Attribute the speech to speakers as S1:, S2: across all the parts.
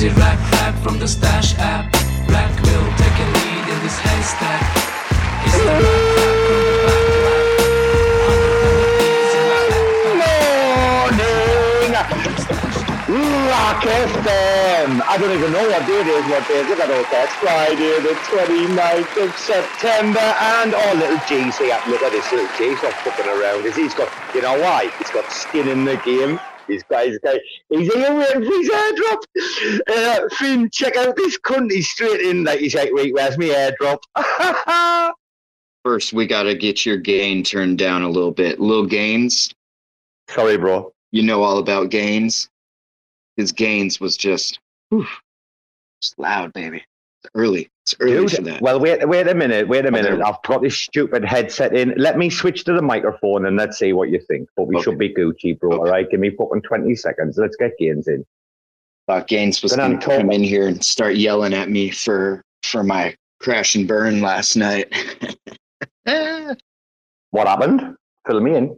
S1: Crazy rack rap from the stash app. Rack will take a lead in this haystack. It's the rack rap from the back.
S2: Morning! RAC FM! I don't even know what day it is, what day is it? I don't care. It's Friday, the 29th of September, and oh, little G's here. Look at this little G. Not fucking around? He's got, you know why? He's got skin in the game. He's got, he's he's here waiting for his airdrop. Uh, Finn, check out this cunt. He's straight in, like, he's like, wait, where's my airdrop?
S3: First, we got to get your gain turned down a little bit. Little gains,
S2: Sorry, bro.
S3: you know all about gains. His gains was just, whew, it's loud, baby. It's early. It's early for that.
S2: well, wait, wait a minute, wait a minute.
S3: Okay.
S2: I've got this stupid headset in. Let me switch to the microphone and let's see what you think. But we
S3: Okay.
S2: should be Gucci, bro. All
S3: Okay.
S2: right, give me fucking twenty seconds. Let's get Gaines in.
S3: thought Gaines was going to come in here and start yelling at me for for my crash and burn last night.
S2: What happened? Fill me in.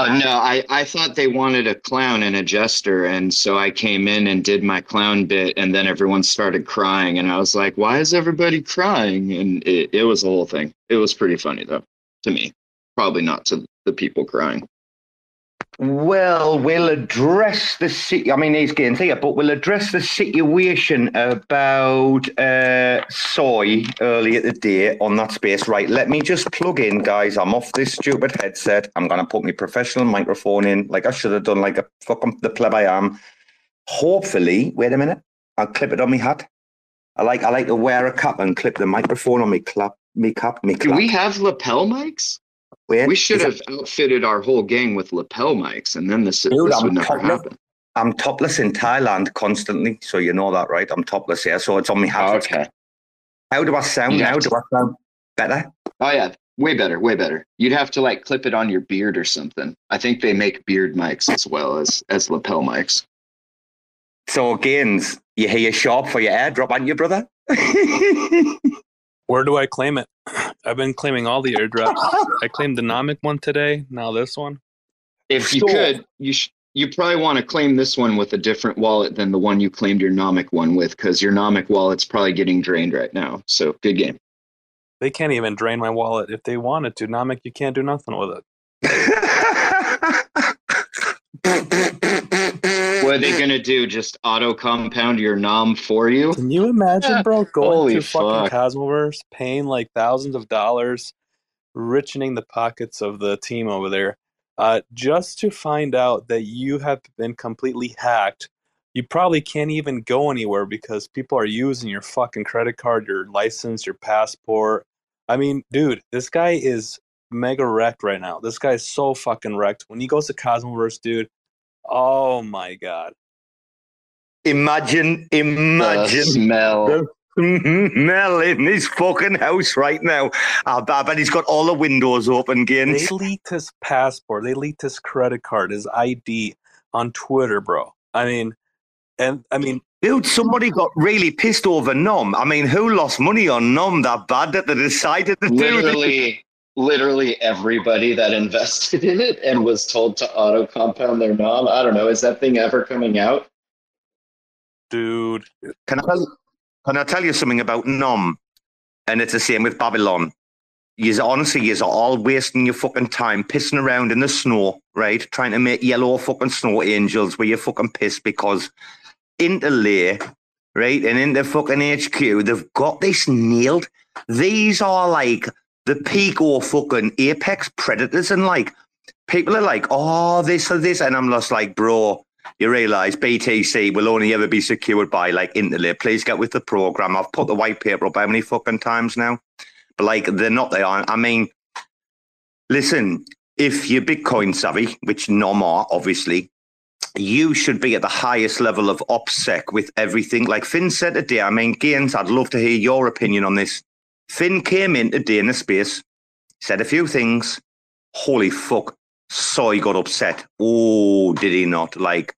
S3: Oh, no, I I thought they wanted a clown and a jester, and so I came in and did my clown bit, and then everyone started crying, and I was like, "Why is everybody crying?" And it it was a whole thing. It was pretty funny though to me, probably not to the people crying.
S2: Well, we'll address the si- I mean, he's getting here, but we'll address the situation about uh, soy earlier day on that space. Right, let me just plug in, guys. I'm off this stupid headset. I'm going to put my professional microphone in, like I should have done, like a fucking the pleb I am. Hopefully, wait a minute. I'll clip it on my hat. I like I like to wear a cap and clip the microphone on my clap, me cap, me
S3: Do we have lapel mics?
S2: Wait,
S3: We should
S2: is it-
S3: have outfitted our whole gang with lapel mics, and then this,
S2: Dude,
S3: this
S2: I'm
S3: would never
S2: topless.
S3: happen.
S2: I'm topless in Thailand constantly, so you know that, right? I'm topless here, so it's on my hat.
S3: Okay.
S2: How do I sound
S3: You
S2: now?
S3: have
S2: Do I sound better?
S3: Oh yeah, way better, way better. You'd have to like clip it on your beard or something. I think they make beard mics as well as as lapel mics.
S2: So, Gaines, you hear your sharp for your airdrop, aren't you, brother?
S4: Where do I claim it? I've been claiming all the airdrops. I claimed the Nomic one today. Now this one.
S3: If you
S2: So-
S3: could, you sh- you probably want to claim this one with a different wallet than the one you claimed your Nomic one with, because your Nomic wallet's probably getting drained right now. So good game.
S4: They can't even drain my wallet if they wanted to. Nomic, you can't do nothing with it.
S3: What are they gonna do? Just auto compound your nom for you?
S4: Can you imagine, bro, going
S3: Holy
S4: to fucking
S3: fuck.
S4: Cosmoverse, paying like thousands of dollars, richening the pockets of the team over there, uh, just to find out that you have been completely hacked? You probably can't even go anywhere because people are using your fucking credit card, your license, your passport. I mean, dude, this guy is mega wrecked right now. This guy's so fucking wrecked. When he goes to Cosmoverse, dude, oh my god.
S2: imagine,
S3: The
S2: imagine
S3: smell.
S2: the smell in his fucking house right now. I bet I bet he's got all the windows open, again.
S4: They
S2: Gaines.
S4: leaked his passport. They leaked his credit card, his ID on Twitter, bro. I mean, and I mean,
S2: Dude, somebody got really pissed over Nom. I mean, who lost money on Nom that bad that they decided to do this?
S3: Literally literally everybody that invested in it and was told to auto compound their nom i don't know is that thing ever coming out
S4: dude,
S2: Can I tell, can I tell you something about Nom? And it's the same with Babylon. You honestly, you are all wasting your fucking time pissing around in the snow, right? Trying to make yellow fucking snow angels where you're fucking pissed because Interlay, right, and in the fucking HQ, they've got this nailed. These are like the peak or fucking apex predators and like people are like, oh, this or this. And I'm just like, bro, you realize BTC will only ever be secured by like Interlay. Please get with the program. I've put the white paper up how many fucking times now? But like, they're not there. I mean, listen, if you're Bitcoin savvy, which NOM are, obviously, you should be at the highest level of OPSEC with everything. Like Finn said today, I mean, Gaines, I'd love to hear your opinion on this. Finn came in today in the space, said a few things. Holy fuck. Soy got upset. Oh, did he not? Like,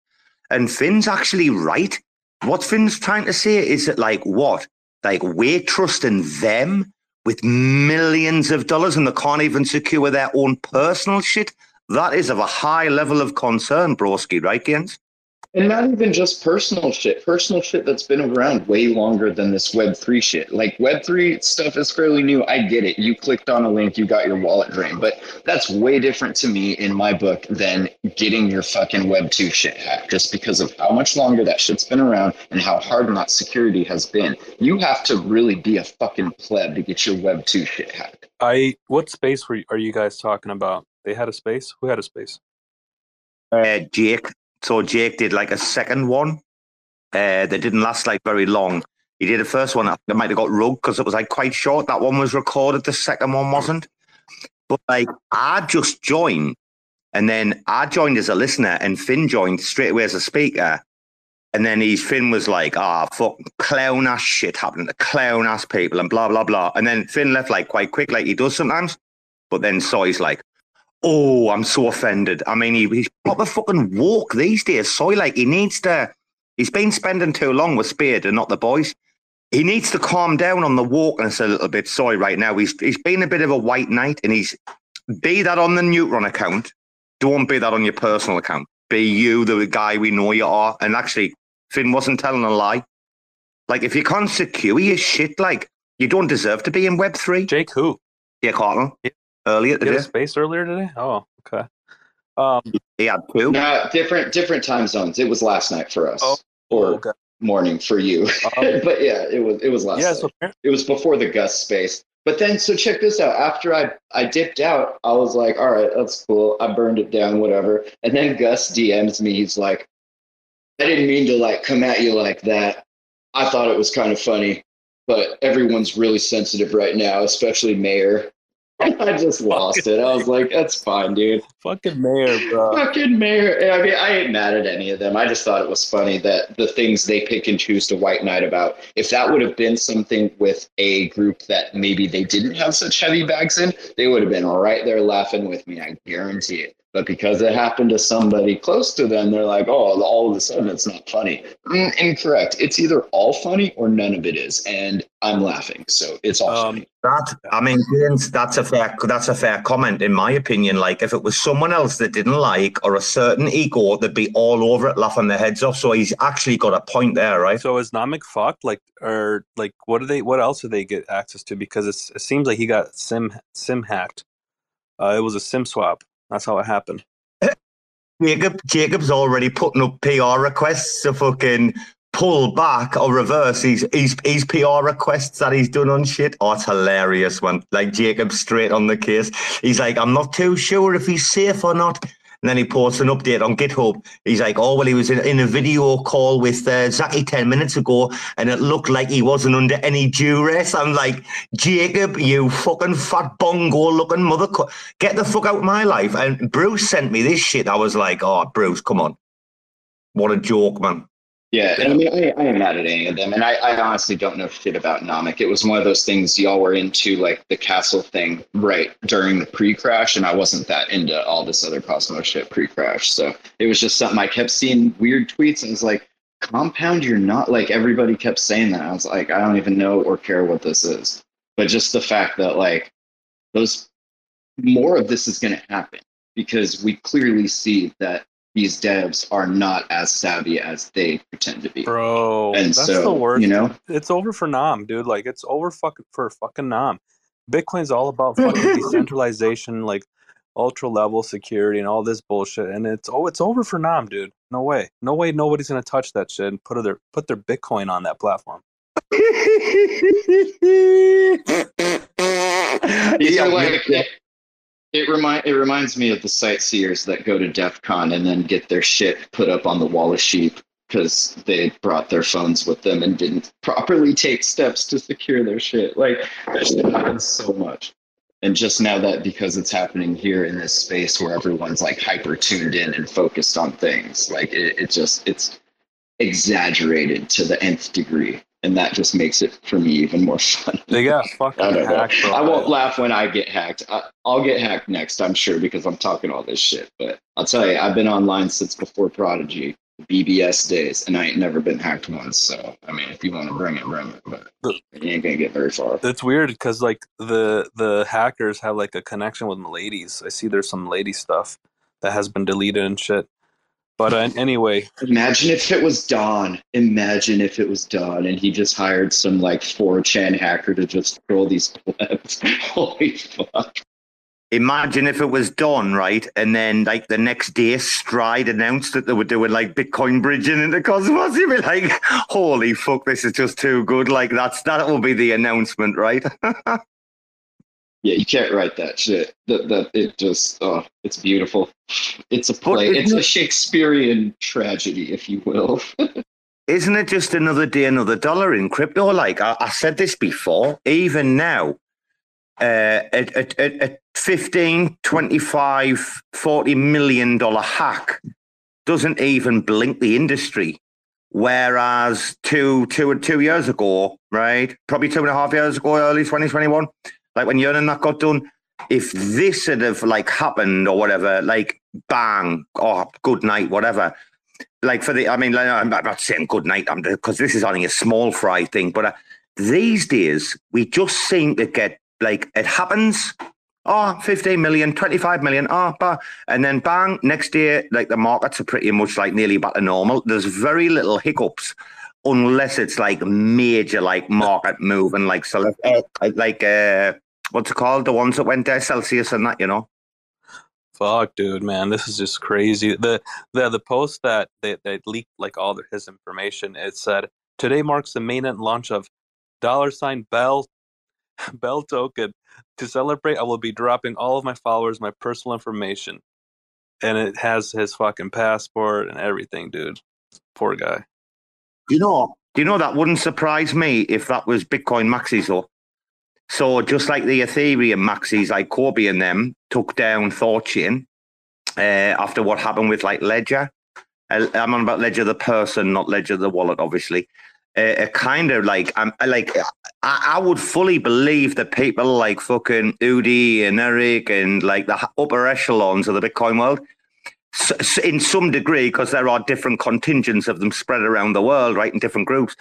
S2: and Finn's actually right. What Finn's trying to say is that, like, what? Like, we're trusting them with millions of dollars and they can't even secure their own personal shit. That is of a high level of concern, broski, right, Gaines?
S3: And not even just personal shit, personal shit that's been around way longer than this Web3 shit. Like Web3 stuff is fairly new. I get it. You clicked on a link, you got your wallet drained. But that's way different to me in my book than getting your fucking Web2 shit hacked just because of how much longer that shit's been around and how hard that security has been. You have to really be a fucking pleb to get your Web2 shit hacked.
S4: I what space were are you guys talking about? They had a space. Who had a space?
S2: Uh, Jake so Jake did like a second one uh, that didn't last like very long. He did the first one. I might have got rugged because it was like quite short. That one was recorded. The second one wasn't. But like I just joined, and then I joined as a listener, and Finn joined straight away as a speaker. And then he's Finn was like, ah, oh, fuck, clown ass shit happening to clown ass people and blah, blah, blah. And then Finn left like quite quick, like he does sometimes. But then Soy's like, Oh, I'm so offended. I mean, he, he's proper fucking walk these days. Soy, like, he needs to. He's been spending too long with Spade and not the boys. He needs to calm down on the wokeness a little bit. Soy, right now. He's he's been a bit of a white knight, and he's be that on the Neutron account. Don't be that on your personal account. Be you, the guy we know you are. And actually, Finn wasn't telling a lie. Like, if you can't secure your shit, like, you don't deserve to be in Web three.
S4: Jake, who?
S2: Yeah, Carlton. Yeah earlier today.
S4: space earlier today. Oh, okay. Um,
S2: he had two.
S3: No, different different time zones. It was last night for us, oh, or okay. morning for you. Um, but yeah, it was it was last. Yeah, night. it was before the Gus space. But then, so check this out. After I I dipped out, I was like, all right, that's cool. I burned it down, whatever. And then Gus DMs me. He's like, I didn't mean to like come at you like that. I thought it was kind of funny, but everyone's really sensitive right now, especially Mayor. I just lost it. I was like, that's fine, dude.
S4: Fucking mayor, bro.
S3: Fucking mayor. I mean, I ain't mad at any of them. I just thought it was funny that the things they pick and choose to white knight about, if that would have been something with a group that maybe they didn't have such heavy bags in, they would have been right there laughing with me. I guarantee it. But because it happened to somebody close to them, they're like, oh, all of a sudden it's not funny. Mm, incorrect. It's either all funny or none of it is. And I'm laughing. So it's all um, funny.
S2: That I mean, that's a fair that's a fair comment in my opinion. Like if it was someone else that didn't like or a certain ego, they'd be all over it, laughing their heads off. So he's actually got a point there, right?
S4: So is Nomic fucked? Like, or like, what do they? What else do they get access to? Because it seems like he got sim sim hacked. Uh, it was a sim swap. That's how it happened.
S2: Jacob Jacob's already putting up PR requests to fucking pull back or reverse his, his, his PR requests that he's done on shit. Oh, it's hilarious, man. Like Jacob straight on the case. He's like, I'm not too sure if he's safe or not. And then he posts an update on GitHub. He's like, oh, well, he was in, in a video call with uh, Zaki 10 minutes ago and it looked like he wasn't under any duress. I'm like, Jacob, you fucking fat bongo looking mother. Get the fuck out of my life. And Bruce sent me this shit. I was like, oh, Bruce, come on. What a joke, man.
S3: Yeah, and I mean, I, I am mad at any of them, and I, I honestly don't know shit about Nomic. It was one of those things y'all were into, like the castle thing, right during the pre-crash, and I wasn't that into all this other Cosmos shit pre-crash. So it was just something I kept seeing weird tweets, and it's like, compound, you're not like everybody kept saying that. I was like, I don't even know or care what this is, but just the fact that like those more of this is going to happen because we clearly see that these devs are not as savvy as they pretend to be.
S4: Bro, and that's so, the worst. You know, it's over for Nom, dude. Like it's over fucking for fucking Nom. Bitcoin's all about fucking decentralization, like ultra level security and all this bullshit. And it's oh, it's over for Nom, dude. No way, no way, nobody's gonna touch that shit and put their put their Bitcoin on that platform.
S3: These are like It remind it reminds me of the sightseers that go to DEF CON and then get their shit put up on the wall of sheep because they brought their phones with them and didn't properly take steps to secure their shit. Like that shit happens so much. And just now that because it's happening here in this space where everyone's like hyper tuned in and focused on things, like it, it just it's exaggerated to the nth degree and that just makes it for me even more fun.
S4: They got fucking
S3: I
S4: hacked.
S3: I won't laugh when I get hacked. I, I'll get hacked next, I'm sure, because I'm talking all this shit. But I'll tell you, I've been online since before Prodigy, BBS days, and I ain't never been hacked once. So, I mean, if you want to bring it, bring it. But you ain't gonna get very far.
S4: That's weird because like the the hackers have like a connection with ladies. I see there's some lady stuff that has been deleted and shit. But uh, anyway,
S3: Imagine if it was Don. Imagine if it was Don, and he just hired some like 4chan hacker to just troll these plebs. Holy fuck!
S2: Imagine if it was Don, right? And then, like, the next day, Stride announced that they were doing, like, Bitcoin bridging into Cosmos. You'd be like, holy fuck, this is just too good. Like, that's that will be the announcement, right?
S3: Yeah, you can't write that shit. That that it just oh, it's beautiful. It's a play. It's a Shakespearean tragedy, if you will.
S2: Isn't it just another day, another dollar in crypto? Like, I, I said this before, even now, uh, at, at, at 15, 25, 40 million dollar hack doesn't even blink the industry. Whereas two, two, two years ago, right? Probably two and a half years ago, early 2021, like when Yearn and that got done, if this had have like happened or whatever, like bang, oh, good night, whatever. Like for the, I mean, like, I'm not saying good night, I'm because this is only a small fry thing, but uh, these days we just seem to get like it happens. Oh, 15 million, 25 million, bah. and then bang, next year, like the markets are pretty much like nearly back to normal. There's very little hiccups unless it's like major like market move and like uh, like uh what's it called? The ones that went there, Celsius and that, you know.
S4: fuck, dude, man, this is just crazy. The the the post that they, they leaked like all the, his information. It said today marks the mainnet launch of dollar sign Bell Bell token. To celebrate, I will be dropping all of my followers my personal information, and it has his fucking passport and everything, dude. Poor guy.
S2: Do you know? Do you know that wouldn't surprise me if that was Bitcoin maxis though? So just like the Ethereum maxis, like Kobe and them took down Thorchain uh, after what happened with like Ledger. I- I'm on about Ledger the person, not Ledger the wallet, obviously. Uh, kind of like I'm like I, I would fully believe that people like fucking Udi and Eric and like the upper echelons of the Bitcoin world in some degree, because there are different contingents of them spread around the world, right, in different groups.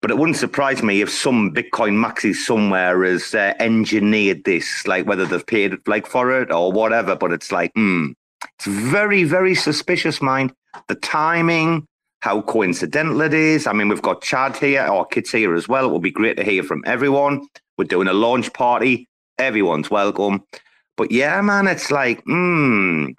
S2: But it wouldn't surprise me if some Bitcoin maxi somewhere has uh, engineered this, like whether they've paid like for it or whatever. But it's like, hmm, it's very, very suspicious, mind. The timing, how coincidental it is. I mean, we've got Chad here, or kids here as well. It would be great to hear from everyone. We're doing a launch party. Everyone's welcome. But yeah, man, it's like, hmm.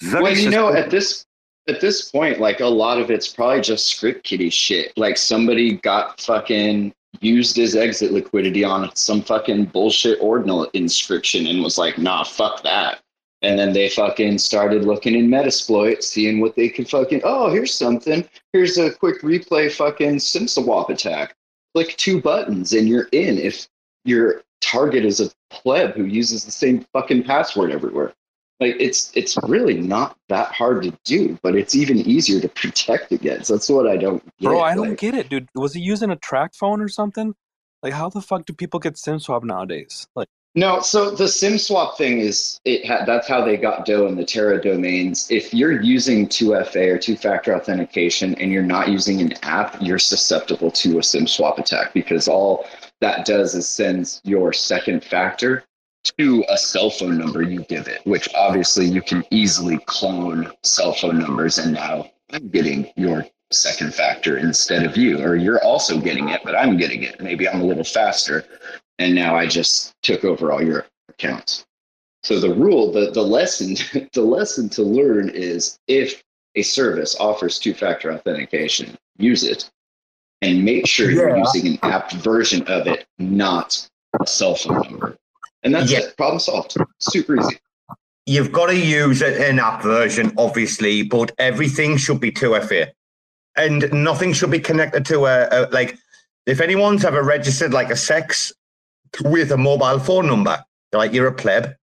S2: Very
S3: well, you know, at this at this point, like a lot of it's probably just script kiddie shit. Like somebody got fucking used as exit liquidity on some fucking bullshit ordinal inscription and was like, nah, fuck that. And then they fucking started looking in Metasploit, seeing what they could fucking, oh, here's something. Here's a quick replay fucking SimSwap attack. Click two buttons and you're in if your target is a pleb who uses the same fucking password everywhere. Like it's it's really not that hard to do, but it's even easier to protect against. That's what I don't get.
S4: Bro, I don't get it, dude. Was he using a TracFone or something? Like, how the fuck do people get SIM swap nowadays? Like,
S3: No, so the SIM swap thing is it. Ha- that's how they got Doe and the Terra domains. If you're using 2FA or two-factor authentication and you're not using an app, you're susceptible to a SIM swap attack because all that does is sends your second factor to a cell phone number you give it, which obviously you can easily clone cell phone numbers. And now I'm getting your second factor instead of you, or you're also getting it, but I'm getting it. Maybe I'm a little faster and now I just took over all your accounts. So the rule, the the lesson, the lesson to learn is if a service offers two-factor authentication, use it, and make sure you're
S2: Yeah.
S3: using an app version of it, not a cell phone number. And that's
S2: Yeah.
S3: it. Problem solved. Super easy.
S2: you've got to use an app version, obviously, but everything should be 2FA. And nothing should be connected to a, a like, if anyone's ever registered like a CEX with a mobile phone number, like you're a pleb.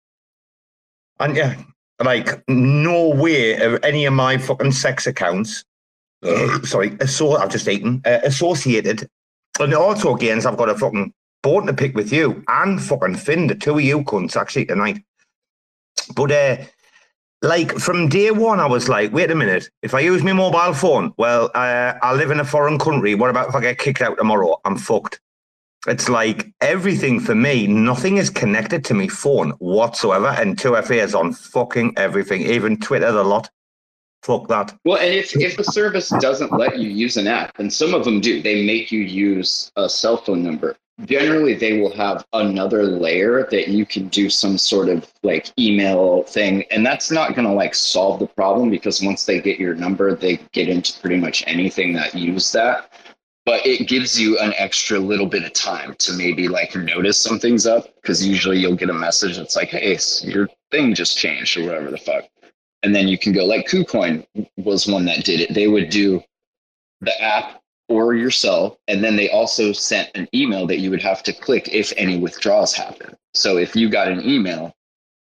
S2: And yeah, like no way of any of my fucking CEX accounts, sorry, so I've just eaten, uh, associated. And also, gains, I've got a fucking bone to pick with you and fucking Finn, the two of you cunts actually tonight. But uh, like from day one, I was like, wait a minute, if I use my mobile phone, well, uh, I live in a foreign country. What about if I get kicked out tomorrow? I'm fucked. It's like everything for me, nothing is connected to my phone whatsoever. And 2FA is on fucking everything, even Twitter, the lot. Fuck that.
S3: Well, and if, if the service doesn't let you use an app, and some of them do, they make you use a cell phone number generally they will have another layer that you can do some sort of like email thing. And that's not going to like solve the problem because once they get your number they get into pretty much anything that use that. But it gives you an extra little bit of time to maybe like notice something's up because usually you'll get a message that's like hey your thing just changed or whatever the fuck. And then you can go like KuCoin was one that did it. They would do the app or yourself. And then they also sent an email that you would have to click if any withdrawals happen. So if you got an email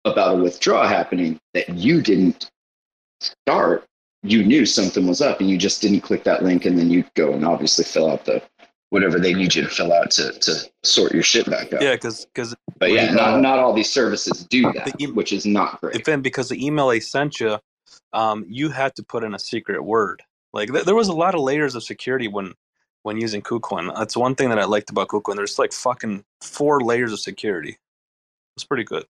S3: about a withdrawal happening that you didn't start, you knew something was up and you just didn't click that link and then you'd go and obviously fill out the whatever they need you to fill out to, to sort your shit back up.
S4: Yeah, because because
S3: but yeah, not not all these services do that, e- which is not great.
S4: Then because the email they sent you, um, you had to put in a secret word. Like th- there was a lot of layers of security when when using KuCoin. That's one thing that I liked about KuCoin. There's like fucking four layers of security. It's pretty good.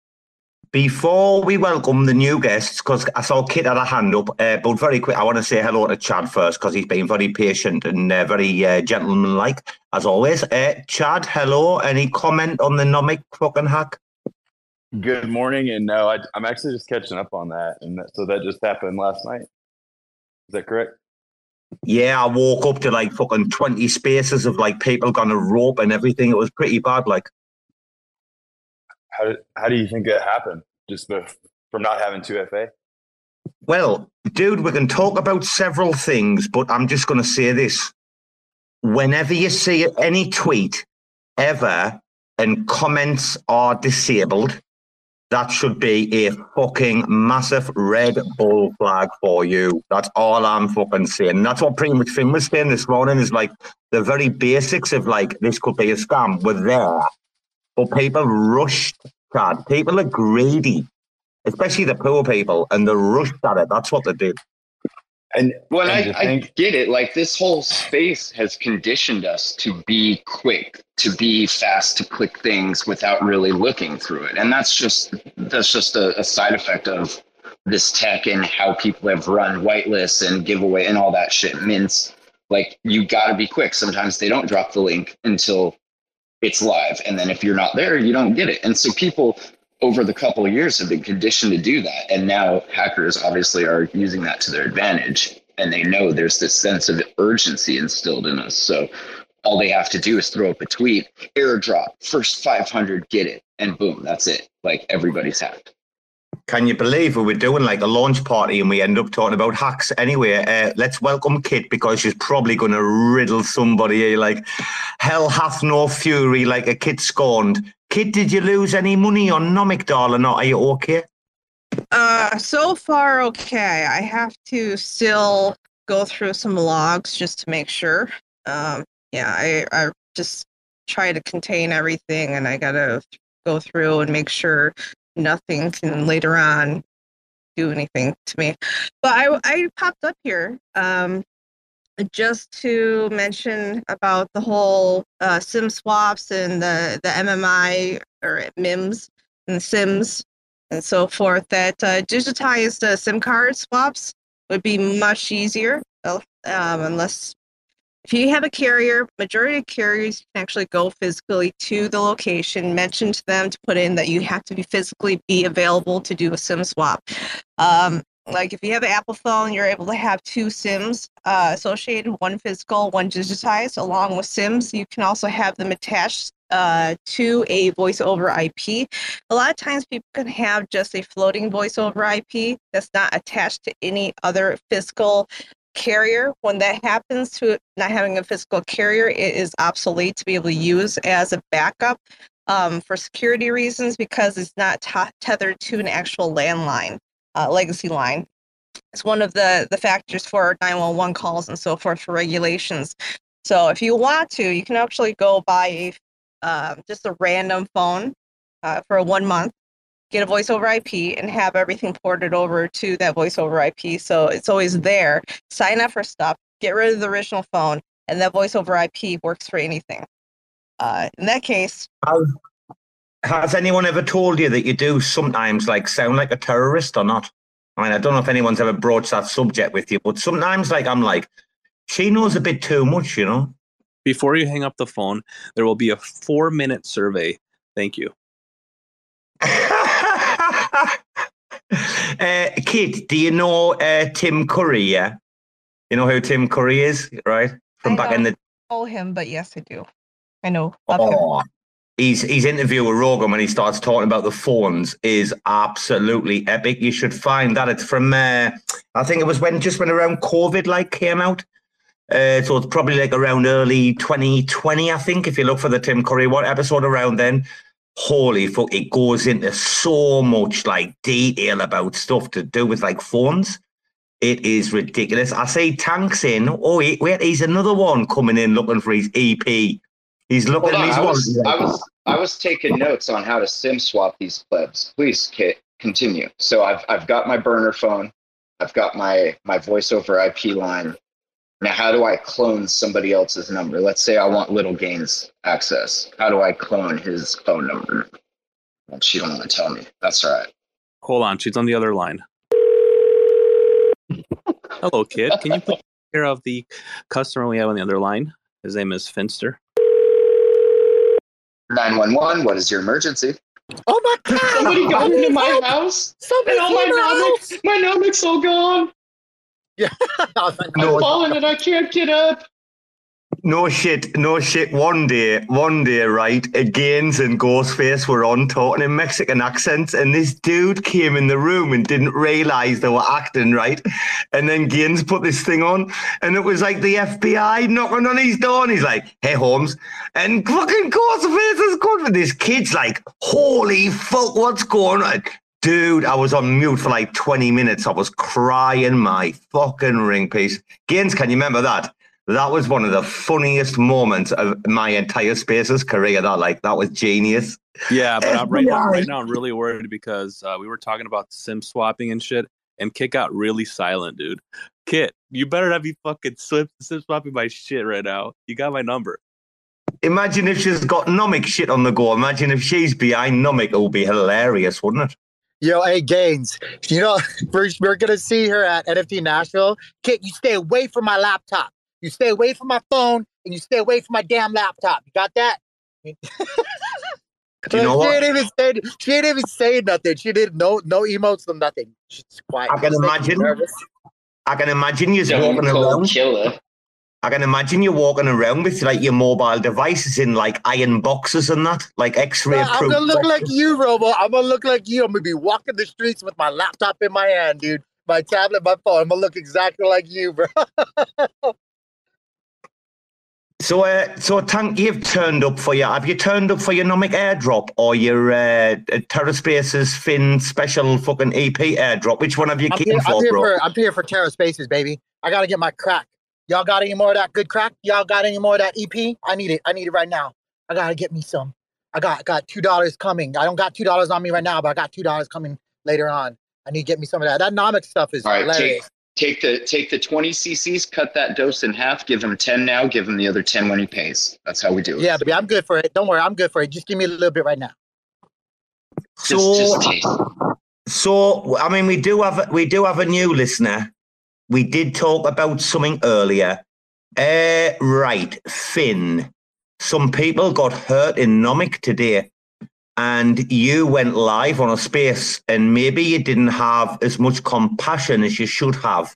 S2: Before we welcome the new guests, because I saw Kit had a hand up, uh, but very quick, I want to say hello to Chad first because he's been very patient and uh, very uh, gentlemanlike as always. Uh, Chad, hello. Any comment on the Nomic fucking hack?
S5: Good morning, and no, I, am actually just catching up on that, and that, so that just happened last night. Is that correct?
S2: Yeah, I woke up to like fucking 20 spaces of like people gone a rope and everything. It was pretty bad. Like,
S5: how, did, how do you think it happened? Just the, from not having 2FA?
S2: Well, dude, we can talk about several things, but I'm just going to say this. Whenever you see any tweet ever and comments are disabled, that should be a fucking massive red bull flag for you. That's all I'm fucking saying. that's what pretty much Finn was saying this morning is like the very basics of like this could be a scam were there. But people rushed Chad. People are greedy, especially the poor people, and they rushed at it. That's what they did.
S3: And well, I, I get it. Like this whole space has conditioned us to be quick, to be fast, to click things without really looking through it, and that's just that's just a, a side effect of this tech and how people have run whitelists and giveaway and all that shit. Mints, like you got to be quick. Sometimes they don't drop the link until it's live, and then if you're not there, you don't get it. And so people over the couple of years have been conditioned to do that. And now hackers obviously are using that to their advantage. And they know there's this sense of urgency instilled in us. So all they have to do is throw up a tweet, airdrop, first 500, get it. And boom, that's it. Like everybody's hacked.
S2: Can you believe we were doing like a launch party and we end up talking about hacks? Anyway, uh, let's welcome Kit because she's probably going to riddle somebody like hell hath no fury like a kid scorned. Kit, did you lose any money on Nomic Doll or not? Are you okay?
S6: Uh, so far okay. I have to still go through some logs just to make sure. Um, yeah, I, I just try to contain everything and I gotta go through and make sure nothing can later on do anything to me. But I, I popped up here um, just to mention about the whole uh, SIM swaps and the, the MMI or MIMS and SIMs and so forth. That uh, digitized uh, SIM card swaps would be much easier, um, unless if you have a carrier, majority of carriers can actually go physically to the location, mention to them to put in that you have to be physically be available to do a SIM swap. Um, like if you have an Apple phone, you're able to have two SIMs uh, associated, one physical, one digitized, along with SIMs. You can also have them attached uh, to a voice over IP. A lot of times people can have just a floating voice over IP that's not attached to any other physical carrier. When that happens to not having a physical carrier, it is obsolete to be able to use as a backup um, for security reasons because it's not t- tethered to an actual landline, uh, legacy line. It's one of the, the factors for 911 calls and so forth for regulations. So if you want to, you can actually go buy a, uh, just a random phone uh, for one month, get a voice over IP, and have everything ported over to that voice over IP. So it's always there. Sign up for stuff, get rid of the original phone, and that voice over IP works for anything. Uh, in that case,
S2: Has, has anyone ever told you that you do sometimes like sound like a terrorist or not? I mean, I don't know if anyone's ever broached that subject with you, but sometimes like I'm like, she knows a bit too much, you know.
S4: Before you hang up the phone, there will be a four minute survey. Thank you.
S2: uh, Kit, do you know uh, Tim Curry? Yeah, you know who Tim Curry is, right? From
S6: I
S2: back in
S6: don't
S2: the
S6: know him, but yes, I do. I know of him.
S2: He's he's interview with Rogan when he starts talking about the phones is absolutely epic. You should find that. It's from uh, I think it was when just when around COVID like came out. Uh, so it's probably like around early 2020, I think. If you look for the Tim Curry one episode around then, holy fuck, it goes into so much like detail about stuff to do with like phones. It is ridiculous. I see Tanks in. Oh wait, wait, he's another one coming in looking for his EP. He's looking.
S3: Hold on,
S2: he's
S3: I was, I was I was taking notes on how to sim swap these plebs. Please, Kit, continue. So I've I've got my burner phone. I've got my my voice over IP line. Now, how do I clone somebody else's number? Let's say I want Little Gaines access. How do I clone his phone number? Well, she don't want to tell me. That's all right.
S4: Hold on, she's on the other line. Hello, kid. Can you take care of the customer we have on the other line? His name is Finster.
S3: Nine one one. What is your emergency?
S7: Oh my god!
S3: Somebody got into my house,
S7: Somebody
S3: and all my nomics, my nomics all gone. Yeah,
S2: I'm
S3: falling and I can't get up.
S2: No shit, no shit. One day, one day, right? Gaines and Ghostface were on talking in Mexican accents, and this dude came in the room and didn't realize they were acting, right? And then Gaines put this thing on, and it was like the FBI knocking on his door, and he's like, "Hey, Holmes," and fucking Ghostface is good for this kid's like, "Holy fuck, what's going on?" Dude, I was on mute for like 20 minutes. I was crying my fucking ring piece. Gaines, can you remember that? That was one of the funniest moments of my entire Spaces career. That like that was genius.
S4: Yeah, but I'm, right, now, right now I'm really worried because uh, we were talking about sim swapping and shit, and Kit got really silent, dude. Kit, you better not be fucking sim, sim swapping my shit right now. You got my number.
S2: Imagine if she's got Nomic shit on the go. Imagine if she's behind Nomic. It would be hilarious, wouldn't it?
S7: Yo, hey Gaines, you know we're, we're gonna see her at NFT Nashville. Kit, you stay away from my laptop. You stay away from my phone, and you stay away from my damn laptop. You got that?
S2: Do you know
S7: she
S2: what?
S7: ain't even saying. She ain't even saying nothing. She did no no emotes, no nothing. She's quiet.
S2: I can
S7: She's
S2: imagine.
S7: nervous.
S2: I can imagine you
S3: Stone
S2: walking around.
S3: Killer.
S2: I can imagine you walking around with like your mobile devices in like iron boxes and that, like X-ray
S7: Yeah, I'm gonna look like you, Robo. I'm gonna look like you. I'm gonna be walking the streets with my laptop in my hand, dude. My tablet, my phone. I'm gonna look exactly like you, bro.
S2: So, uh, so Tank, you've turned up for your. Have you turned up for your Nomic airdrop or your uh, TerraSpaces Finn special fucking EP airdrop? Which one have you
S7: I'm
S2: keen
S7: here, I'm
S2: for,
S7: here
S2: bro?
S7: for I'm here for TerraSpaces, baby. I gotta get my crack. Y'all got any more of that good crack? Y'all got any more of that EP? I need it. I need it right now. I gotta get me some. I got got two dollars coming. I don't got two dollars on me right now, but I got two dollars coming later on. I need to get me some of that. That nomic stuff is
S3: All right, take
S7: hilarious.
S3: Take the take the twenty CCs, cut that dose in half, give him ten now, give him the other ten when he pays. That's how we do it.
S7: Yeah, baby, I'm good for it. Don't worry, I'm good for it. Just give me a little bit right now.
S2: So,
S3: just taste.
S2: so I mean, we do have we do have a new listener. We did talk about something earlier. Uh, right, Finn. Some people got hurt in Nomic today, and you went live on a space, and maybe you didn't have as much compassion as you should have.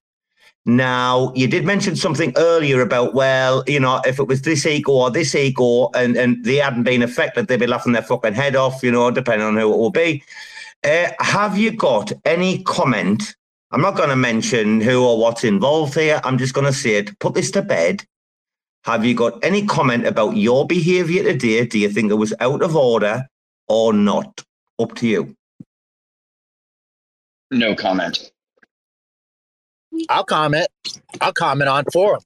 S2: Now, you did mention something earlier about, well, you know, if it was this ego or this ego and, and they hadn't been affected, they'd be laughing their fucking head off, you know, depending on who it will be. Uh, have you got any comment? I'm not going to mention who or what's involved here. I'm just going to say it, put this to bed. Have you got any comment about your behaviour today? Do you think it was out of order or not? Up to you.
S3: No comment.
S7: I'll comment. I'll comment on forum.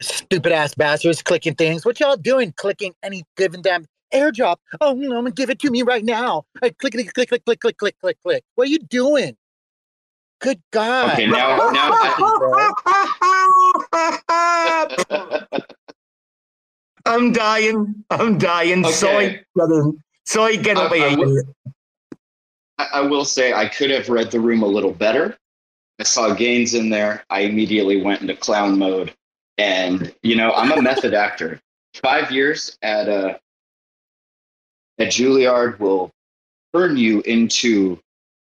S7: Stupid ass bastards clicking things. What y'all doing? Clicking any given damn airdrop. Oh, no, I'm gonna give it to me right now. Hey, click, click, click, click, click, click, click, click, click. What are you doing? Good God.
S3: Okay, now, now I,
S2: I'm dying. I'm dying.
S3: Okay.
S2: Sorry, brother. Sorry, get
S3: I- I
S2: here.
S3: will- I I will say I could have read the room a little better. I saw Gaines in there. I immediately went into clown mode. And, you know, I'm a method actor. Five years at uh, at Juilliard will turn you into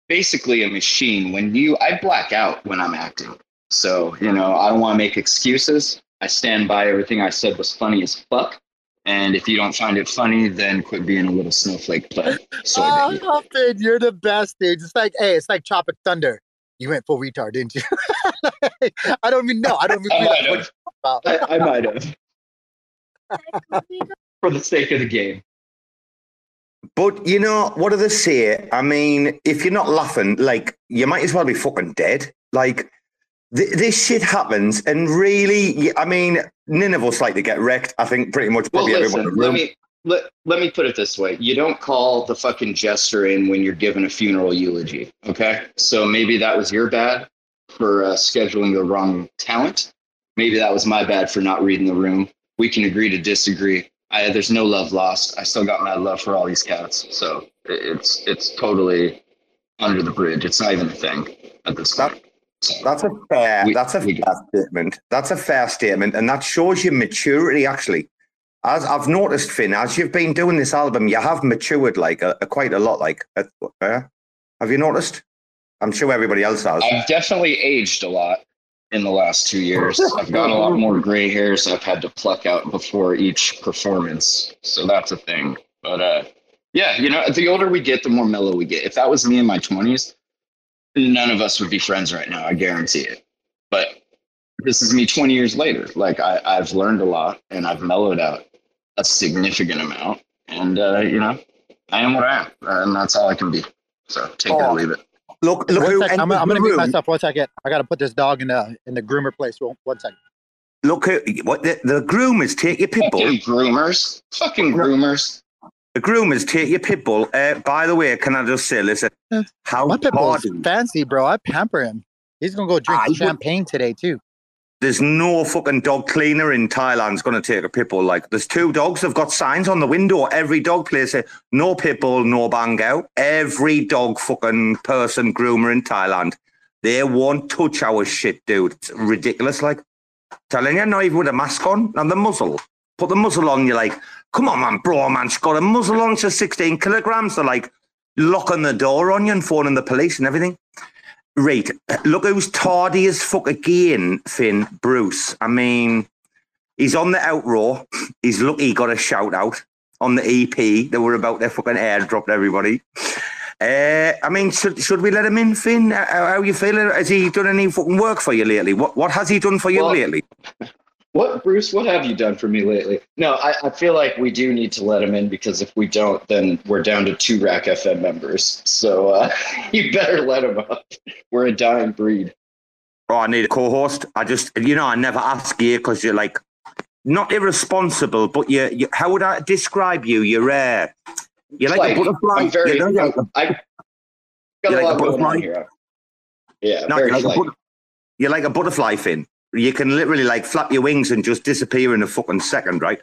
S3: basically a machine. When you, I black out when I'm acting. So, you know, I don't want to make excuses. I stand by everything I said was funny as fuck. And if you don't find it funny, then quit being a little snowflake. But so
S7: Oh,
S3: baby.
S7: Huffman, you're the best, dude. It's like, hey, it's like Tropic Thunder. You went full retard, didn't you? I don't even know. I don't even
S3: I
S7: know
S3: might
S7: what
S3: have.
S7: about.
S3: I, I might have. For the sake of the game.
S2: But you know, what do they say? I mean, if you're not laughing, like you might as well be fucking dead. Like th- this shit happens, and really, I mean, none of us like to get wrecked. I think pretty much probably everyone.
S3: listen,
S2: in the
S3: let me let, let me put it this way. You don't call the fucking jester in when you're giving a funeral eulogy. Okay. So maybe that was your bad for uh, scheduling the wrong talent. Maybe that was my bad for not reading the room. We can agree to disagree. I, there's no love lost. I still got my love for all these cats. So it's it's totally under the bridge. It's not even a thing at this point.
S2: That's a fair.
S3: We-
S2: that's a
S3: we-
S2: fair statement. That's a fair statement, and that shows your maturity. Actually, as I've noticed, Finn, as you've been doing this album, you have matured like a, a- quite a lot. Like, uh, have you noticed? I'm sure everybody else has.
S3: I've definitely aged a lot in the last two years. I've got a lot more gray hairs I've had to pluck out before each performance. So that's a thing. But uh, yeah, you know, the older we get, the more mellow we get. If that was me in my 20s, none of us would be friends right now. I guarantee it. But this is me 20 years later. Like I, I've learned a lot and I've mellowed out a significant amount. And, uh, you know, I am what I am. And that's all I can be. So take it
S2: Oh.
S3: or leave it.
S2: Look, look
S7: One
S2: who
S7: I'm,
S2: entered
S7: I'm
S2: the
S7: gonna mute
S2: room.
S7: myself one second. I gotta put this dog in the in the groomer place. One, one second.
S2: Look who what the, the groomers take your pit bull.
S3: Fucking groomers. Fucking groomers.
S2: The groomers take your pit bull. Uh, by the way, can I just say, listen,
S7: Yeah.
S2: how
S7: My pit bull's fancy, bro. I pamper him. He's gonna go drink
S2: Ah, he would-
S7: champagne today too.
S2: there's no fucking dog cleaner in Thailand's to take a pit bull. Like, there's two dogs. They've got signs on the window. Every dog place say no pit bull, no bang out. Every dog fucking person groomer in Thailand, they won't touch our shit, dude. It's ridiculous. Like, telling you, not even with a mask on and the muzzle. Put the muzzle on. You're like, come on, man, bro, man. She's got a muzzle on. She's 16 kilograms. They're like locking the door on you and phoning the police and everything. Right. Look who's tardy as fuck again, Finn. Bruce. I mean, he's on the out row. He's lucky he got a shout out on the EP. They were about their fucking airdrop everybody. Uh, I mean, should, should we let him in, Finn? How, how you feeling? Has he done any fucking work for you lately? What What has he done for you
S3: Well,
S2: lately?
S3: What, Bruce, what have you done for me lately? No, I, I feel like we do need to let him in because if we don't, then we're down to two RAC FM members. So uh, you better let him up. We're a dying breed.
S2: Oh, I need a co-host. I just, you know, I never ask you because you're like not irresponsible, but you, you. How would I describe you? You're uh, you're like, a butterfly.
S3: I'm very,
S2: you know, you're like
S3: I got a
S2: like a
S3: lot on
S2: butterfly?
S3: here. Yeah,
S2: No,
S3: very
S2: you're like, but- you're like a butterfly Finn. You can literally like flap your wings and just disappear in a fucking second, right?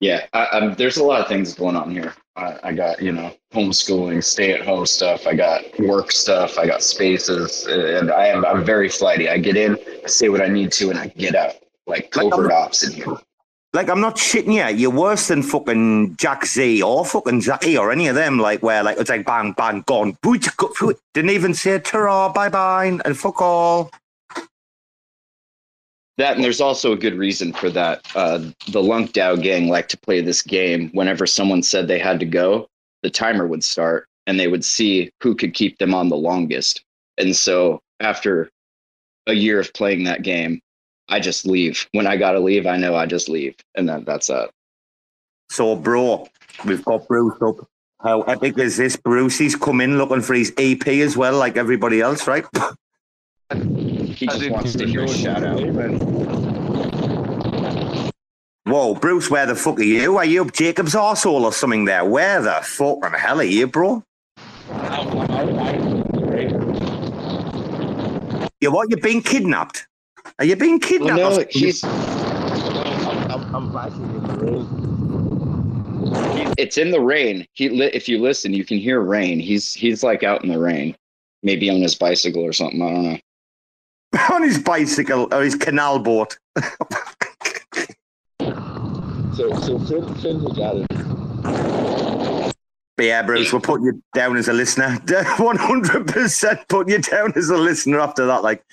S3: Yeah, I, I'm, there's a lot of things going on here. I, I got, you know, homeschooling, stay at home stuff. I got work stuff. I got spaces, and I am I'm very flighty. I get in, I say what I need to, and I get out. Like
S2: Like
S3: covert
S2: I'm-
S3: ops in here.
S2: Like I'm not shitting you. You're worse than fucking Jack Z or fucking Zachy or any of them. Like where like it's like bang bang gone. Didn't even say ta bye bye and fuck all.
S3: That and there's also a good reason for that. Uh, the LUNC DAO gang like to play this game. Whenever someone said they had to go, the timer would start, and they would see who could keep them on the longest. And so after a year of playing that game, I just leave. When I gotta leave, I know I just leave, and then that's it.
S2: So, bro, we've got Bruce up. How epic is this? Bruce, he's come in looking for his EP as well, like everybody else, right?
S3: He just wants to hear a shout out.
S2: Whoa, Bruce, where the fuck are you? Are you up Jacob's arsehole or something there? Where the fuck the hell are you, bro? You what? You've been kidnapped? Are you being kidnapped?
S3: Well, no, he's.
S8: I'm, I'm flashing in the rain.
S3: It's in the rain. He, li- if you listen, you can hear rain. He's he's like out in the rain, maybe on his bicycle or something. I don't know.
S2: on his bicycle or his canal boat.
S8: So, so Finn, Finn has got it.
S2: But yeah, Bruce, we'll put you down as a listener. 100% put you down as a listener after that. Like,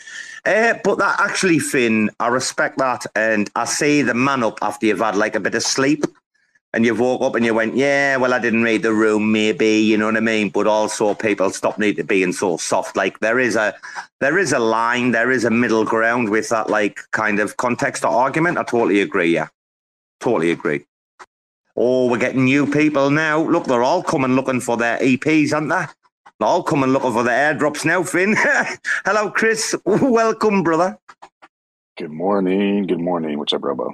S2: uh, but that actually, Finn, I respect that. And I see the man up after you've had like a bit of sleep and you've woke up and you went, yeah, well, I didn't read the room, maybe, you know what I mean? But also people stop need to being so soft. Like there is a, there is a line, there is a middle ground with that, like kind of context or argument. I totally agree. Yeah. Totally agree. Oh, we're getting new people now. Look, they're all coming looking for their EPs, aren't they? They're all coming looking for their airdrops now, Finn. Hello, Chris. Welcome, brother.
S9: Good morning. Good morning. What's up, Robo?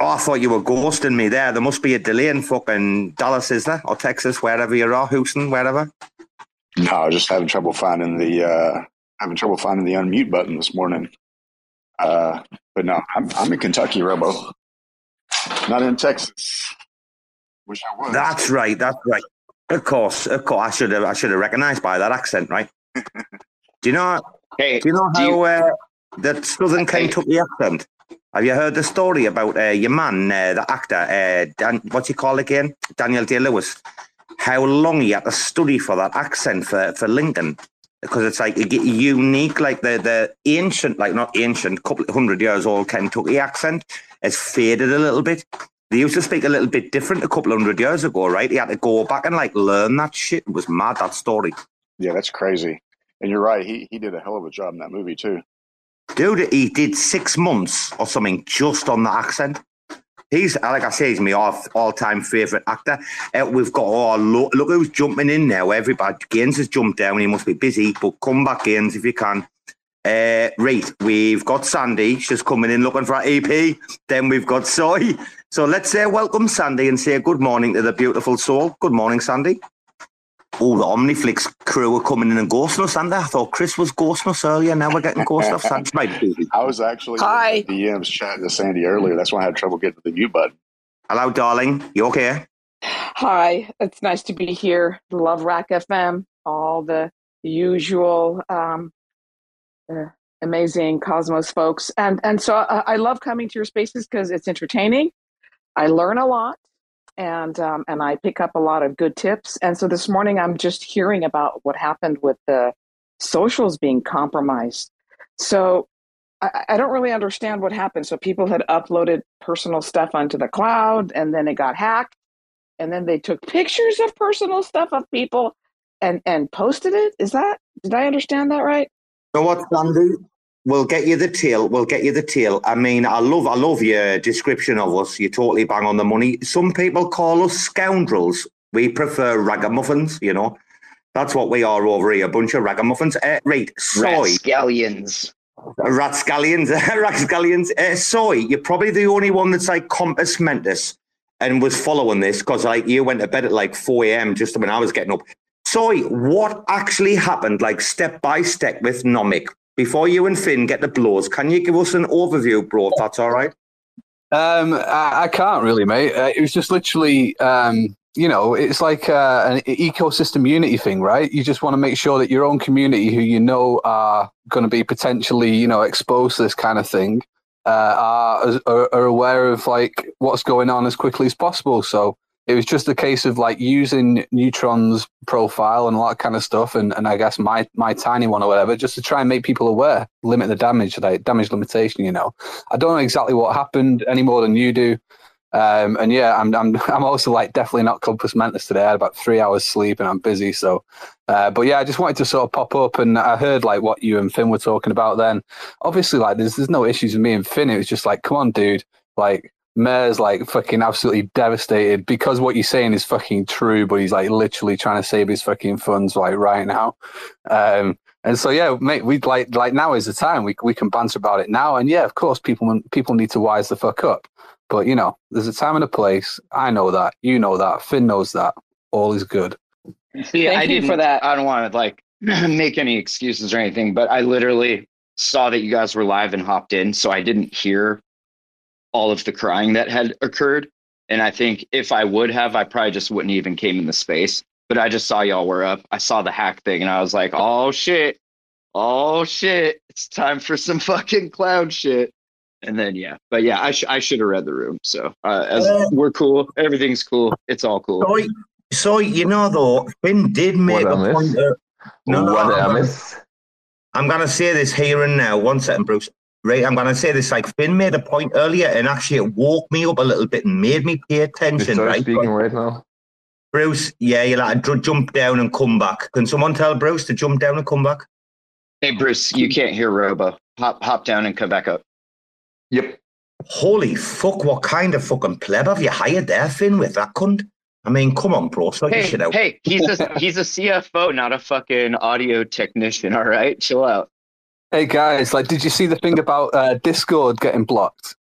S2: Oh, I thought you were ghosting me there. There must be a delay in fucking Dallas, is there? Or Texas, wherever you are, Houston, wherever.
S9: No, I was just having trouble finding the uh having trouble finding the unmute button this morning. Uh but no, I'm I'm in Kentucky, Robo. Not in Texas. Wish I was.
S2: That's right. That's right. Of course, of course. I should have. I should have recognised by that accent, right? do you know?
S3: Hey,
S2: Do you know how
S3: you-
S2: uh, the Southern Kentucky accent? Have you heard the story about uh, your man, uh, the actor, uh, Dan, what's he called again? Daniel Day Lewis. How long he had to study for that accent for, for Lincoln? Because it's like unique, like the, the ancient, like not ancient, couple hundred years old Kentucky accent has faded a little bit. They used to speak a little bit different a couple hundred years ago, right? He had to go back and like learn that shit. It was mad that story.
S9: Yeah, that's crazy. And you're right, he he did a hell of a job in that movie too.
S2: Dude, he did six months or something just on the accent. He's like I say, he's my all, all-time favorite actor. Uh, we've got oh look, look who's jumping in now. Everybody, Gainzz has jumped down. He must be busy, but come back, Gainzz, if you can. Uh, right, we've got Sandy. She's coming in looking for our EP. Then we've got Soy. So let's say welcome Sandy and say good morning to the beautiful soul. Good morning, Sandy. Oh, the Omniflix crew are coming in and ghosting us, and I thought Chris was ghosting us earlier. Now we're getting ghosted off. Sandy might.
S9: I was actually
S6: Hi.
S9: in the DMs chatting to Sandy earlier. That's why I had trouble getting to the mute button.
S2: Hello, darling. You okay?
S10: Hi, it's nice to be here. Love RAC FM, all the usual um, uh, amazing Cosmos folks, and and so uh, I love coming to your spaces because it's entertaining. I learn a lot, and um, and I pick up a lot of good tips. And so this morning I'm just hearing about what happened with the socials being compromised. So I, I don't really understand what happened. So people had uploaded personal stuff onto the cloud, and then it got hacked and then they took pictures of personal stuff of people and and posted it is that did i understand that right
S2: You know what, Sandy? We'll get you the tail. We'll get you the tail. I mean, I love, I love your description of us. You totally bang on the money. Some people call us scoundrels. We prefer ragamuffins. You know, that's what we are over here. A bunch of ragamuffins. Uh, right, soy.
S3: Rapscallions.
S2: Ratscallions, Ratscallions. Uh, soy, you're probably the only one that's like compos mentis and was following this because like you went to bed at like 4 a.m. just when I was getting up. Soy, what actually happened, like step by step with Nomic? Before you and Finn get the blows, can you give us an overview, bro, if that's all right?
S11: Um, I, I can't really, mate. Uh, it was just literally, um, you know, it's like uh, an ecosystem unity thing, right? You just want to make sure that your own community, who you know are going to be potentially, you know, exposed to this kind of thing, uh, are, are are aware of like what's going on as quickly as possible. So it was just a case of like using Neutron's profile and all that kind of stuff, and, and I guess my my tiny one or whatever, just to try and make people aware, limit the damage, like damage limitation. You know, I don't know exactly what happened any more than you do. Um, and yeah, I'm I'm I'm also like definitely not compos mentis today. I had about three hours sleep and I'm busy. So, uh, but yeah, I just wanted to sort of pop up and I heard like what you and Finn were talking about. Then, obviously, like there's there's no issues with me and Finn. It was just like, come on, dude, like Mayor's like fucking absolutely devastated because what you're saying is fucking true, but he's like literally trying to save his fucking funds like right now. Um, and so yeah, mate, we like like now is the time we we can banter about it now. And yeah, of course, people people need to wise the fuck up. But you know, there's a time and a place. I know that. You know that. Finn knows that. All is good.
S3: See,
S10: Thank
S3: I
S10: you for that.
S3: I don't want to like make any excuses or anything, but I literally saw that you guys were live and hopped in, so I didn't hear all of the crying that had occurred. And I think if I would have, I probably just wouldn't even came in the space. But I just saw y'all were up. I saw the hack thing, and I was like, "Oh shit, oh shit, it's time for some fucking clown shit." And then yeah, but yeah, I sh- I should have read the room. So uh, as
S2: Uh,
S3: we're cool, everything's cool, it's all cool.
S2: So, so you know though, Finn did make
S8: What
S2: a
S8: I
S2: point. Of, no, no,
S8: what
S2: I'm gonna-
S8: miss?
S2: I'm gonna say this here and now. One second, Bruce. Right, I'm gonna say this. Like Finn made a point earlier, and actually it woke me up a little bit and made me pay attention.
S8: start
S2: Right,
S8: speaking right now.
S2: Bruce. Yeah, you'll have to jump down and come back. Can someone tell Bruce to jump down and come back?
S3: Hey Bruce, you can't hear Robo. Hop hop down and come back up.
S8: Yep.
S2: Holy fuck! What kind of fucking pleb have you hired there, Finn? With that cunt? I mean, come on, bro. Sort your
S3: Hey,
S2: shit out.
S3: hey, he's a he's a CFO, not a fucking audio technician. All right, chill out.
S11: Hey guys, like, did you see the thing about uh, Discord getting blocked?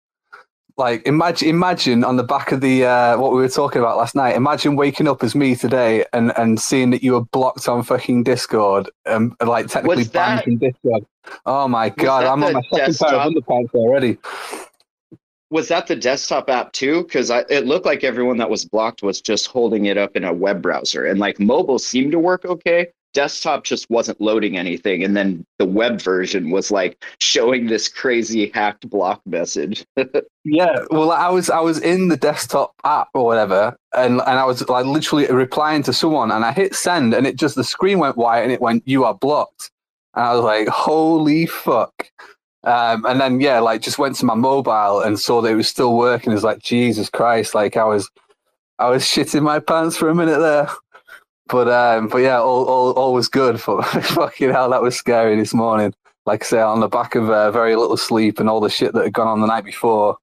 S11: Like, imagine, imagine on the back of the uh, what we were talking about last night. Imagine waking up as me today and and seeing that you were blocked on fucking Discord and like technically
S3: Was
S11: banned
S3: that-
S11: from Discord. Oh my god,
S3: that
S11: I'm on
S3: the
S11: my second pair
S3: desktop?
S11: of underpants already.
S3: Was that the desktop app too? Because it looked like everyone that was blocked was just holding it up in a web browser, and like mobile seemed to work okay. Desktop just wasn't loading anything, and then the web version was like showing this crazy hacked block message.
S11: Yeah, well, I was I was in the desktop app or whatever, and and I was like literally replying to someone, and I hit send, and it just the screen went white, and it went you are blocked, and I was like, holy fuck. Um, and then yeah, like just went to my mobile and saw that it was still working. It was like Jesus Christ, like I was I was shitting my pants for a minute there. But um, but yeah, all all, all was good. But fucking hell, that was scary this morning. Like I say, on the back of uh, very little sleep and all the shit that had gone on the night before,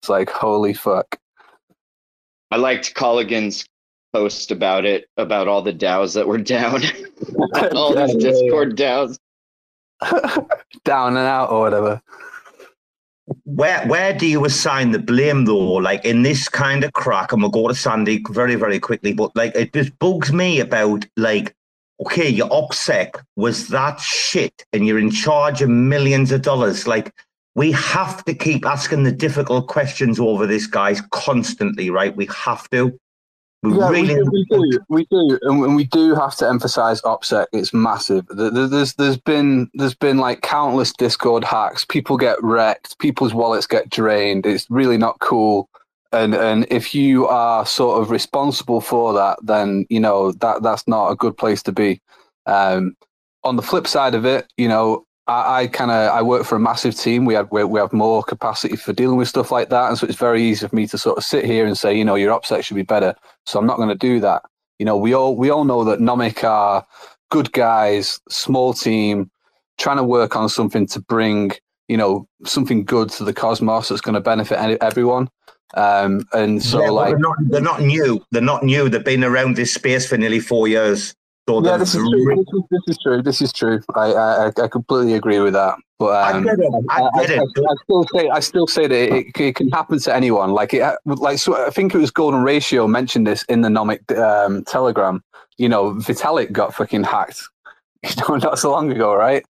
S11: it's like holy fuck.
S3: I liked Colligan's post about it, about all the DAOs that were down, all
S11: Yeah,
S3: these
S11: yeah,
S3: Discord DAOs.
S11: Down and out or whatever.
S2: Where where do you assign the blame though? Like in this kind of crack, and we'll go to Sandy very very quickly. But like it just bugs me about like, okay, your OPSEC was that shit, and you're in charge of millions of dollars. Like we have to keep asking the difficult questions over this, guys, constantly. Right? We have to. We
S11: Yeah,
S2: really.
S11: we, do, we do, we do, and we- do have to emphasize OPSEC. It's massive. There- there- There's there's been there's been like countless Discord hacks. People get wrecked. People's wallets get drained. It's really not cool. And and if you are sort of responsible for that, then you know that that's not a good place to be. Um, on the flip side of it, you know, I, I kind of I work for a massive team. We have we, we have more capacity for dealing with stuff like that, and so it's very easy for me to sort of sit here and say, you know, your OPSEC should be better. So I'm not going to do that. You know, we all we all know that Nomic are good guys, small team, trying to work on something to bring you know something good to the cosmos that's going to benefit any- everyone. Um, and so
S2: Yeah,
S11: like
S2: they're not, they're not new. They're not new. They've been around this space for nearly four years. So
S11: yeah, this is true. This is, this is true. This is true. I, I I completely agree with that. But
S2: I
S11: um,
S2: get it. I get it.
S11: I, still say I still say that it, it can happen to anyone. Like it, like so I think it was Golden Ratio mentioned this in the Nomic um, Telegram. You know, Vitalik got fucking hacked. You know, not so long ago, right?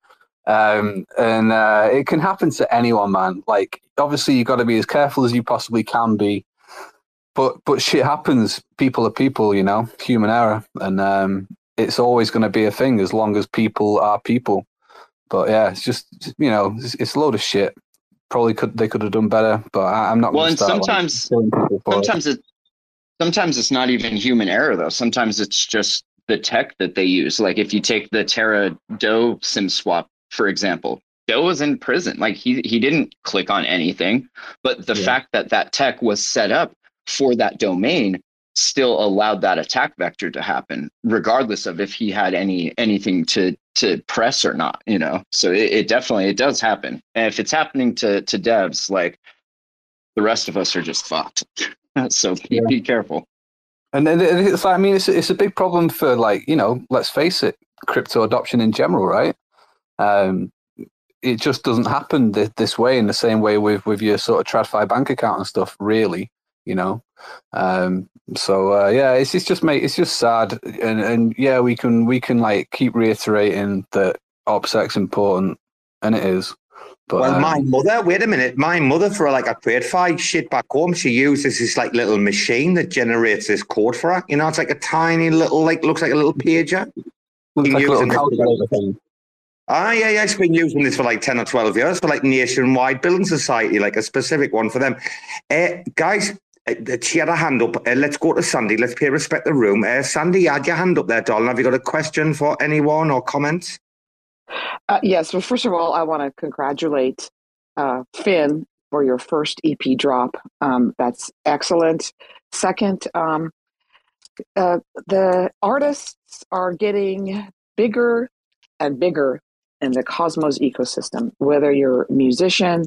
S11: Um, and uh, it can happen to anyone, man. Like obviously, you got to be as careful as you possibly can be. But but shit happens. People are people, you know, human error, and um, it's always going to be a thing as long as people are people. But yeah, it's just you know, it's, it's a load of shit. probably could they could have done better, but I, am not.
S3: Well, and
S11: start,
S3: sometimes,
S11: like,
S3: sometimes it, sometimes it's not even human error though. Sometimes it's just the tech that they use. Like if you take the Terra Do SIM swap, for example, Do was in prison. Like he he didn't click on anything, but the yeah. fact that that tech was set up for that domain still allowed that attack vector to happen regardless of if he had any anything to to press or not you know? So it, it definitely it does happen. And if it's happening to to devs like the rest of us are just fucked. So be, yeah. be careful.
S11: And then it's like i mean it's, it's a big problem for like you know let's face it crypto adoption in general right? Um it just doesn't happen th- this way in the same way with with your sort of tradfi bank account and stuff really you know um so uh, yeah it's, it's just mate it's just sad and and yeah we can we can like keep reiterating that opsec's important and it is but
S2: well, um, my mother, wait a minute. My mother, for like a TradFi shit back home, she uses this like little machine that generates this code for her. You know, it's like a tiny little, like, looks like a little pager.
S11: Looks like a little calculator thing.
S2: Ah, yeah, yeah. It's been using this for like 10 or 12 years for like nationwide building society, like a specific one for them. Uh, guys, she had a hand up. Uh, let's go to Sandy. Let's pay respect the room. Uh, Sandy, you had your hand up there, darling. Have you got a question for anyone or comments?
S10: Uh, yes. Well, first of all, I want to congratulate uh, Finn for your first EP drop. Um, that's excellent. Second, um, uh, the artists are getting bigger and bigger in the Cosmos ecosystem, whether you're a musician,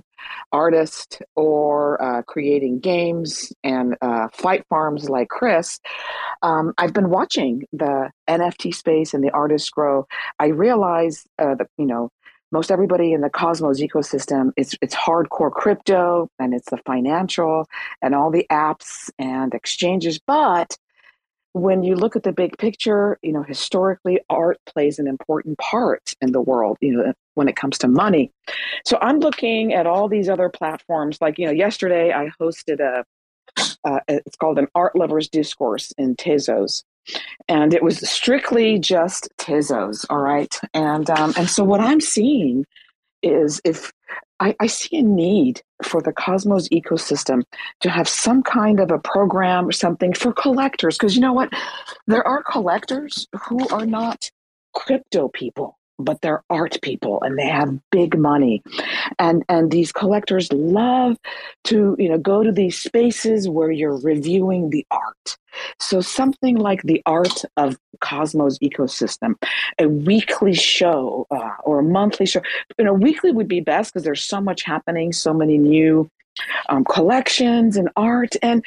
S10: artist, or uh, creating games and uh, fight farms like Chris. Um, I've been watching the NFT space and the artists grow. I realize uh, that, you know, most everybody in the Cosmos ecosystem, it's it's hardcore crypto and it's the financial and all the apps and exchanges, but when you look at the big picture, you know, historically, art plays an important part in the world, you know, when it comes to money. So I'm looking at all these other platforms. Like, you know, yesterday I hosted a, uh, it's called an art lovers discourse in Tezos. And it was strictly just Tezos, all right. And um, and so what I'm seeing is if I, I see a need for the Cosmos ecosystem to have some kind of a program or something for collectors. Because you know what? There are collectors who are not crypto people but they're art people and they have big money. And and these collectors love to you know go to these spaces where you're reviewing the art. So something like the art of cosmos ecosystem a weekly show uh, or a monthly show you know weekly would be best because there's so much happening so many new um, collections and art. And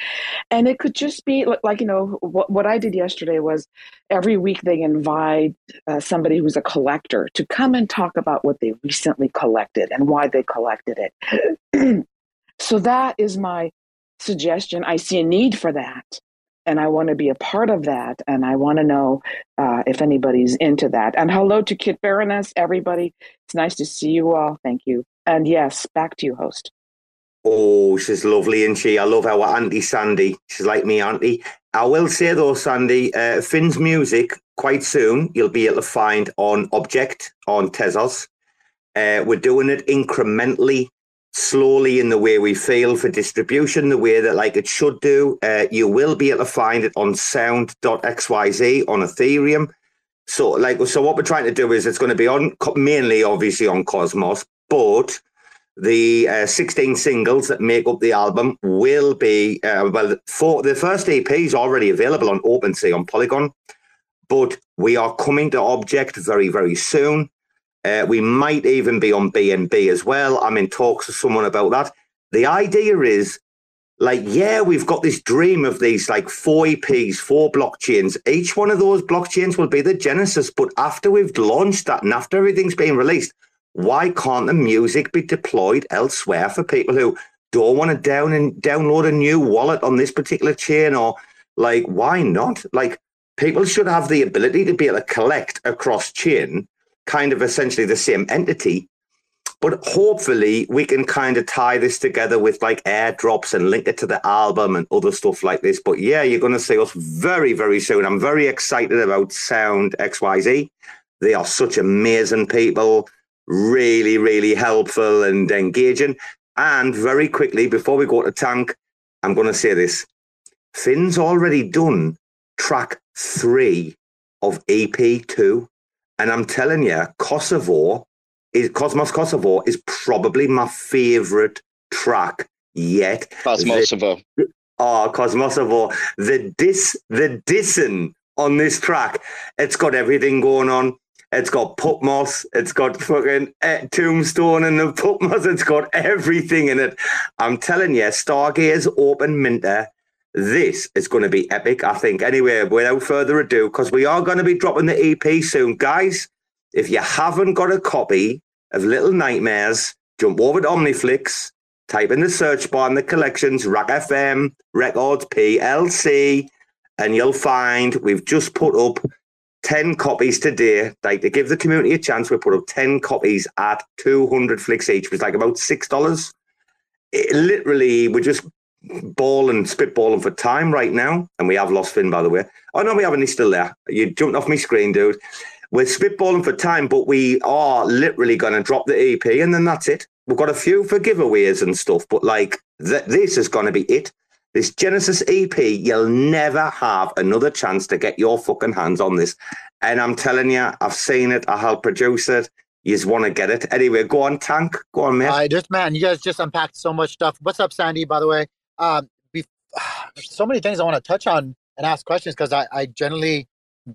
S10: and it could just be like you know what, what i did yesterday was every week they invite uh, somebody who's a collector to come and talk about what they recently collected and why they collected it. So that is my suggestion. I see a need for that and i want to be a part of that and i want to know uh, if anybody's into that. And hello to Kit Baroness everybody. It's nice to see you all. Thank you. And yes back to you host
S2: Oh, she's lovely, and she? I love our Auntie Sandy. She's like me, Auntie. I will say though, Sandy, uh, Finn's music quite soon you'll be able to find on objkt on Tezos. Uh, we're doing it incrementally, slowly in the way we feel for distribution, the way that like it should do. Uh, you will be able to find it on Sound.xyz on Ethereum. So, like, so what we're trying to do is it's going to be on mainly, obviously, on Cosmos, but the uh, 16 singles that make up the album will be, uh, well, for the first EP is already available on OpenSea on Polygon, but we are coming to objkt very, very soon. Uh, we might even be on BNB as well. I'm in talks with someone about that. The idea is like, yeah, we've got this dream of these like four EPs, four blockchains. Each one of those blockchains will be the genesis. But after we've launched that and after everything's been released, why can't the music be deployed elsewhere for people who don't want to down and download a new wallet on this particular chain or like why not? Like people should have the ability to be able to collect across chain kind of essentially the same entity but hopefully we can kind of tie this together with like airdrops and link it to the album and other stuff like this. But yeah you're going to see us very very soon. I'm very excited about sound xyz they are such amazing people really, really helpful and engaging. And very quickly, before we go to tank, I'm going to say this. Finn's already done track three of EP2. And I'm telling you, Kosovo is Cosmos Kosovo is probably my favorite track yet.
S3: Cosmosovo.
S2: The, oh, Cosmosovo. The dis the dissing on this track, it's got everything going on. It's got Putmos. It's got fucking uh, Tombstone and the Putmos. It's got everything in it. I'm telling you, Stargaze Open Minter. This is going to be epic, I think. Anyway, without further ado, because we are going to be dropping the EP soon, guys. If you haven't got a copy of Little Nightmares, jump over to Omniflix, type in the search bar in the collections, RAC FM, Records PLC, and you'll find we've just put up 10 copies today. Like to give the community a chance, we put up 10 copies at 200 FLIX each, which is like about $6. It, literally, we're just balling, spitballing for time right now. And we have lost Finn, by the way. Oh, no, we haven't. He's still there. You jumped off my screen, dude. We're spitballing for time, but we are literally going to drop the EP and then that's it. We've got a few for giveaways and stuff, but like th- this is going to be it. This Genesis EP, you'll never have another chance to get your fucking hands on this. And I'm telling you, I've seen it. I helped produce it. You just want to get it. Anyway, go on, Tank. Go on, man.
S7: I just, man, you guys just unpacked so much stuff. What's up, Sandy, by the way? Um, be- so many things I want to touch on and ask questions because I, I generally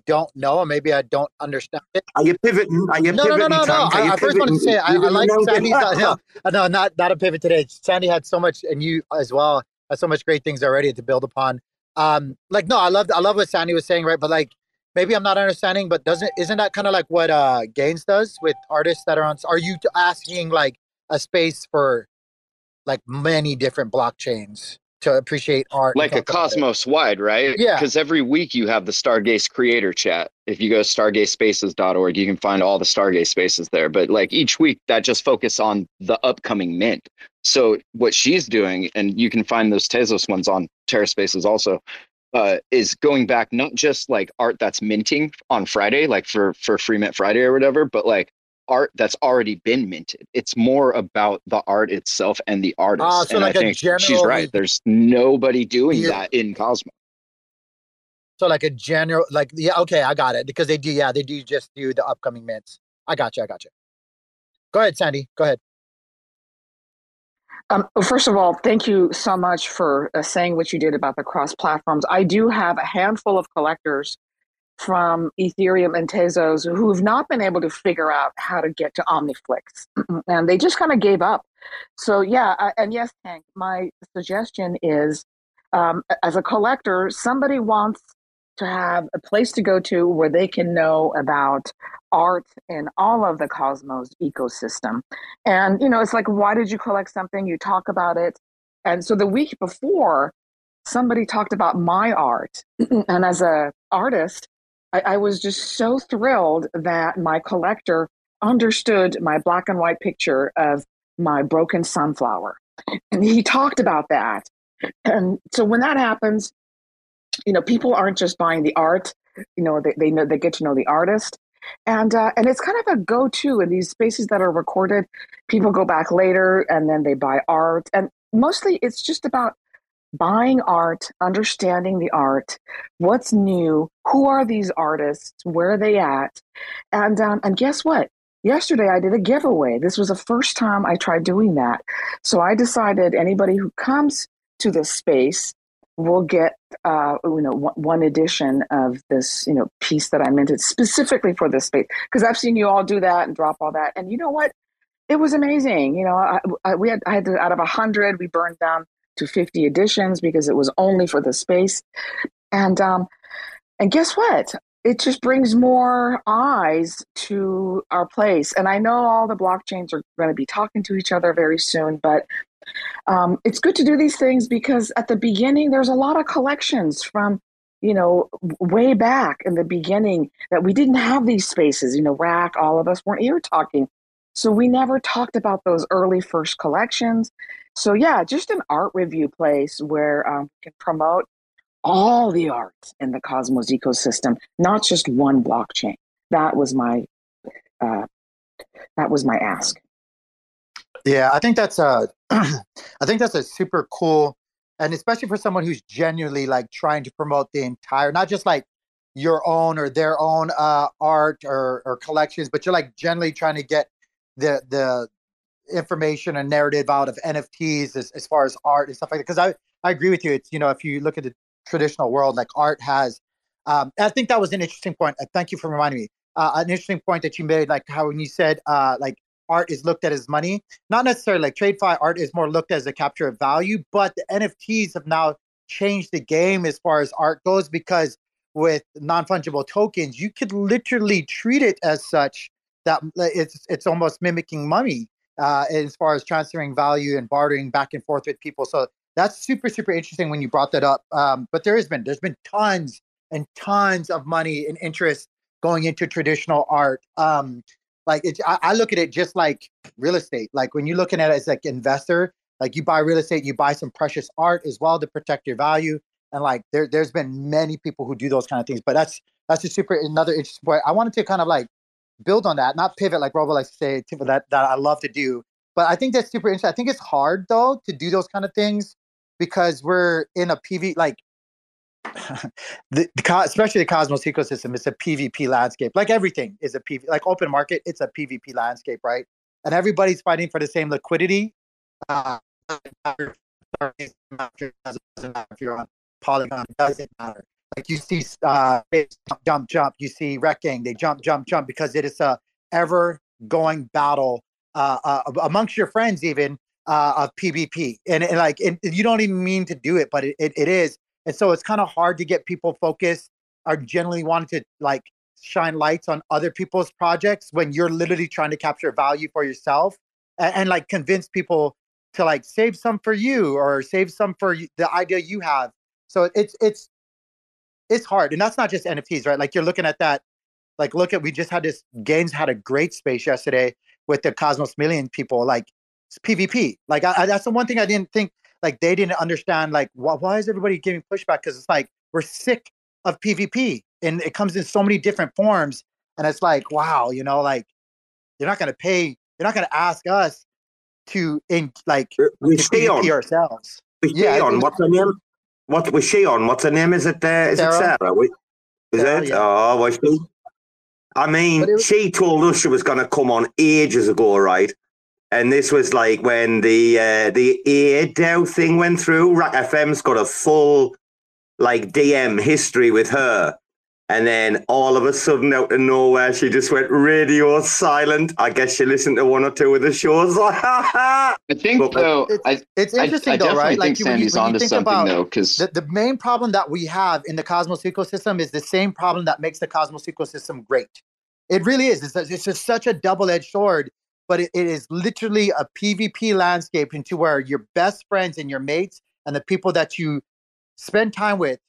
S7: don't know, or maybe I don't understand it.
S2: Are you pivoting? Are you
S7: no,
S2: pivoting?
S7: no, no, no, no. I, I first want to say I, I like Sandy's. no, no, not not a pivot today. Sandy had so much, and you as well had so much great things already to build upon. Um, like no, I love I love what Sandy was saying, right? But like maybe I'm not understanding, but doesn't isn't that kind of like what uh Gainzz does with artists that are on? Are you asking like a space for like many different blockchains? To appreciate art.
S3: Like a cosmos wide, right?
S7: Yeah.
S3: Because every week you have the Stargaze creator chat. If you go to stargazespaces.org, you can find all the Stargaze spaces there. But like each week, that just focus on the upcoming mint. So what she's doing, and you can find those Tezos ones on TerraSpaces also, uh, is going back not just like art that's minting on Friday, like for for Free Mint Friday or whatever, but like art that's already been minted. It's more about the art itself and the artist.
S7: Ah, so
S3: and
S7: like
S3: I
S7: a
S3: think
S7: general-
S3: she's right. There's nobody doing
S7: Yeah.
S3: that in Cosmos.
S7: So like a general, like yeah, okay, I got it because they do, yeah, they do just do the upcoming mints. I got you, I got you. Go ahead, Sandy. Go ahead.
S10: Um, well, first of all, thank you so much for uh, saying what you did about the cross platforms. I do have a handful of collectors from Ethereum and Tezos who have not been able to figure out how to get to OmniFlix, and they just kind of gave up. So yeah, I, and yes, Hank, my suggestion is, um, as a collector, somebody wants to have a place to go to where they can know about art in all of the Cosmos ecosystem. And you know, it's like, why did you collect something? You talk about it, and so the week before, somebody talked about my art, and as a artist, I, I was just so thrilled that my collector understood my black and white picture of my broken sunflower, and he talked about that. And so when that happens, you know, people aren't just buying the art. You know, they, they know they get to know the artist, and uh, and it's kind of a go-to in these spaces that are recorded. People go back later and then they buy art, and mostly it's just about buying art, understanding the art, what's new, who are these artists, where are they at, and um, and guess what? Yesterday I did a giveaway. This was the first time I tried doing that, so I decided anybody who comes to this space will get uh, you know one, edition of this you know piece that I minted specifically for this space because I've seen you all do that and drop all that, and you know what? It was amazing. You know, I, I, we had I had to, out of a hundred, we burned down to 50 editions because it was only for the space. And um, and guess what? It just brings more eyes to our place. And I know all the blockchains are going to be talking to each other very soon, but um, it's good to do these things because at the beginning there's a lot of collections from you know way back in the beginning that we didn't have these spaces you know rack all of us weren't here talking so we never talked about those early first collections so yeah just an art review place where um, we can promote all the art in the cosmos ecosystem not just one blockchain. That was my uh, that was my ask.
S7: Yeah, I think that's a, I think that's a super cool, and especially for someone who's genuinely like trying to promote the entire, not just like your own or their own uh, art or, or collections, but you're like generally trying to get the the information and narrative out of NFTs as, as far as art and stuff like that. Because I I agree with you. It's you know if you look at the traditional world, like art has. Um, I think that was an interesting point. Uh, thank you for reminding me. Uh, an interesting point that you made, like how when you said uh, like art is looked at as money, not necessarily like TradFi art is more looked as a capture of value, but the NFTs have now changed the game as far as art goes because with non-fungible tokens, you could literally treat it as such that it's it's almost mimicking money uh, as far as transferring value and bartering back and forth with people. So that's super super interesting when you brought that up. Um, but there has been there's been tons and tons of money and interest going into traditional art. Um, like I, I look at it just like real estate. Like when you're looking at it as like investor, like you buy real estate, you buy some precious art as well to protect your value and like there there's been many people who do those kind of things but that's that's a super another interesting point i wanted to kind of like build on that not pivot like robo likes to say that that i love to do. But i think that's super interesting. I think it's hard though to do those kind of things because we're in a pv like the, the especially the cosmos ecosystem is a pvp landscape. Like everything is a pv like open market it's a pvp landscape right? And everybody's fighting for the same liquidity. Uh, if you're on Polygon doesn't matter. Like you see uh, jump, jump, you see wrecking, they jump, jump, jump because it is a ever going battle uh, uh, amongst your friends, even uh, of PvP. And, and like, and you don't even mean to do it, but it, it, it is. And so it's kind of hard to get people focused or generally wanting to like shine lights on other people's projects when you're literally trying to capture value for yourself and, and like convince people to like save some for you or save some for the idea you have so it's it's it's hard, and that's not just NFTs, right? Like you're looking at that. Like look at we just had this games had a great space yesterday with the Cosmos Million people. Like it's PvP. Like I, I, that's the one thing I didn't think. Like they didn't understand. Like why, why is everybody giving pushback? Because it's like we're sick of PvP, and it comes in so many different forms. And it's like wow, you know, like they're not going to pay. They're not going to ask us to in like
S2: we stay on
S7: ourselves.
S2: We stay yeah, on. What's her name? What was she on? What's her name? Is it uh, is Sarah? it Sarah? Is Sarah, it? Yeah. Oh, was she? I mean, was... she told us she was going to come on ages ago, right? And this was like when the uh, the ADAO thing went through. RAC FM's got a full like DM history with her. And then all of a sudden, out of nowhere, she just went radio silent. I guess she listened to one or two of the shows.
S3: I think but, though,
S7: it's, I, it's interesting
S3: I,
S7: though,
S3: I
S7: right?
S3: Like Sandy's when you, when onto something about, though, because
S7: the, the main problem that we have in the Cosmos ecosystem is the same problem that makes the Cosmos ecosystem great. It really is. It's, it's just such a double-edged sword, but it, it is literally a PvP landscape into where your best friends and your mates and the people that you spend time with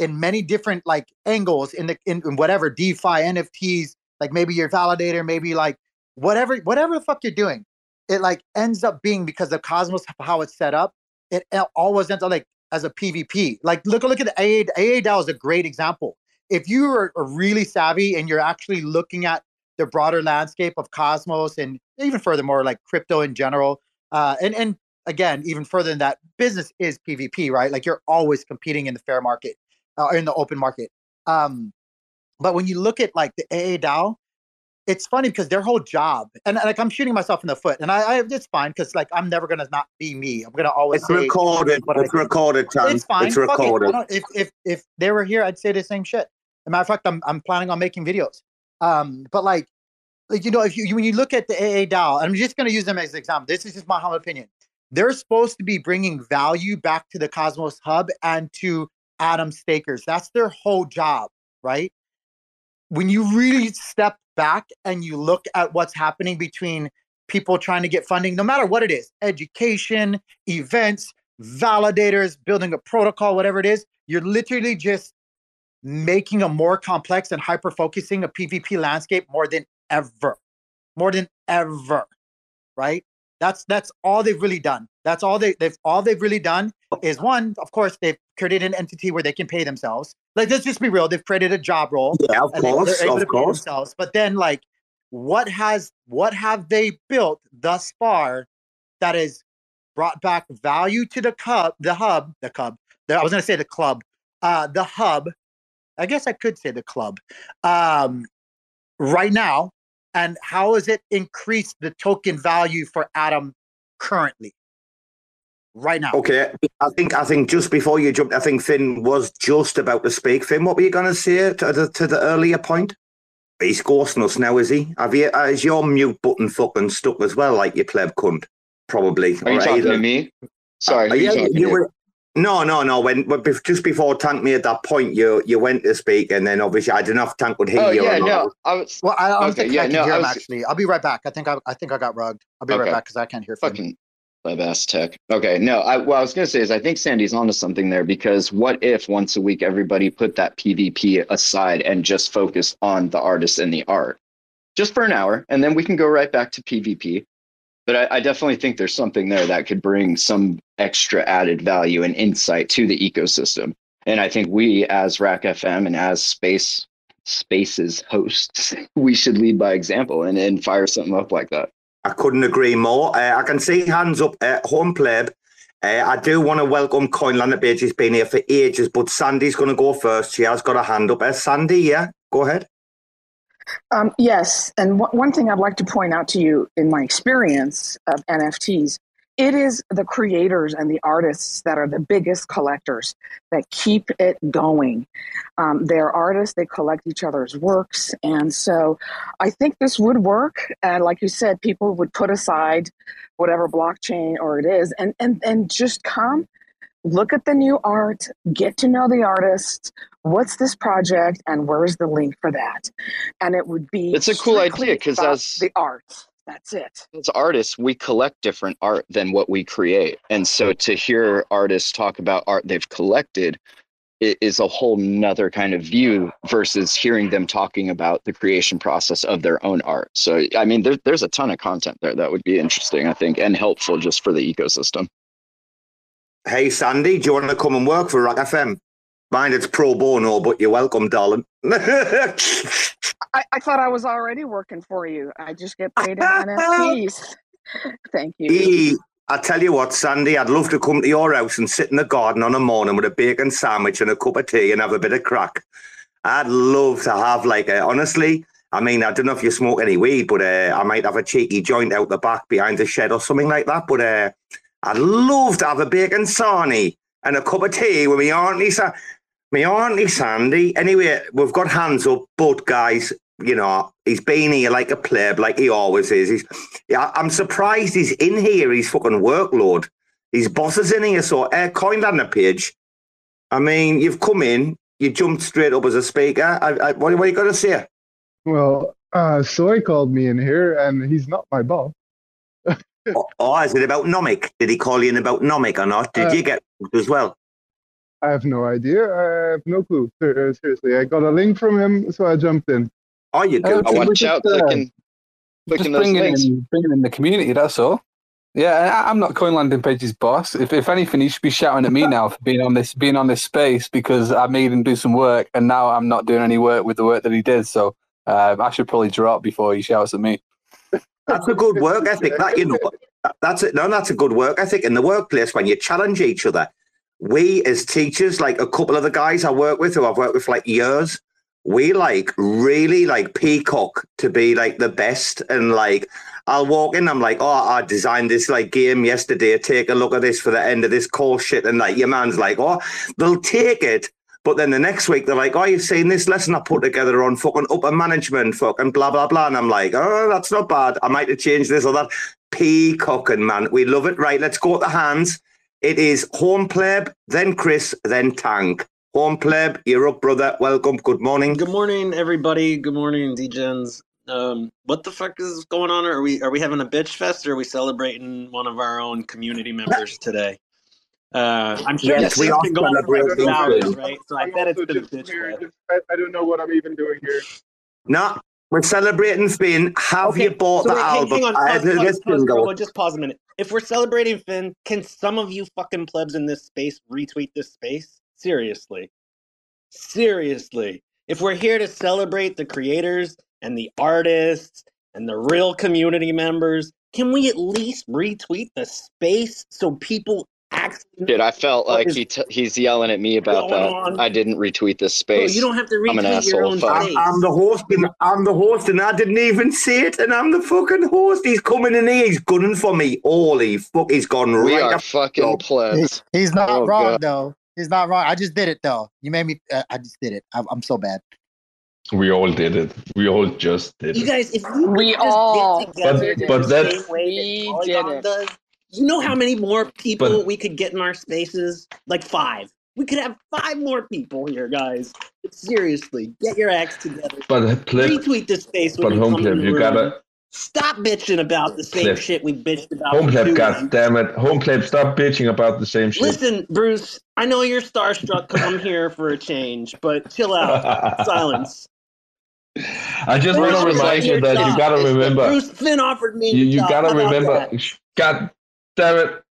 S7: in many different like angles in the in, in whatever DeFi, NFTs, like maybe your validator, maybe like whatever whatever the fuck you're doing, it like ends up being because of Cosmos how it's set up. It always ends up like as a PvP. Like look look at the AA AA DAO is a great example. If you are, are really savvy and you're actually looking at the broader landscape of Cosmos and even furthermore like crypto in general, uh, and and again even further than that, business is PvP, right? Like you're always competing in the fair market uh, in the open market. Um, but when you look at like the AA DAO, it's funny because their whole job, and like I'm shooting myself in the foot, and I, I it's fine because like I'm never gonna not be me. I'm gonna always.
S2: It's recorded. It's recorded, Tom.
S7: It's fine.
S2: It's recorded.
S7: It. If if if they were here, I'd say the same shit. As a matter of fact, I'm I'm planning on making videos. Um, but like, like you know, if you when you look at the AA DAO, I'm just gonna use them as an example. This is just my humble opinion. They're supposed to be bringing value back to the Cosmos Hub and to Atom stakers. That's their whole job, right? When you really step back and you look at what's happening between people trying to get funding, no matter what it is education, events, validators, building a protocol, whatever it is you're literally just making a more complex and hyper focusing a PvP landscape more than ever. More than ever, right? That's that's all they've really done. That's all they they've all they've really done is one, of course, they've created an entity where they can pay themselves. Like let's just be real, they've created a job role.
S2: Yeah, of course, of course.
S7: Themselves. But then like what has what have they built thus far that has brought back value to the cub, the hub, the cub. The, I was going to say the club, uh, the hub. I guess I could say the club. Um, right now, and how has it increased the token value for Atom currently? Right now.
S2: Okay, I think I think just before you jumped, I think Finn was just about to speak. Finn, what were you going to say to the, to the earlier point? He's ghosting us now, is he? Have you? Uh, is your mute button fucking stuck as well, like your pleb cunt? Probably.
S3: Are you
S2: Or
S3: talking
S2: either-
S3: to me? Sorry,
S2: Uh,
S3: who you
S2: yeah,
S3: talking
S2: you
S3: to?
S2: were. No, no, no. When, when just before Tank made that point, you you went to speak, and then obviously I don't know if Tank would hear
S3: Oh
S2: you.
S3: yeah,
S2: or not.
S3: no, I was
S7: Well, I, I don't
S3: Okay,
S7: think
S3: yeah,
S7: I can
S3: no,
S7: hear
S3: I
S7: him actually. I'll be right back. I think I, I think I got rugged. I'll be right back because I can't hear. Finn.
S3: fucking pleb ass tech. Okay, no, I, what I was gonna say is I think Sandy's onto something there because what if once a week everybody put that PvP aside and just focused on the artist and the art, just for an hour, and then we can go right back to PvP. But I, I definitely think there's something there that could bring some extra added value and insight to the ecosystem. And I think we, as RAC FM and as Space Spaces hosts, we should lead by example and, and fire something up like that.
S2: I couldn't agree more. Uh, I can see hands up at home pleb. Uh, I do want to welcome Coin Landing Page. He's been here for ages, but Sandy's going to go first. She has got a hand up. Uh, Sandy, yeah, go ahead.
S10: Um, yes, and one one thing I'd like to point out to you in my experience of NFTs, it is the creators and the artists that are the biggest collectors that keep it going. Um, they're artists; they collect each other's works, and so I think this would work. And like you said, people would put aside whatever blockchain or it is, and and and just come look at the new art, get to know the artist. What's this project, and where's the link for that? And it would be
S3: It's a cool idea
S10: because
S3: as-
S10: the art. That's it.
S3: as artists, we collect different art than what we create. And so to hear artists talk about art they've collected i- is a whole nother kind of view versus hearing them talking about the creation process of their own art. So, I mean, there, there's a ton of content there that would be interesting, I think, and helpful just for the ecosystem.
S2: Hey, Sandy, do you want to come and work for RAC FM? Mind it's pro bono, but you're welcome, darling.
S10: I, I thought I was already working for you. I just get paid in NFTs. Thank you.
S2: E, I tell you what, Sandy, I'd love to come to your house and sit in the garden on a morning with a bacon sandwich and a cup of tea and have a bit of crack. I'd love to have like a, honestly, I mean, I don't know if you smoke any weed, but uh, I might have a cheeky joint out the back behind the shed or something like that. But uh, I'd love to have a bacon sarnie and a cup of tea with me auntie, Sa- me auntie Sandy. Anyway, we've got hands up, but guys, you know, he's been here like a pleb, like he always is. He's, yeah, I'm surprised he's in here. He's fucking workload. His boss is in here. So, uh, Coin Landing Page. I mean, you've come in, you jumped straight up as a speaker. I, I, what, what you going to say?
S12: Well, uh, Soy called me in here, and he's not my boss.
S2: oh, oh, is it about Nomic? Did he call you in about Nomic or not? Did
S12: Uh,
S2: you get as well?
S12: I have no idea. I have no clue. Uh, Seriously, I got a link from him, so I jumped in.
S2: Oh, you
S11: Uh,
S3: I
S11: we
S3: watch
S11: just,
S3: out,
S11: uh,
S3: clicking,
S11: Just
S3: clicking those
S11: bringing
S3: links.
S11: in, bringing in the community, that's all. Yeah, I- I'm not Coin Landing Page's boss. If, if anything, he should be shouting at me now for being on this being on this space because I made him do some work, and now I'm not doing any work with the work that he did. So uh, I should probably drop before he shouts at me.
S2: That's a good work ethic. That you know, that's it. No, that's a good work ethic in the workplace when you challenge each other. We as teachers, like a couple of the guys I work with, who I've worked with for like years, we like really like peacock to be like the best. And like, I'll walk in, I'm like, oh, I designed this like game yesterday. Take a look at this for the end of this course shit. And like, your man's like, oh, they'll take it. But then the next week they're like, "Oh, you've seen this lesson I put together on fucking upper management, fucking blah blah blah," and I'm like, "Oh, that's not bad. I might have changed this or that." Peacocking, man, we love it. Right, let's go at the hands. It is home pleb, then Chris, then Tank. Home pleb, you're up, brother. Welcome. Good morning.
S13: Good morning, everybody. Good morning, DJs. Um, what the fuck is going on? Are we are we having a bitch fest or are we celebrating one of our own community members today? Uh, I'm sure
S2: Yes, we
S13: has
S2: are
S13: been going for hours, right? So I
S12: I'm
S13: bet it's
S12: also
S13: been a bitch
S12: here.
S13: fest.
S12: Just, I, I don't know what I'm even doing here.
S2: No, we're celebrating Finn. Have you bought
S13: so
S2: the
S13: wait,
S2: album?
S13: hang on,
S2: I
S13: pause,
S2: had
S13: pause, pause, just pause a minute. If we're celebrating Finn, can some of you fucking plebs in this space retweet this space? Seriously. Seriously. If we're here to celebrate the creators and the artists and the real community members, can we at least retweet the space so people actually
S3: Dude, I felt like he t- he's yelling at me about that.
S13: on?
S3: I didn't retweet this
S13: Bro,
S3: space.
S13: you don't have to
S3: I'm an
S13: retweet your
S3: asshole.
S13: own
S3: Fuck.
S13: space.
S2: I'm the host, and I'm the host, and I didn't even see it, and I'm the fucking host. He's coming in here, he's gunning for me. Holy fuck, he's gone
S3: We
S2: right
S3: are fucking
S7: He,
S3: plebs.
S7: he's not
S3: Oh,
S7: wrong
S3: God.
S7: though. He's not wrong. I just did it though. You made me. Uh, I just did it. I'm, I'm so bad.
S8: We all did it. We all just did it.
S13: You
S8: it.
S13: guys, if you
S10: We
S13: could just
S10: all
S13: get together
S8: But-
S13: in
S8: but
S13: the
S8: that-
S13: same way
S10: We did it.
S13: does, you know how many more people
S8: But-
S13: we could get in our spaces? Like five. We could have five more people here, guys. Seriously, get your acts together.
S8: But pleb,
S13: Retweet this space when
S8: but
S13: you
S8: home
S13: the
S8: you
S13: room.
S8: gotta
S13: Stop bitching about the same shit we bitched about.
S8: home
S13: two
S8: God damn it, home pleb. Stop bitching about the same shit.
S13: Listen, Bruce, I know you're starstruck because I'm here for a change, but chill out. Silence.
S8: I just want to remind you that you gotta remember.
S13: Bruce Finn offered me.
S8: You, you gotta remember. God damn it,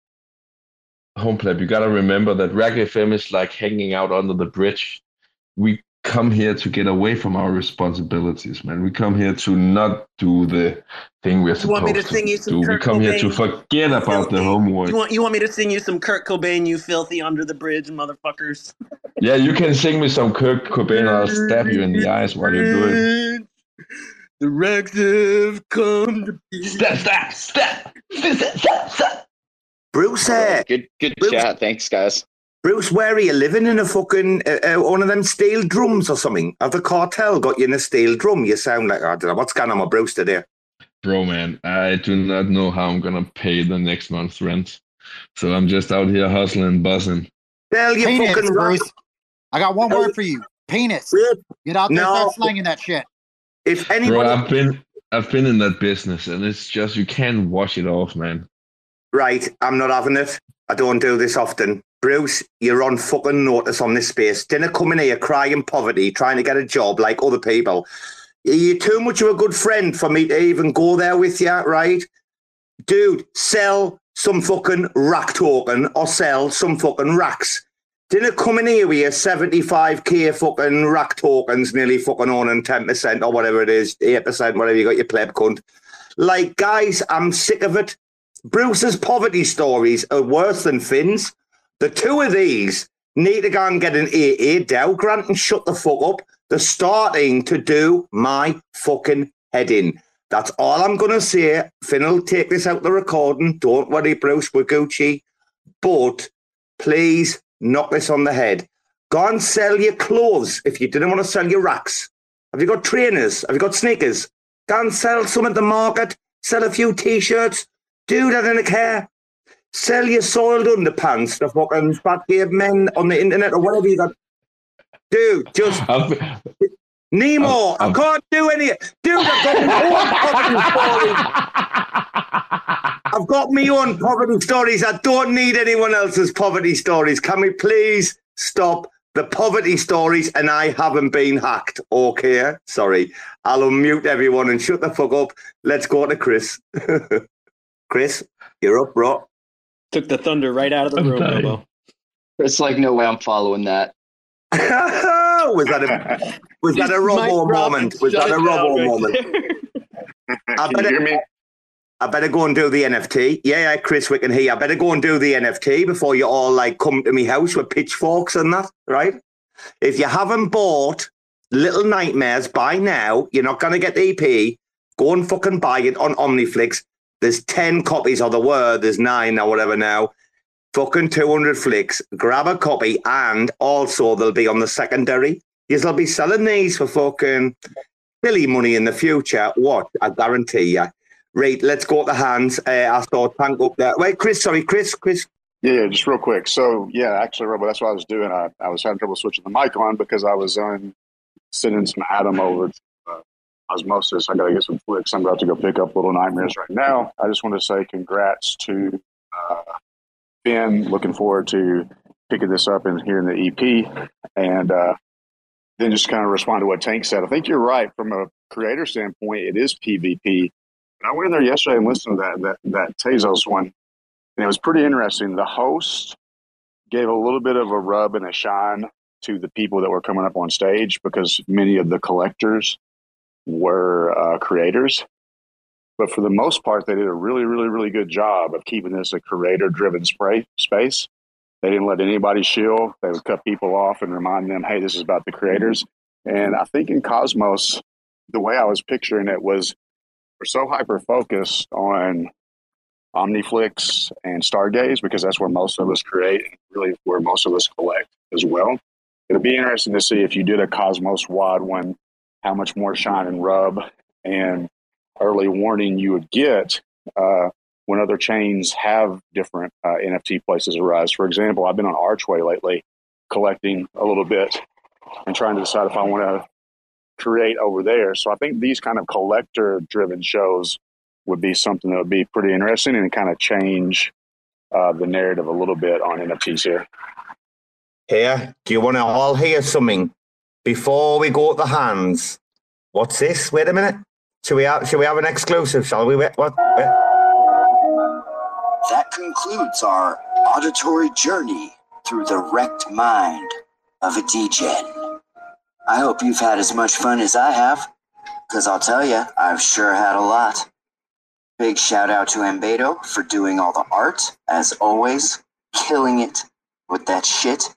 S8: home pleb. You gotta remember that RAC FM is like hanging out under the bridge. We come here to get away from our responsibilities, man. We come here to not do the thing we're
S13: You want me
S8: supposed
S13: to
S8: to do. We
S13: Kurt
S8: come here to forget about the homework.
S13: You want you want me to sing you some Kurt Cobain, you filthy under the bridge, motherfuckers?
S8: Yeah, you can sing me some Kurt Cobain. I'll stab you in the eyes while you do it.
S13: The Rex have come to be.
S8: Stop! Stop! Stop! Stop! Stop!
S2: Bruce, uh,
S3: Good, good
S2: Bruce-
S3: chat. Thanks, guys.
S2: Bruce, where are you living in a fucking uh, uh, one of them steel drums or something? Have the cartel got you in a steel drum? You sound like I don't know what's going on with Bruce today.
S8: Bro, man, I do not know how I'm gonna pay the next month's rent. So I'm just out here hustling, buzzing.
S2: Tell you
S7: Penis,
S2: fucking rock.
S7: Bruce. I got one word for you. Penis. Get out there,
S2: No.
S7: start slanging that shit.
S2: If
S8: Bro, I've been I've been in that business and it's just you can't wash it off, man.
S2: Right, I'm not having it. I don't do this often. Bruce, you're on fucking notice on this space. Dinner coming in here crying poverty, trying to get a job like other people. You're too much of a good friend for me to even go there with you, right? Dude, sell some fucking rack token or sell some fucking racks. Didn't come in here with your 75k fucking rack tokens, nearly fucking on owning 10% or whatever it is, 8%, whatever you got your pleb cunt. Like, guys, I'm sick of it. Bruce's poverty stories are worse than Finn's. The two of these need to go and get an AA Dell grant and shut the fuck up. They're starting to do my fucking head in. That's all I'm going to say. Finn will take this out the recording. Don't worry, Bruce, we're Gucci. But please knock this on the head. Go and sell your clothes if you didn't want to sell your racks. Have you got trainers? Have you got sneakers? Go and sell some at the market. Sell a few t-shirts. Do that in a care. Sell your soiled underpants to fucking fat cave men on the internet or whatever you got. Dude, just
S8: I've,
S2: Nemo. I
S8: I've-
S2: can't do any. Dude, I've got my own poverty stories. I've got my own poverty stories. I don't need anyone else's poverty stories. Can we please stop the poverty stories? And I haven't been hacked. Okay, sorry. I'll unmute everyone and shut the fuck up. Let's go to Chris. Chris, you're up, bro.
S13: Took the thunder right out of the
S8: I'm
S13: room,
S8: dying.
S13: Robo.
S3: It's like no way I'm following that.
S2: was that a was that a robo moment? Was that a robo moment? I
S9: Can you
S2: better,
S9: hear me?
S2: I better go and do the NFT. Yeah, yeah, Chris, we can hear. I better go and do the NFT before you all like come to me house with pitchforks and that, right? If you haven't bought Little Nightmares by now, you're not gonna get the EP. Go and fucking buy it on Omniflix. There's ten copies, of the word, There's nine or whatever now. Fucking 200 FLIX. Grab a copy, and also they'll be on the secondary. You'll be selling these for fucking silly money in the future. What? I guarantee you. Right, let's go to the hands. Uh, I saw Tank up there. Wait, Chris, sorry, Chris, Chris.
S9: Yeah, just real quick. So, yeah, actually, Robo, that's what I was doing. I, I was having trouble switching the mic on because I was um, sending some ATOM over to Osmosis. I got to get some FLIX. I'm about to go pick up Little Nightmares right now. I just want to say congrats to uh, Finn. Looking forward to picking this up and hearing the EP. And uh, then just kind of respond to what Tank said. I think you're right. From a creator standpoint, it is PvP. And I went in there yesterday and listened to that, that, that Tezos one. And it was pretty interesting. The host gave a little bit of a rub and a shine to the people that were coming up on stage because many of the collectors were uh, creators. But for the most part, they did a really, really, really good job of keeping this a creator driven spray space. They didn't let anybody shill. They would cut people off and remind them, hey, this is about the creators. And I think in Cosmos, the way I was picturing it was we're so hyper focused on Omniflix and Stargaze because that's where most of us create and really where most of us collect as well. It'll be interesting to see if you did a Cosmos WOD one, how much more shine and rub and early warning you would get uh, when other chains have different uh, NFT places arise. For example, I've been on Archway lately collecting a little bit and trying to decide if I want to create over there. So I think these kind of collector driven shows would be something that would be pretty interesting and kind of change uh, the narrative a little bit on NFTs here.
S2: Here, do you want to all hear something before we go to the hands? What's this? Wait a minute. Should we have, should we have an exclusive? Shall we? Wait, what? Wait.
S14: That concludes our auditory journey through the wrecked mind of a DGen. I hope you've had as much fun as I have, because I'll tell you, I've sure had a lot. Big shout out to Ambedo for doing all the art, as always, killing it with that shit.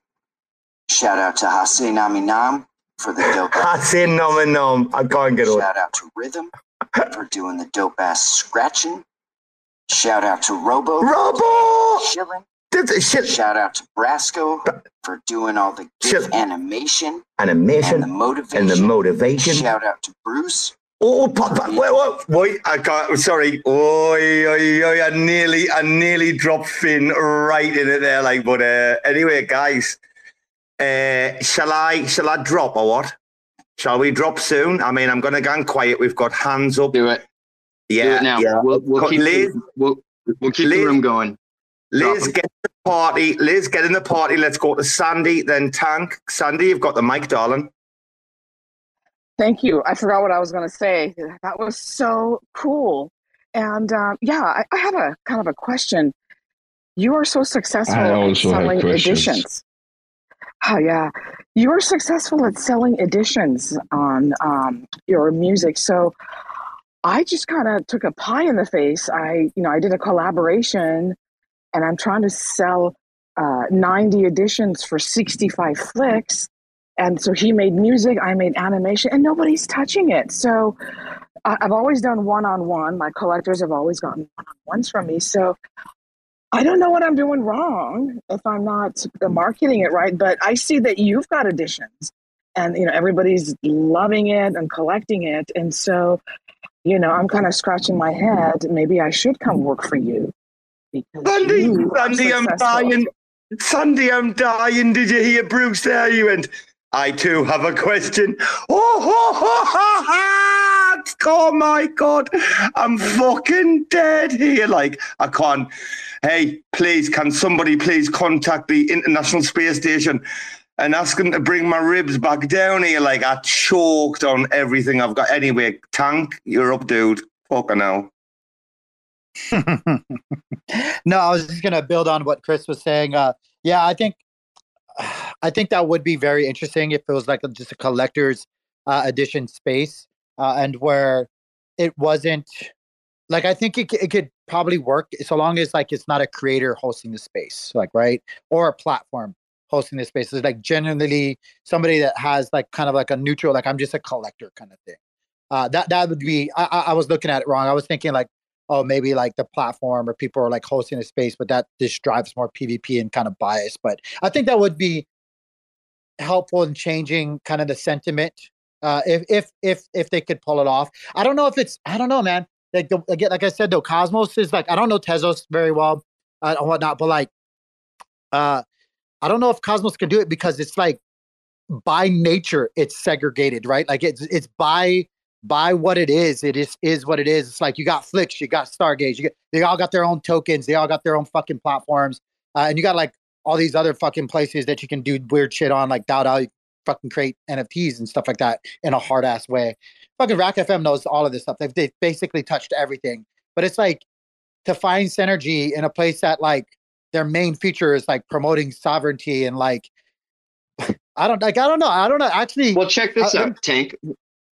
S14: Shout out to Hase Nami Nam for the dope.
S2: Hase Nami Nam. I can't get it.
S14: Shout out to Rhythm for doing the dope ass scratching. Shout out to Robo.
S2: Robo!
S14: Chilling.
S2: Shit.
S14: Shout out to Brasco for doing all the GIF animation
S2: Animation
S14: and the motivation.
S2: and the motivation.
S14: Shout out to Bruce.
S2: Oh, Papa, wait, wait, wait, I can't, sorry. Oi, oi, oi, I nearly, I nearly dropped Finn right in it there, like, but uh, anyway, guys, uh, shall I, shall I drop or what? Shall we drop soon? I mean, I'm going to go and quiet. We've got hands up.
S3: Do it.
S2: Yeah,
S3: Do it now.
S2: yeah.
S3: We'll, we'll keep,
S2: Liz,
S3: the, we'll, we'll keep
S2: Liz-
S3: the room going.
S2: Liz, get in the party. Liz, get in the party. Let's go to Sandy, then Tank. Sandy, you've got the mic, darling.
S10: Thank you. I forgot what I was going to say. That was so cool. And um, yeah, I, I have a kind of a question. You are so successful
S8: I
S10: at
S8: also have
S10: selling editions. Oh yeah, you are successful at selling editions on um, your music. So I just kind of took a pie in the face. I, you know, I did a collaboration, and I'm trying to sell uh, 90 editions for 65 FLIX. And so he made music, I made animation, and nobody's touching it. So I've always done one on one. My collectors have always gotten one on ones from me. So I don't know what I'm doing wrong if I'm not marketing it right, but I see that you've got editions and you know everybody's loving it and collecting it. And so, you know, I'm kind of scratching my head. Maybe I should come work for you. because
S2: Sandy,
S10: you
S2: Sandy, I'm dying. Sandy, I'm dying. Did you hear Bruce there? You went, I too have a question. Oh, ho, ho, ha, ha. oh my God. I'm fucking dead here. Like, I can't. Hey, please, can somebody please contact the International Space Station and ask them to bring my ribs back down here? Like, I choked on everything I've got. Anyway, Tank, you're up, dude. Fucking hell.
S7: no, I was just gonna build on what Chris was saying. Uh, yeah, I think I think that would be very interesting if it was like a, just a collector's uh, edition space, uh, and where it wasn't like I think it, it could probably work so long as like it's not a creator hosting the space, like right, or a platform hosting the space. It's like generally somebody that has like kind of like a neutral, like I'm just a collector kind of thing. Uh, that that would be. I, I was looking at it wrong. I was thinking like oh, maybe like the platform or people are like hosting a space, but that just drives more PvP and kind of bias. But I think that would be helpful in changing kind of the sentiment. Uh, if if if if they could pull it off, I don't know if it's I don't know, man. Like the, again, like I said, though, Cosmos is like I don't know Tezos very well uh, and whatnot, but like, uh, I don't know if Cosmos can do it because it's like by nature it's segregated, right? Like it's it's by by what it is. It is is what it is. It's like you got Flix, you got Stargaze, you get they all got their own tokens, they all got their own fucking platforms, uh, and you got like all these other fucking places that you can do weird shit on, like you fucking create NFTs and stuff like that in a hard ass way. Fucking RAC FM knows all of this stuff. They've, they've basically touched everything, but it's like to find synergy in a place that like their main feature is like promoting sovereignty and like I don't like I don't know I don't know actually.
S3: Well, check this
S7: I-
S3: out, Tank.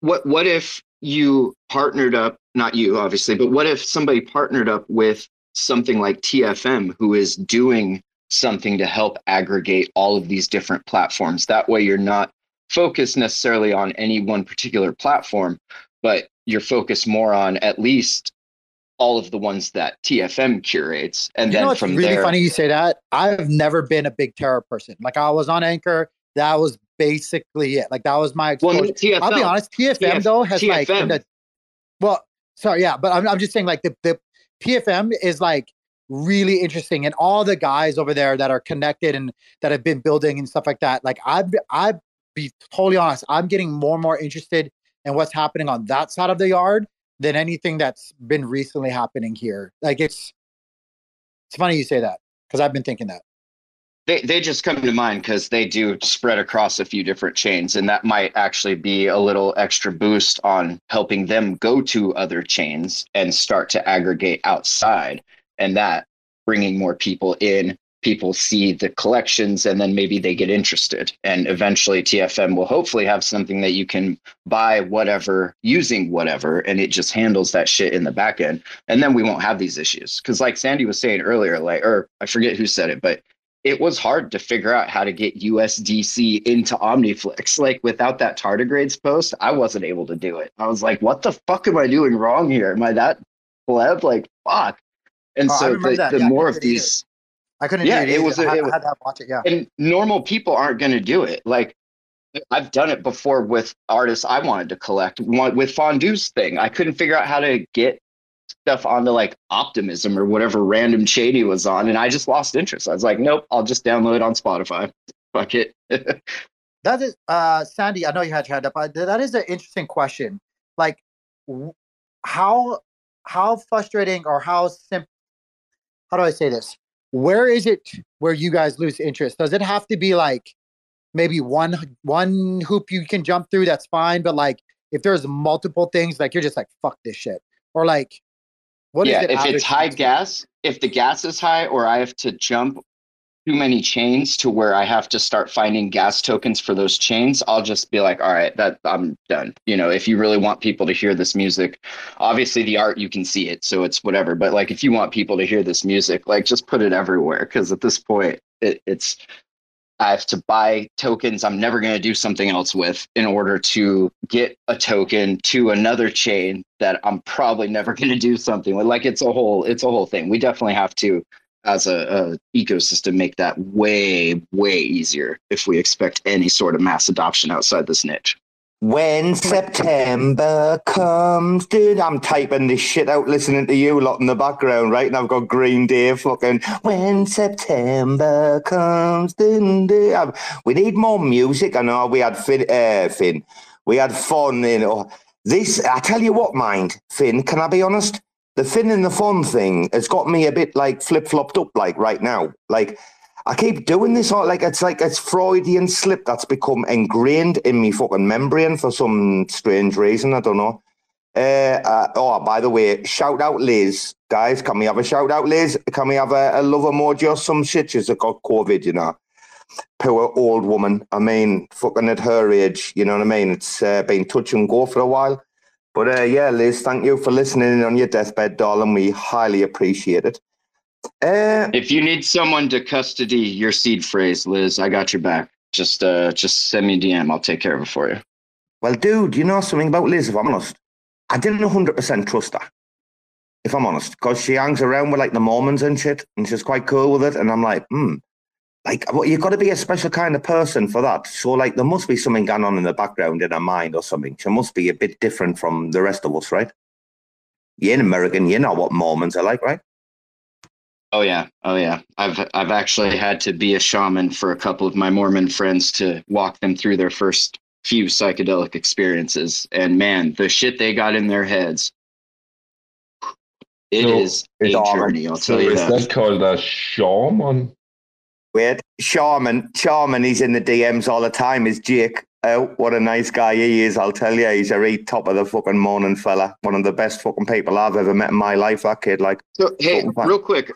S3: what what if you partnered up? Not you, obviously, but what if somebody partnered up with something like TFM, who is doing something to help aggregate all of these different platforms? That way, you're not focused necessarily on any one particular platform, but you're focused more on at least all of the ones that TFM curates, and
S7: you
S3: then from
S7: really
S3: there.
S7: funny you say that? I've never been a big Terra person. Like I was on Anchor, that was basically it. Like that was my
S3: Well.
S7: I'll be honest, TFM
S3: TF
S7: though has like
S3: TFM.
S7: the well, sorry, yeah, but I'm I'm just saying like the the TFM is like really interesting and all the guys over there that are connected and that have been building and stuff like that. Like I've I'd be totally honest, I'm getting more and more interested in what's happening on that side of the yard than anything that's been recently happening here. Like it's it's funny you say that because I've been thinking that.
S3: They they just come to mind because they do spread across a few different chains, and that might actually be a little extra boost on helping them go to other chains and start to aggregate outside, and that bringing more people in. People see the collections, and then maybe they get interested, and eventually TFM will hopefully have something that you can buy whatever using whatever, and it just handles that shit in the back end, and then we won't have these issues. Because like Sandy was saying earlier, like or I forget who said it, but it was hard to figure out how to get USDC into Omniflix. Like without that tardigrades post, I wasn't able to do it. I was like, what the fuck am I doing wrong here? Am I that pleb? Like, fuck. And
S7: Oh,
S3: so the, the
S7: Yeah,
S3: more of
S7: do it either.
S3: these,
S7: I couldn't
S3: Yeah,
S7: do it.
S3: it was
S7: I, had,
S3: it was-
S7: had to watch it. Yeah.
S3: and normal people aren't going to do it. Like I've done it before with artists I wanted to collect. One with Fondue's thing, I couldn't figure out how to get stuff onto like Optimism or whatever random he was on, and I just lost interest. I was like, nope, I'll just download it on Spotify. Fuck it.
S7: That is, uh, Sandy. I know you had your hand up. That is an interesting question. Like, w- how how frustrating or how sim? How do I say this? Where is it where you guys lose interest? Does it have to be like maybe one one hoop you can jump through? That's fine. But like, if there's multiple things, like you're just like fuck this shit, or like, what is
S3: yeah,
S7: it?
S3: if it's high gas, if the gas is high, or I have to jump too many chains to where I have to start finding gas tokens for those chains, I'll just be like, all right, that I'm done. You know, if you really want people to hear this music, obviously the art you can see it, so it's whatever. But like, if you want people to hear this music, like just put it everywhere because at this point, it, it's I have to buy tokens I'm never going to do something else with in order to get a token to another chain that I'm probably never going to do something with. Like it's a whole it's a whole thing. We definitely have to as a, a ecosystem make that way way easier if we expect any sort of mass adoption outside this niche.
S2: When September comes, dude, I'm typing this shit out listening to you lot in the background, right? And I've got Green Day fucking When September comes, dun, dun. We need more music. I know we had Finn, uh, Finn. We had fun You know, this. I tell you what, mind, Finn, can I be honest? The thin and the fun thing has got me a bit like flip flopped up, like right now. Like, I keep doing this, all like it's like it's Freudian slip that's become ingrained in me fucking membrane for some strange reason. I don't know. Uh, uh, oh, by the way, shout out Liz, guys. Can we have a shout out, Liz? Can we have a, a love emoji or some shit? She's got COVID, you know. Poor old woman. I mean, fucking at her age, you know what I mean. It's uh, been touch and go for a while. But uh, yeah, Liz, thank you for listening in on your deathbed, darling. We highly appreciate it. Uh,
S3: If you need someone to custody your seed phrase, Liz, I got your back. Just uh just send me a DM. I'll take care of it for you.
S2: Well, dude, you know something about Liz, if I'm honest? I didn't 100% trust her, if I'm honest, because she hangs around with like the Mormons and shit, and she's quite cool with it. And I'm like, hmm, like, well, you've got to be a special kind of person for that. So, like, there must be something going on in the background in her mind or something. She must be a bit different from the rest of us, right? You're an American, you know what Mormons are like, right?
S3: Oh yeah, oh yeah. I've I've actually had to be a shaman for a couple of my Mormon friends to walk them through their first few psychedelic experiences, and man, the shit they got in their heads. It
S8: So,
S3: is a journey, I'll
S8: so
S3: tell you
S8: is
S3: that.
S8: that called a shaman?
S2: Wait, Sharman, Sharman, he's in the DMs all the time. Is Jake? Oh, what a nice guy he is! I'll tell you, he's a real top of the fucking morning fella. One of the best fucking people I've ever met in my life. That kid, like,
S3: So hey,
S2: Fucking
S3: real quick,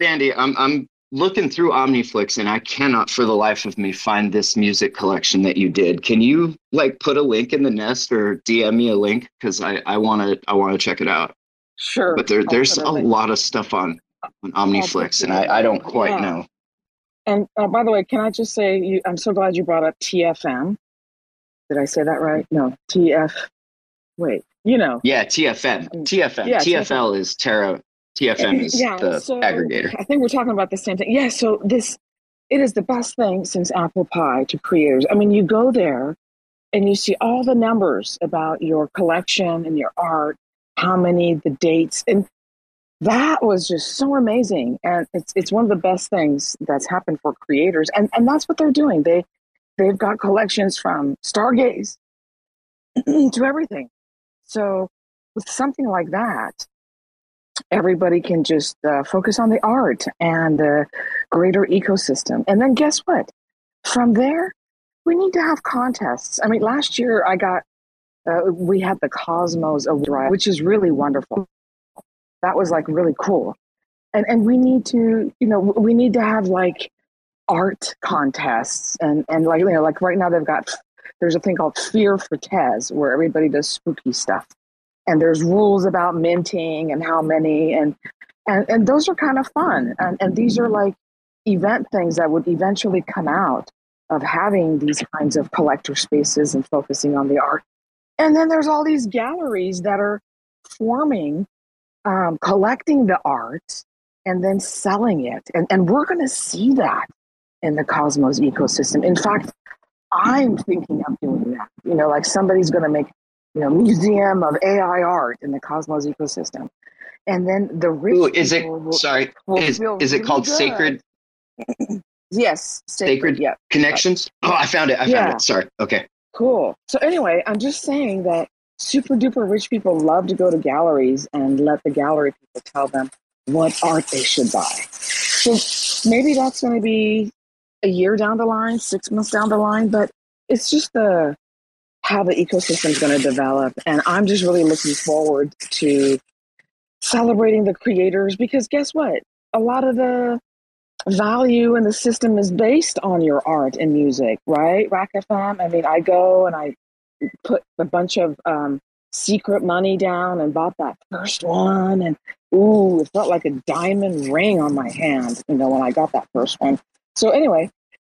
S3: Sandy, I'm I'm looking through Omniflix and I cannot for the life of me find this music collection that you did. Can you like put a link in the nest or DM me a link because I I want to I want to check it out.
S10: Sure.
S3: But there
S10: I'll
S3: there's a
S10: a
S3: lot of stuff on on Omniflix and I I don't quite
S10: Yeah.
S3: know.
S10: And uh, by the way, can I just say, you, I'm so glad you brought up TFM. Did I say that right? No, TF. Wait, you know.
S3: Yeah, TFM. TFM.
S10: Yeah,
S3: TFL is Terra. TFM is
S10: yeah,
S3: the
S10: so
S3: aggregator.
S10: I think we're talking about the same thing. Yeah, so this it is the best thing since apple pie to creators. I mean, you go there and you see all the numbers about your collection and your art, how many, the dates, and that was just so amazing. And it's it's one of the best things that's happened for creators, and and that's what they're doing. They they've got collections from Stargaze to everything. So with something like that, everybody can just uh, focus on the art and the greater ecosystem. And then guess what? From there, we need to have contests. I mean, last year I got, uh, we had the Cosmos Award, which is really wonderful. That was like really cool. And, and we need to, you know, we need to have like art contests and, and like, you know, like right now they've got, there's a thing called Fear for Tez where everybody does spooky stuff. And there's rules about minting and how many and and, and those are kind of fun. And, and these are like event things that would eventually come out of having these kinds of collector spaces and focusing on the art. And then there's all these galleries that are forming um, collecting the art and then selling it and, and we're going to see that in the cosmos ecosystem in fact i'm thinking of doing that you know like somebody's going to make you know, museum of AI art in the Cosmos ecosystem. And then the rich
S3: Ooh, is it
S10: will,
S3: sorry?
S10: will
S3: Is is it called
S10: good.
S3: Sacred
S10: Yes, sacred.
S3: Sacred
S10: Yeah,
S3: Connections? Oh, I found it. I found
S10: Yeah.
S3: it. Sorry. Okay.
S10: cool. So anyway, I'm just saying that super duper rich people love to go to galleries and let the gallery people tell them what art they should buy. So maybe that's going to be a year down the line, six months down the line, but it's just the how the ecosystem is going to develop. And I'm just really looking forward to celebrating the creators because guess what? A lot of the value in the system is based on your art and music, right? RAC FM. I mean, I go and I put a bunch of um, secret money down and bought that first one. And ooh, it felt like a diamond ring on my hand, you know, when I got that first one. So, anyway,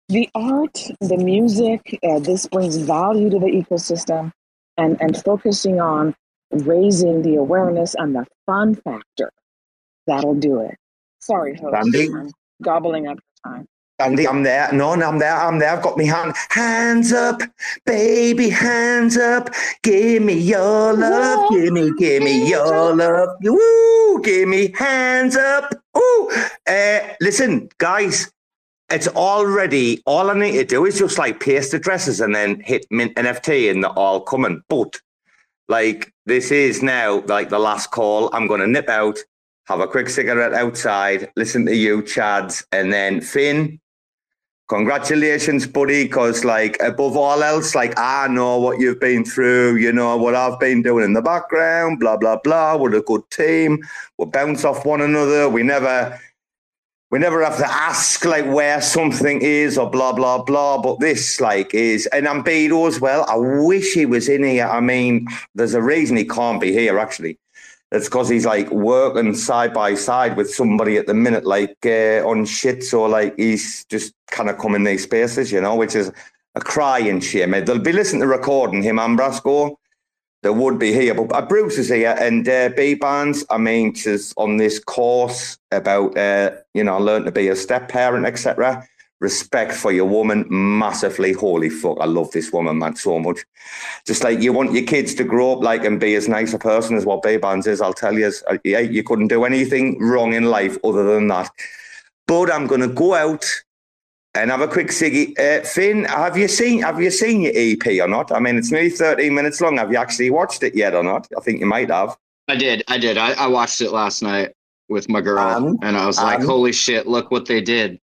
S10: the art, the music, uh, this brings value to the ecosystem and, and focusing on raising the awareness and the fun factor. That'll do it. Sorry, host. I'm gobbling up your time.
S2: Andy, I'm there. No, no, I'm there. I'm there. I've got my hand. Hands up, baby, hands up. Give me your love. Give me, give me your love. Woo! Give me hands up. Ooh. Uh, listen, guys, it's already, all I need to do is just like paste the addresses and then hit mint NFT and they're all coming. But like, this is now like the last call. I'm going to nip out, have a quick cigarette outside, listen to you, Chads, and then Finn, congratulations, buddy. Because, like, above all else, like, I know what you've been through. You know what I've been doing in the background. Blah blah blah. We're a good team. We bounce off one another. We never. We never have to ask like where something is or blah blah blah. But this like is, and Ambedo as well. I wish he was in here. I mean, there's a reason he can't be here actually. It's because he's like working side by side with somebody at the minute, like uh, on shit. So like he's just kind of coming these spaces, you know, which is a crying shame. They'll be listening to recording him and Brasco. There would be here, but uh, Bruce is here and uh, B bands. I mean, she's on this course about uh, you know learn to be a step parent, etc. Respect for your woman, massively. Holy fuck, I love this woman, man, so much. Just like you want your kids to grow up like and be as nice a person as what B bands is. I'll tell you, uh, yeah, you couldn't do anything wrong in life other than that. But I'm gonna go out and have a quick ciggy. Uh, Finn, have you seen have you seen your EP or not? I mean, it's nearly 13 minutes long. Have you actually watched it yet or not? I think you might have.
S3: I did. I did. I, I watched it last night with my girl,
S2: Um,
S3: and I was like,
S2: um.
S3: "Holy shit! Look what they did!"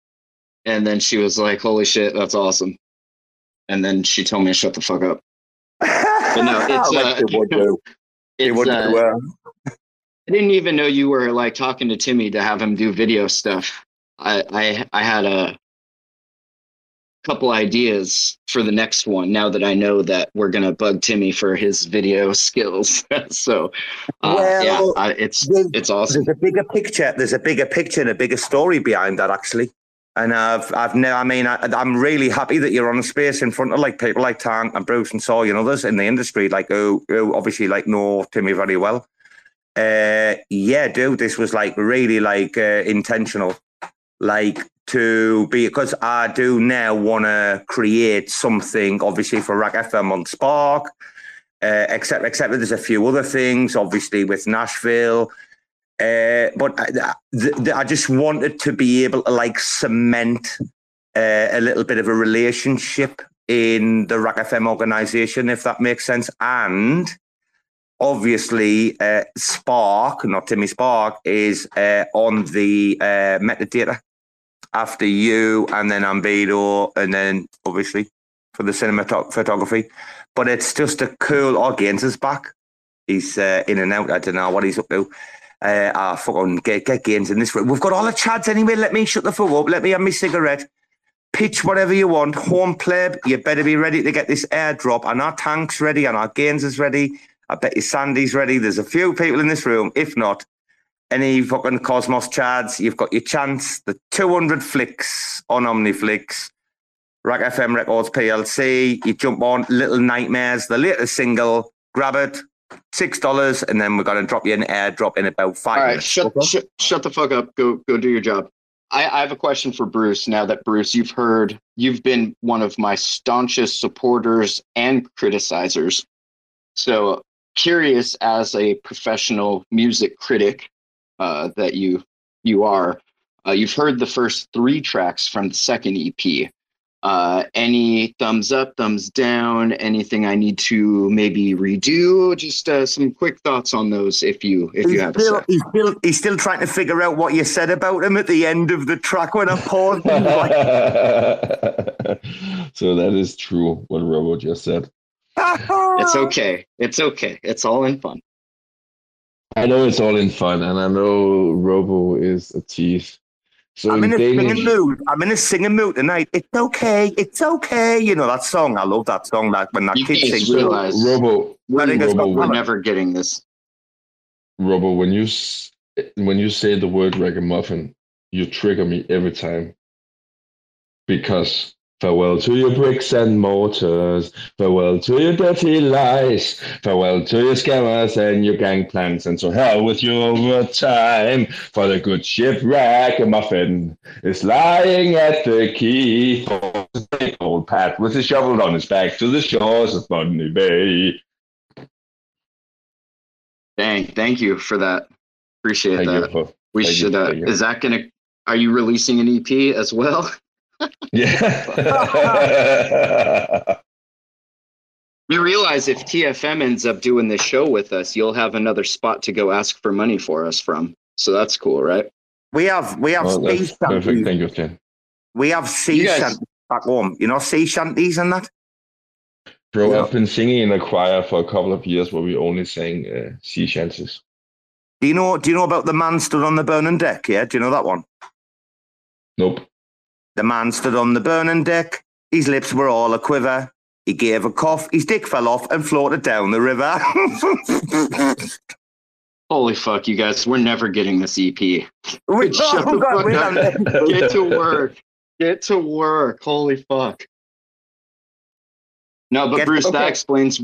S3: And then she was like, "Holy shit, that's awesome!" And then she told me to shut the fuck up. But no, it's
S2: Like
S3: uh,
S2: you would do.
S3: It's,
S2: would
S3: uh,
S2: do, uh,
S3: I didn't even know you were like talking to Timmy to have him do video stuff. I, I I had a couple ideas for the next one now that I know that we're gonna bug Timmy for his video skills. so uh,
S2: Well,
S3: yeah, I, it's it's awesome.
S2: There's a bigger picture. There's a bigger picture and a bigger story behind that, actually. And I've, I've no, I mean, I, I'm really happy that you're on a space in front of like people like Tank and Bruce and Soy and others in the industry, like who, who obviously like know Timmy very well. Uh, yeah, dude, this was like really like uh, intentional, like to be because I do now want to create something, obviously for RAC FM on Spark, uh, except except that there's a few other things, obviously with Nashville. Uh, but I, I just wanted to be able to like cement uh, a little bit of a relationship in the RAC FM organization, if that makes sense. And obviously, uh, Spark, not Timmy Spark, is uh, on the uh, metadata after you, and then Ambedo, and then obviously for the cinematography. But it's just a cool. Gainzz is back. He's uh, in and out. I don't know what he's up to. Uh, ah, fucking get, get Gainzz in this room. We've got all the chads anyway. Let me shut the fuck up. Let me have my cigarette. Pitch whatever you want. Home pleb, you better be ready to get this airdrop. And our tank's ready and our Gainzz is ready. I bet you Sandy's ready. There's a few people in this room. If not, any fucking Cosmos chads, you've got your chance. The 200 FLIX on Omniflix. RAC FM Records PLC. You jump on Little Nightmares, the latest single. Grab it, six dollars, and then we're gonna drop you an airdrop in about five
S3: All right,
S2: minutes.
S3: shut, shut shut the fuck up. Go go do your job. I, I have a question for Bruce. Now that Bruce, you've heard, you've been one of my staunchest supporters and criticizers. So curious, as a professional music critic uh, that you you are, uh, you've heard the first three tracks from the second EP. Uh, any thumbs up, thumbs down? Anything I need to maybe redo? Just uh, some quick thoughts on those, if you if you have
S2: still,
S3: sec.
S2: he's, still, he's still trying to figure out what you said about him at the end of the track when I paused. He's like,
S8: so that is true what Robo just said.
S3: It's okay. It's okay. It's all in fun.
S8: I know it's all in fun, and I know Robo is a tease. So
S2: I'm in a
S8: Danish,
S2: singing mood. I'm in a singing mood tonight. It's okay. It's okay. You know that song. I love that song. That when that
S3: You
S2: kid
S3: guys
S2: sings.
S3: realize
S8: Robo,
S3: we're,
S8: Robo,
S3: we're never getting this.
S8: Robo, when you when you say the word ragamuffin, you trigger me every time. Because farewell to your bricks and mortars, farewell to your dirty lies, farewell to your scammers and your gang plans, and to hell with your overtime. For the good ship ragamuffin is lying at the quay. For the old Pat with his shovel on his back to the shores of Bonny Bay.
S3: Dang, thank you for that. Appreciate
S8: Thank
S3: that.
S8: for-
S3: we
S8: thank you,
S3: should. Uh, is that gonna? Are you releasing an EP as well?
S8: Yeah.
S3: You realize if TFM ends up doing this show with us, you'll have another spot to go ask for money for us from. So that's cool, right?
S2: We have we have sea
S8: that's perfect. Thank you, Ken.
S2: We have sea
S3: You guys-
S2: shanties back home. You know sea shanties and that.
S8: Bro,
S2: Yeah.
S8: I've been singing in a choir for a couple of years where we only sang uh, sea shanties.
S2: Do you know? Do you know about the man stood on the burning deck? Yeah. Do you know that one?
S8: Nope.
S2: The man stood on the burning deck. His lips were all a quiver. He gave a cough. His dick fell off and floated down the river.
S3: Holy fuck, you guys! We're never getting this EP.
S2: we,
S3: Shut
S2: oh,
S3: the fuck up. Get to work. Get to work. Holy fuck. No, but
S2: Get-
S3: Bruce, that explains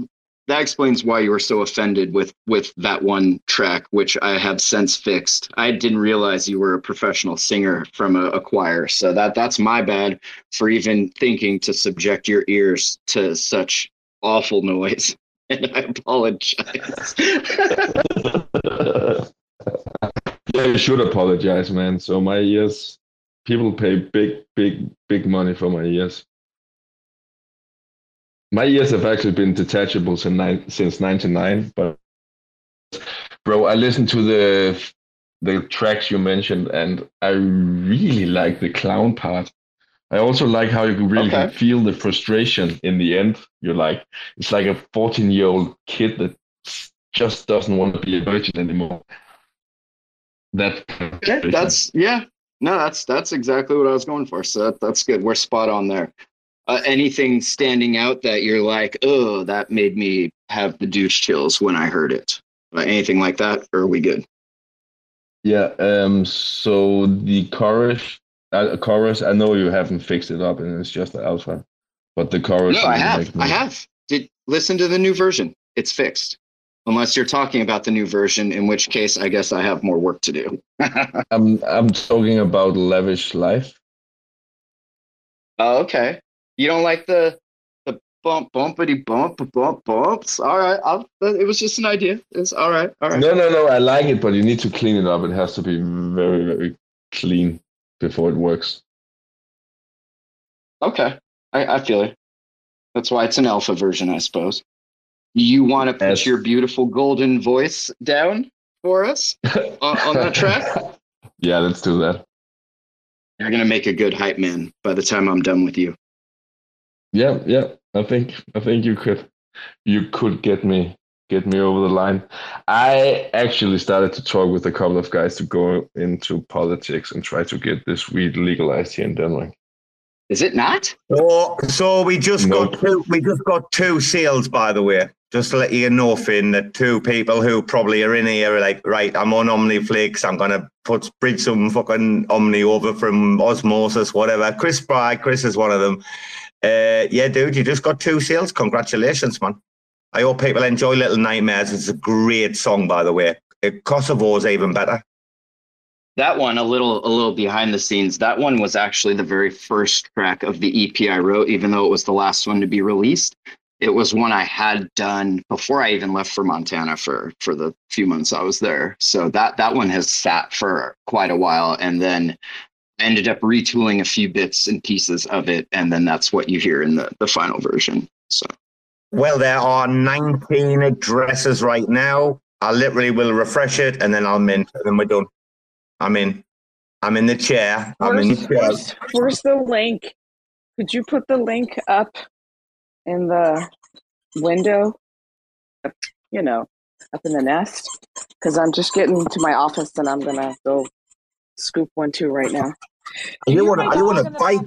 S3: that explains why you were so offended with with that one track, which I have since fixed. I didn't realize you were a professional singer from a, a choir, so that that's my bad for even thinking to subject your ears to such awful noise. And I apologize.
S8: yeah, you should apologize, man. So my ears, people pay big, big, big money for my ears. My ears have actually been detachable since nine, since '99, but bro, I listened to the the tracks you mentioned, and I really like the clown part. I also like how you can really
S3: Okay.
S8: feel the frustration in the end. You're like, it's like a 14 year old kid that just doesn't want to be a virgin anymore. That
S3: Yeah, that's yeah. No, that's that's exactly what I was going for. So that, that's good. We're spot on there. Uh, anything standing out that you're like, oh, that made me have the douche chills when I heard it? Uh, anything like that, or are we good?
S8: Yeah. Um. So the chorus, uh, chorus. I know you haven't fixed it up, and it's just the outro. But the chorus.
S3: No, I have.
S8: me-
S3: I have. Did listen to the new version. It's fixed. Unless you're talking about the new version, in which case I guess I have more work to do.
S8: I'm I'm talking about lavish life.
S3: Oh, okay. You don't like the the bump bumpity bump bump bumps. All right. I'll, it was just an idea. It's all right. All right.
S8: No, no, no. I like it, but you need to clean it up. It has to be very, very clean before it works.
S3: Okay. I, I feel it. That's why it's an alpha version, I suppose. You want to put
S8: Yes.
S3: your beautiful golden voice down for us on, on that track?
S8: Yeah, let's do that.
S3: You're gonna make a good hype man by the time I'm done with you.
S8: Yeah, yeah. I think I think you could you could get me get me over the line. I actually started to talk with a couple of guys to go into politics and try to get this weed legalized here in Denmark.
S3: Is it not?
S2: So, so we just
S8: Nope.
S2: got two. We just got two sales, by the way. Just to let you know, Finn, that two people who probably are in here are like, right, I'm on Omniflix. I'm gonna put bridge some fucking Omni over from Osmosis, whatever. Chris Fry, Chris is one of them. Uh, yeah, dude, you just got two sales. Congratulations, man. I hope people enjoy Little Nightmares. It's a great song, by the way. Uh, Kosovo's even better.
S3: That one, a little, a little behind the scenes. That one was actually the very first track of the EP I wrote, even though it was the last one to be released. It was one I had done before I even left for Montana for for the few months I was there. So that that one has sat for quite a while, and then ended up retooling a few bits and pieces of it, and then that's what you hear in the the final version. So
S2: Well, there are 19 addresses right now. I literally will refresh it and then I'll mint and then we're done. I'm in. I'm in the chair. I'm in the chair.
S10: where's, where's the link? Could you put the link up in the window? You know, up in the nest? Because I'm just getting to my office and I'm gonna go scoop one too right now.
S2: Are you on a, are you on a bike?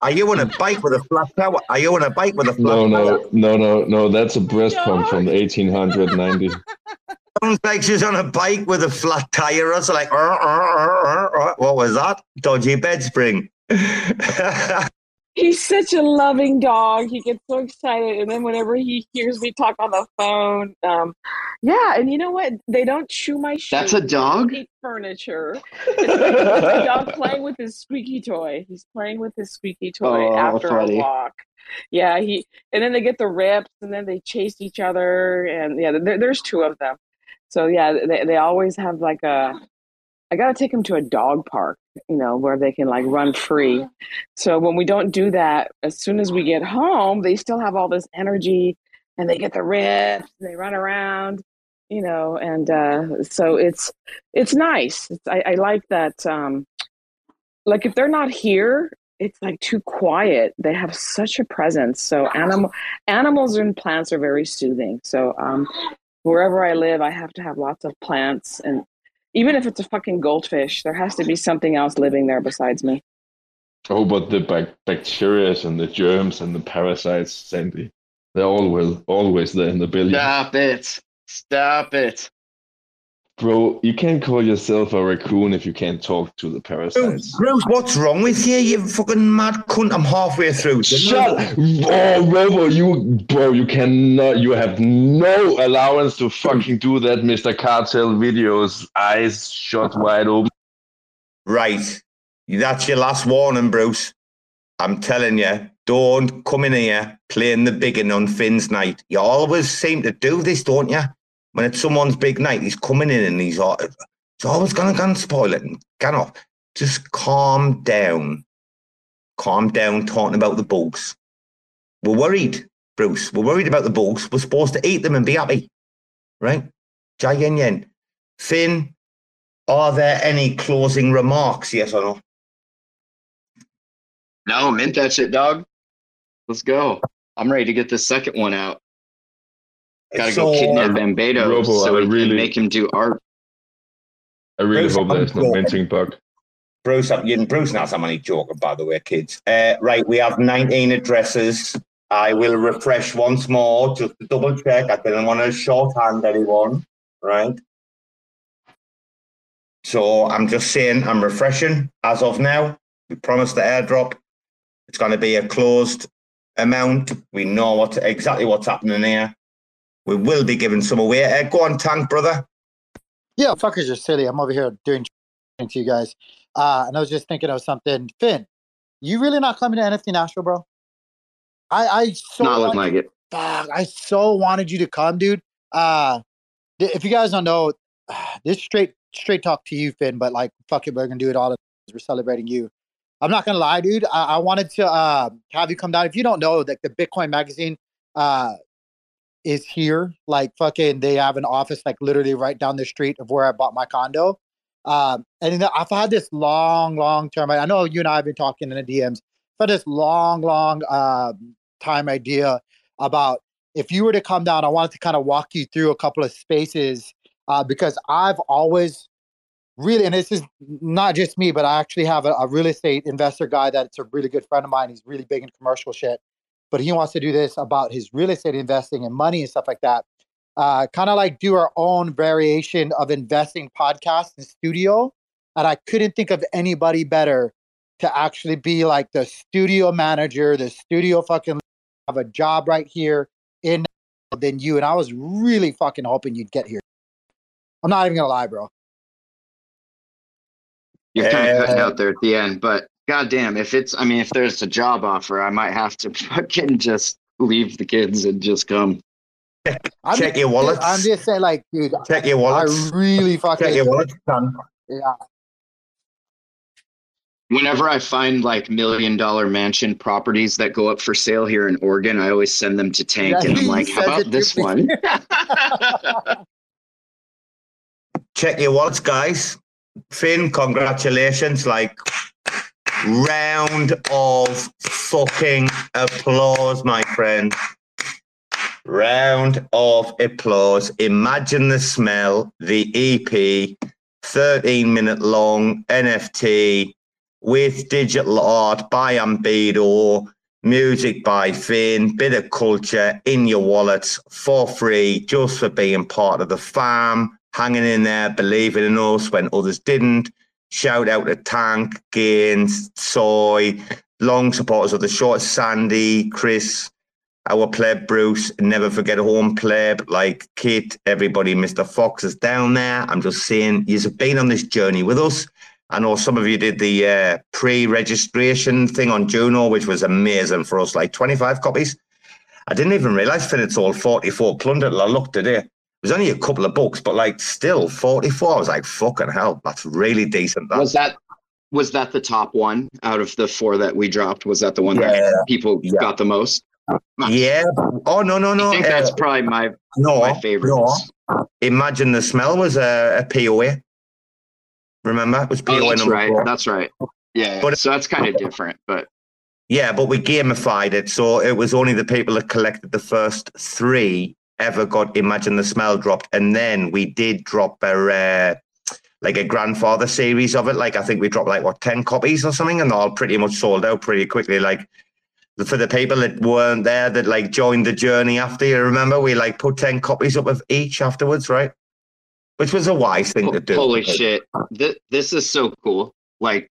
S2: Are you on a bike with a flat tire? Are you on a bike with a flat
S8: No,
S2: tire?
S8: no, no, no, no. That's a breast pump from 1890.
S2: Sounds like she's on a bike with a flat tire. It's like, "Uh, uh, uh, uh, uh." what was that? Dodgy bed spring.
S10: He's such a loving dog. He gets so excited, and then whenever he hears me talk on the phone, um, yeah. And you know what? They don't chew my shit.
S3: That's a dog?
S10: Eat furniture. It's it's like a dog playing with his squeaky toy. He's playing with his squeaky toy
S3: Oh,
S10: after
S3: funny.
S10: a walk. Yeah, he and then they get the rips, and then they chase each other, and yeah, there, there's two of them. So yeah, they they always have like a. I gotta take them to a dog park, you know, where they can like run free. So when we don't do that, as soon as we get home, they still have all this energy, and they get the rips, and they run around, you know, and uh, so it's it's nice. It's, I, I like that. Um, like if they're not here, it's like too quiet. They have such a presence. So animal animals and plants are very soothing. So um, wherever I live, I have to have lots of plants, and even if it's a fucking goldfish, there has to be something else living there besides me.
S8: Oh, but the bac- bacteria and the germs and the parasites, Sandy, they're always always there in the billion.
S3: stop it, stop it.
S8: Bro, you can't call yourself a raccoon if you can't talk to the parasites.
S2: Bruce, what's wrong with you? You fucking mad cunt. I'm halfway through.
S8: Shut! Oh, Robo, you, bro, you cannot. You have no allowance to fucking do that, Mister Cartel videos. Eyes shut wide open.
S2: Right. That's your last warning, Bruce. I'm telling you, don't come in here playing the big one on Finn's night. You always seem to do this, don't you? When it's someone's big night, he's coming in and he's, he's always going to spoil it. And get off. Just calm down. Calm down talking about the bugs. We're worried, Bruce. We're worried about the bugs. We're supposed to eat them and be happy. Right? Jai yin yin. Finn, are there any closing remarks? Yes or no?
S3: No, mint that shit, dog. Let's go. I'm ready to get the second one out. Gotta go
S2: So,
S3: kidnap Bambedo
S8: Robo,
S3: so
S8: I
S3: we
S8: really-
S3: can make him do art.
S8: I really
S2: Bruce,
S8: hope there's no
S2: I'm-
S8: bug.
S2: Bruce, you Bruce not I'm only joking, by the way, kids. Uh, right, we have 19 addresses. I will refresh once more just to double check. I didn't want to shorthand anyone, right? So I'm just saying I'm refreshing as of now. We promised the airdrop. It's going to be a closed amount. We know what exactly what's happening here. We will be giving some away. Uh, go on, Tank, brother.
S7: Yeah, fuckers are silly. I'm over here doing training to you guys. Uh, and I was just thinking of something. Finn, you really not coming to NFT Nashville, bro? I I so
S3: Not looking
S7: wanted-
S3: like it.
S7: Fuck, I so wanted you to come, dude. Uh, th- if you guys don't know, this straight straight talk to you, Finn. But like, fuck it, we're gonna do it all. We're celebrating you. I'm not gonna lie, dude. I, I wanted to uh, have you come down. If you don't know, like the Bitcoin magazine uh, is here. Like fucking, they have an office like literally right down the street of where I bought my condo. Um, and then I've had this long, long term. I know you and I have been talking in the DMs for this long, long um, time idea about if you were to come down. I wanted to kind of walk you through a couple of spaces uh, because I've always really, and this is not just me, but I actually have a, a real estate investor guy that's a really good friend of mine. He's really big in commercial shit, but he wants to do this about his real estate investing and money and stuff like that. Uh, kind of like do our own variation of investing podcast and studio. And I couldn't think of anybody better to actually be like the studio manager, the studio fucking have a job right here in than you. And I was really fucking hoping you'd get here. I'm not even gonna lie, bro.
S3: You're kind of cutting out there at the end, but goddamn, if it's, I mean, if there's a job offer, I might have to fucking just leave the kids and just come.
S7: I'm
S2: Check
S7: just-
S2: your wallets.
S7: I'm just saying, like, dude,
S2: Check your wallets.
S7: I really fucking
S2: Check your wallets, son.
S7: yeah.
S3: Whenever I find like million dollar mansion properties that go up for sale here in Oregon, I always send them to Tank
S7: Yeah,
S3: and I'm like, how about this
S7: me.
S3: one?
S2: Check your wallets, guys. Finn, congratulations. Like, round of fucking applause, my friend. Round of applause. Imagine the smell, the EP, 13 minute long NFT with digital art by Ambedo, music by Finn, bit of culture in your wallets for free, just for being part of the farm, hanging in there, believing in us when others didn't. Shout out to Tank, Gainzz, Soy, long supporters of the short, Sandy, Chris, our pleb Bruce, never forget home pleb, like Kit, everybody, Mr. Fox is down there. I'm just saying, you've been on this journey with us. I know some of you did the uh, pre-registration thing on Juno, which was amazing for us, like 25 copies. I didn't even realize had sold 44 plundered. I looked today. It was only a couple of books, but like still 44. I was like, fucking hell, that's really decent. That.
S3: was that was that the top one out of the four that we dropped? Was that the one
S2: Yeah.
S3: that people got the most?
S2: Yeah. Oh no no no.
S3: I think that's
S2: uh,
S3: probably my
S2: no
S3: my favorite.
S2: No. Imagine the smell was a, a POA. Remember, it was POA
S3: Oh, that's right.
S2: four.
S3: That's right. Yeah.
S2: But-
S3: so that's kind of different, but
S2: Yeah, but we gamified it, so it was only the people that collected the first three ever got Imagine the Smell dropped, and then we did drop a uh, like a grandfather series of it. Like I think we dropped like what ten copies or something, and all pretty much sold out pretty quickly. Like for the people that weren't there that like joined the journey after, you remember we like put ten copies up of each afterwards, right? Which was a wise thing to do.
S3: holy shit, Th- this is so cool. Like,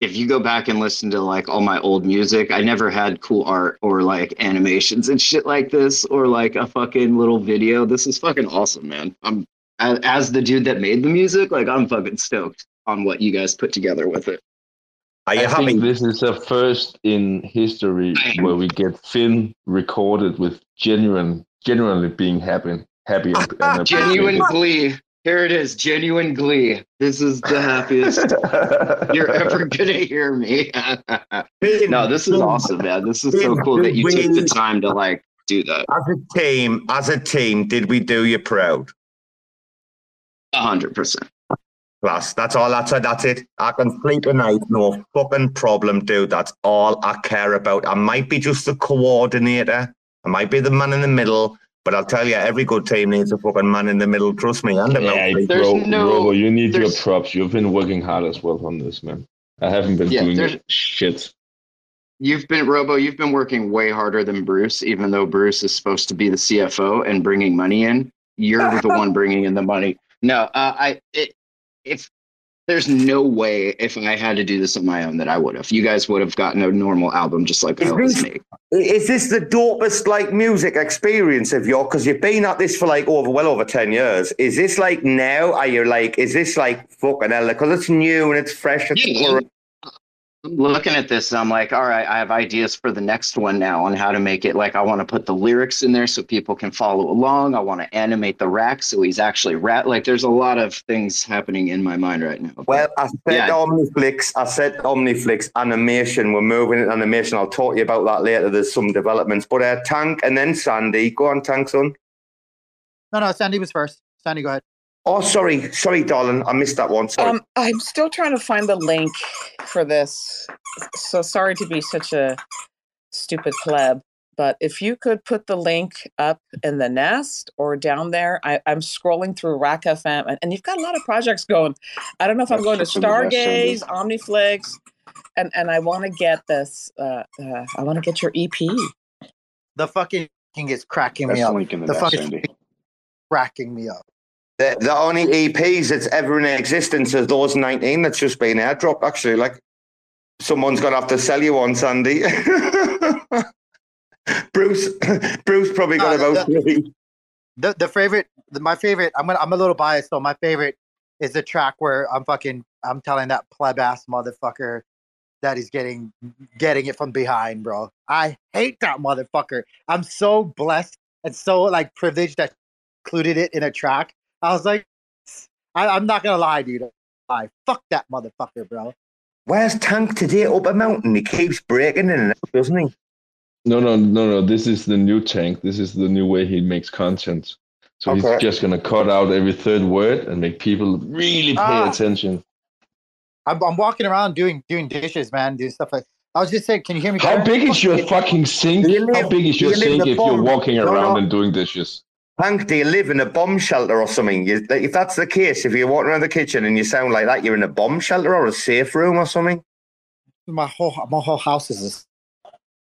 S3: if you go back and listen to like all my old music, I never had cool art or like animations and shit like this, or like a fucking little video. This is fucking awesome, man. I'm as, as the dude that made the music, like I'm fucking stoked on what you guys put together with it.
S2: Are you
S8: I
S2: happy?
S8: think this is a first in history where we get Finn recorded with genuine, genuinely being happy, happy, and, and
S3: Genuine glee. Here it is, genuine glee. This is the happiest you're ever gonna hear me. no, this is awesome, man. This is so cool that you took the time to like do that.
S2: As a team, as a team, did we do you proud?
S3: A hundred percent.
S2: Class. That's all. That's it. That's it. I can sleep at night. No fucking problem, dude. That's all I care about. I might be just the coordinator. I might be the man in the middle, But I'll tell you, every good team needs a fucking man in the middle. Trust me. And
S8: Yeah, bro, Robo, you need your props. You've been working hard as well on this, man. I haven't been
S3: Yeah,
S8: doing shit.
S3: You've been Robo. You've been working way harder than Bruce, even though Bruce is supposed to be the CFO and bringing money in. You're the one bringing in the money. No, uh, I it, if there's no way if I had to do this on my own that I would have. You guys would have gotten a normal album just like
S2: Is this,
S3: make.
S2: is this the dopest like music experience of your? Because you've been at this for like over well over ten years. Is this like now? Are you like? Is this like fucking hell? Because it's new and it's fresh. It's
S3: Yeah, looking at this and I'm like, all right, I have ideas for the next one now on how to make it like I want to put the lyrics in there so people can follow along. I want to animate the rack so he's actually rat. Like there's a lot of things happening in my mind right now.
S2: Well, I said
S3: Yeah.
S2: Omniflix. I said Omniflix animation. We're moving into animation. I'll talk to you about that later. There's some developments. But uh, Tank and then Sandy. Go on, Tank, son.
S7: No, no, Sandy was first. Sandy, go ahead.
S2: Oh, sorry, sorry, darling. I missed that one. Sorry.
S15: Um, I'm still trying to find the link for this. So sorry to be such a stupid pleb, but if you could put the link up in the nest or down there, I, I'm scrolling through RAC FM, and, and you've got a lot of projects going. I don't know if I'm going to
S9: just in the nest, Sandy.
S15: Stargaze, Omniflix, and and I want to get this. Uh, uh, I want to get your EP.
S7: The fucking thing is cracking
S9: That's
S7: me
S9: the
S7: up.
S9: link in the
S7: the
S9: nest,
S7: fucking
S9: Sandy.
S7: cracking me up.
S2: The, the only EPs that's ever in existence is those 19 that's just been airdropped, actually. Like, someone's going to have to sell you one, Sandy. Bruce Bruce probably got
S7: No,
S2: about
S7: the-
S2: three.
S7: The the favorite, the, my favorite. I'm gonna. I'm a little biased though. My favorite is the track where I'm fucking. I'm telling that pleb ass motherfucker that he's getting getting it from behind, bro. I hate that motherfucker. I'm so blessed and so like privileged that included it in a track. I was like, I, I'm not gonna lie, dude. I fuck that motherfucker, bro.
S2: Where's Tank today up a mountain? He keeps breaking in and out, doesn't he?
S8: No, no, no, no. This is the new tank. This is the new way he makes content. So
S2: Okay.
S8: he's just gonna cut out every third word and make people really pay
S7: Ah.
S8: attention.
S7: I'm, I'm walking around doing doing dishes, man, doing stuff like. I was just saying, can you hear me?
S8: How big is your fucking sink?
S2: Do you
S8: How big is your
S2: you
S8: sink
S2: a
S8: if you're
S2: bomb?
S8: walking
S2: No,
S8: around
S2: no.
S8: and doing dishes?
S2: Tank, do you live in a bomb shelter or something? You, like, if that's the case, if you're walking around the kitchen and you sound like that, you're in a bomb shelter or a safe room or something?
S7: My whole my whole house is this.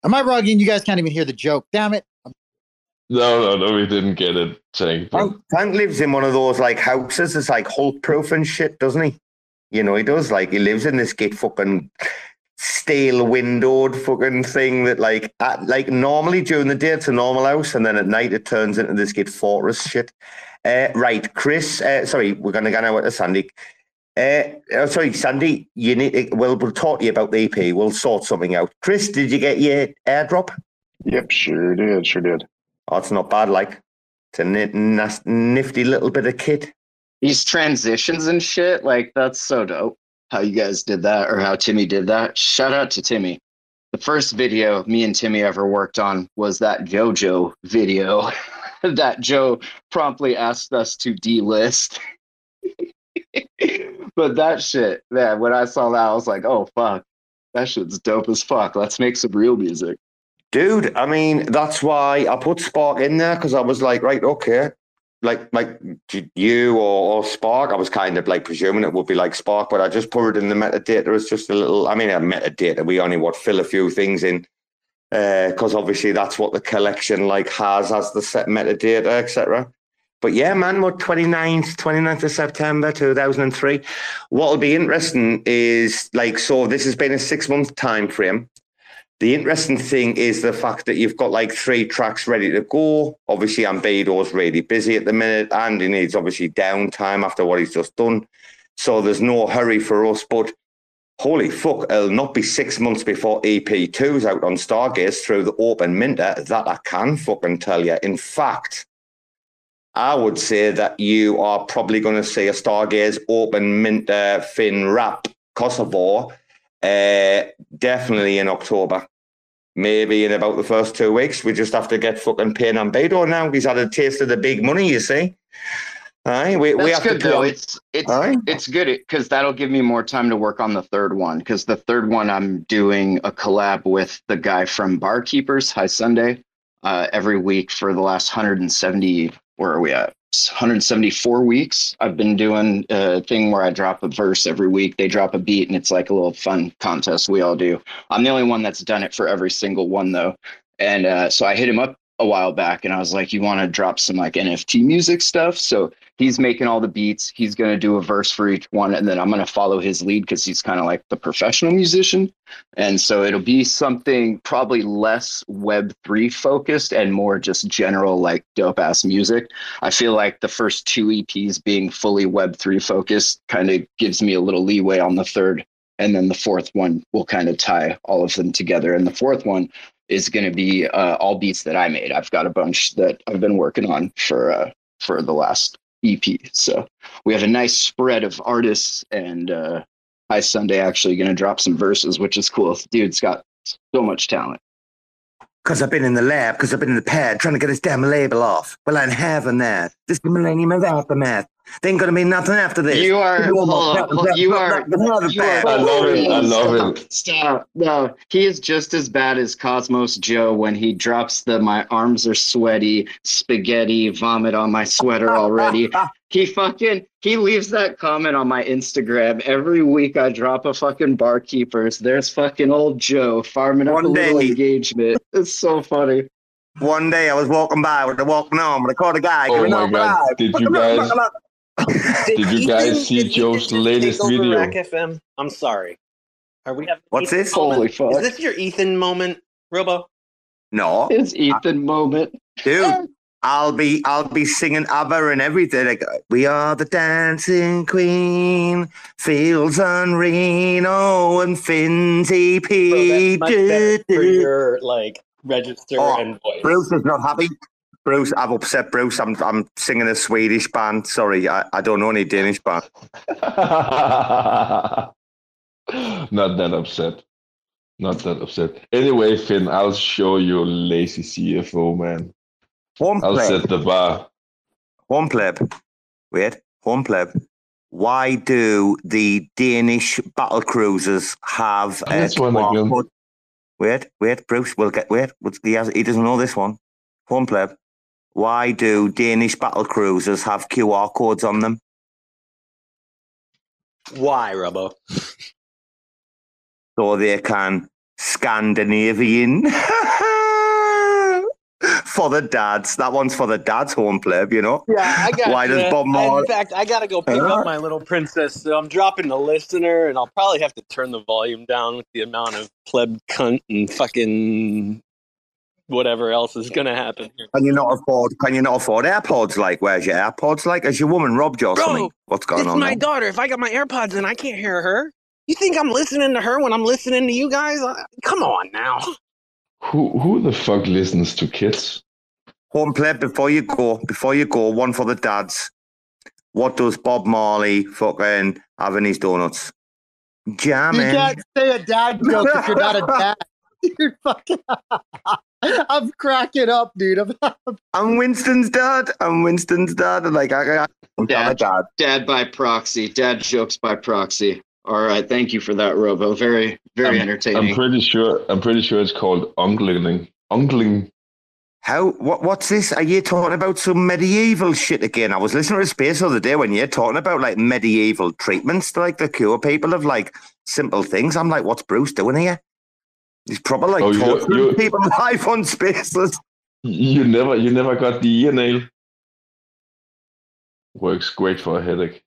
S7: Am I wrong? You guys can't even hear the joke. Damn it!
S8: No, no, no. We didn't get it, tank. but-
S2: Tank, Tank lives in one of those like houses that's like Hulk proof and shit, doesn't he? You know, he does. Like he lives in this gate fucking steel windowed fucking thing that like at, like normally during the day it's a normal house and then at night it turns into this get fortress shit. Uh, right, Chris. Uh, sorry, we're gonna go now to Sandy. Uh, oh, sorry, Sandy. You need. Well, we'll talk to you about the EP. We'll sort something out. Chris, did you get your airdrop?
S9: Yep, sure did, sure did.
S2: Oh, it's not bad. Like it's a nifty little bit of kit.
S3: These transitions and shit, like that's so dope. How you guys did that or how Timmy did that. Shout out to Timmy. The first video me and Timmy ever worked on was that JoJo video that Joe promptly asked us to delist. but that shit, man, when I saw that, I was like, oh fuck. That shit's dope as fuck. Let's make some real music.
S2: Dude, I mean, that's why I put Spark in there because I was like, right, okay. Like, like you or, or Spark, I was kind of like presuming it would be like Spark, but I just put it in the metadata as just a little. I mean, a metadata. We only what fill a few things in uh, because obviously that's what the collection like has as the set metadata, etc. But yeah, man, what 29th, 29th of September 2003. What'll be interesting is like, so this has been a six month time frame. The interesting thing is the fact that you've got like three tracks ready to go. Obviously, Ambedo's really busy at the minute and he needs obviously downtime after what he's just done. So there's no hurry for us. But holy fuck, it'll not be six months before EP2 is out on Stargaze through the open minter. That I can fucking tell you. In fact, I would say that you are probably going to see a Stargaze open minter Finn wrap Kosovo uh, definitely in October. Maybe in about the first two weeks. We just have to get fucking paying Ambedo now. He's had a taste of the big money, you see. Aye, we, we
S3: That's
S2: have
S3: good
S2: to
S3: though. It's it's
S2: Aye.
S3: it's good because that'll give me more time to work on the third one. Because the third one, I'm doing a collab with the guy from Barkeepers. High Sunday. uh, every week for the last 170. Where are we at? 174 weeks. I've been doing a thing where I drop a verse every week. They drop a beat, and it's like a little fun contest we all do. I'm the only one that's done it for every single one though. And uh, so I hit him up a while back, and I was like, "You want to drop some like NFT music stuff?" So he's making all the beats. He's going to do a verse for each one, and then I'm going to follow his lead because he's kind of like the professional musician. And so it'll be something probably less Web3 focused and more just general, like dope ass music. I feel like the first two EPs being fully Web3 focused kind of gives me a little leeway on the third. And then the fourth one will kind of tie all of them together. And the fourth one is going to be uh, all beats that I made. I've got a bunch that I've been working on for uh, for the last EP. So we have a nice spread of artists, and uh, High Sunday actually going to drop some verses, which is cool. Dude's got so much talent.
S2: Because I've been in the lab, because I've been in the pad trying to get this damn label off. Well, I'm having that. This millennium of aftermath. There ain't gonna be nothing after this.
S3: You are, hold on, hold- you are, you are
S8: I love it. I love it.
S3: Stop. No, he is just as bad as Cosmos Joe when he drops the my arms are sweaty, spaghetti, vomit on my sweater already. he fucking he leaves that comment on my Instagram every week. I drop a fucking barkeepers. There's fucking old Joe farming up
S2: One
S3: a little engagement. It's so funny.
S2: One day I was walking by with the walking on, and I caught a guy
S8: Oh
S2: giving
S8: my
S2: up
S8: God. Did you guys- Did you
S13: Ethan-
S8: guys see Joe's
S13: Ethan
S8: latest video?
S13: RAC FM? I'm sorry. Are we having
S2: What's
S13: Ethan
S2: this?
S13: moment?
S3: Holy fuck.
S13: Is this your Ethan moment, Robo?
S2: No,
S3: It's Ethan moment.
S2: dude. I'll be I'll be singing ABBA and everything. Like we are the dancing queen, Fields and Reno and Finzy
S13: Bro,
S2: P.
S13: that's much better for your like register
S2: Oh,
S13: and voice.
S2: Bruce is not happy. Bruce, I've upset Bruce. I'm I'm singing a Swedish band. Sorry, I, I don't know any Danish band.
S8: Not that upset. Not that upset. Anyway, Finn, I'll show you lazy CFO, man.
S2: Home
S8: I'll
S2: pleb.
S8: set the bar.
S2: Home pleb. Wait, home pleb. Why do the Danish battle cruisers have a
S8: one.
S2: Wait, wait, Bruce. We'll get wait. He has, he doesn't know this one. Home pleb. Why do Danish battle cruisers have QR codes on them?
S13: Why, Robo?
S2: so they can Scandinavian for the dads. That one's for the dads home pleb, you know.
S13: Yeah, I got.
S2: Why does
S13: ya.
S2: Bob
S13: In fact, I gotta go pick
S2: Huh?
S13: up my little princess. So I'm dropping the listener, and I'll probably have to turn the volume down with the amount of pleb cunt and fucking whatever else is gonna happen.
S2: Can you not afford? Can you not afford AirPods? Like, where's your AirPods? Like, has your woman robbed you or
S13: Bro,
S2: something? What's going
S13: It's
S2: on?
S13: my
S2: there?
S13: daughter. If I got my AirPods and I can't hear her. You think I'm listening to her when I'm listening to you guys? Come on now.
S8: Who who the fuck listens to kids?
S2: Home pleb. Before you go, before you go, one for the dads. What does Bob Marley fucking have in his donuts?
S7: You can't say a dad joke if you're not a dad. You're fucking. I'm cracking up, dude. I'm,
S2: I'm Winston's dad. I'm Winston's dad. And like, I, I, I'm
S3: Dad,
S2: dad.
S3: dad by proxy. Dad jokes by proxy. All right, thank you for that, Robo. Very, very entertaining.
S8: I'm pretty sure. I'm pretty sure it's called uncling. Uncling.
S2: How? What? What's this? Are you talking about some medieval shit again? I was listening to Space the other day when you're talking about like medieval treatments to like the cure people of like simple things. I'm like, what's Bruce doing here? He's probably like
S8: Oh, you-
S2: torturing
S8: you-
S2: people live on Spaceless.
S8: You never, you never got the ear nail. Works great for a headache.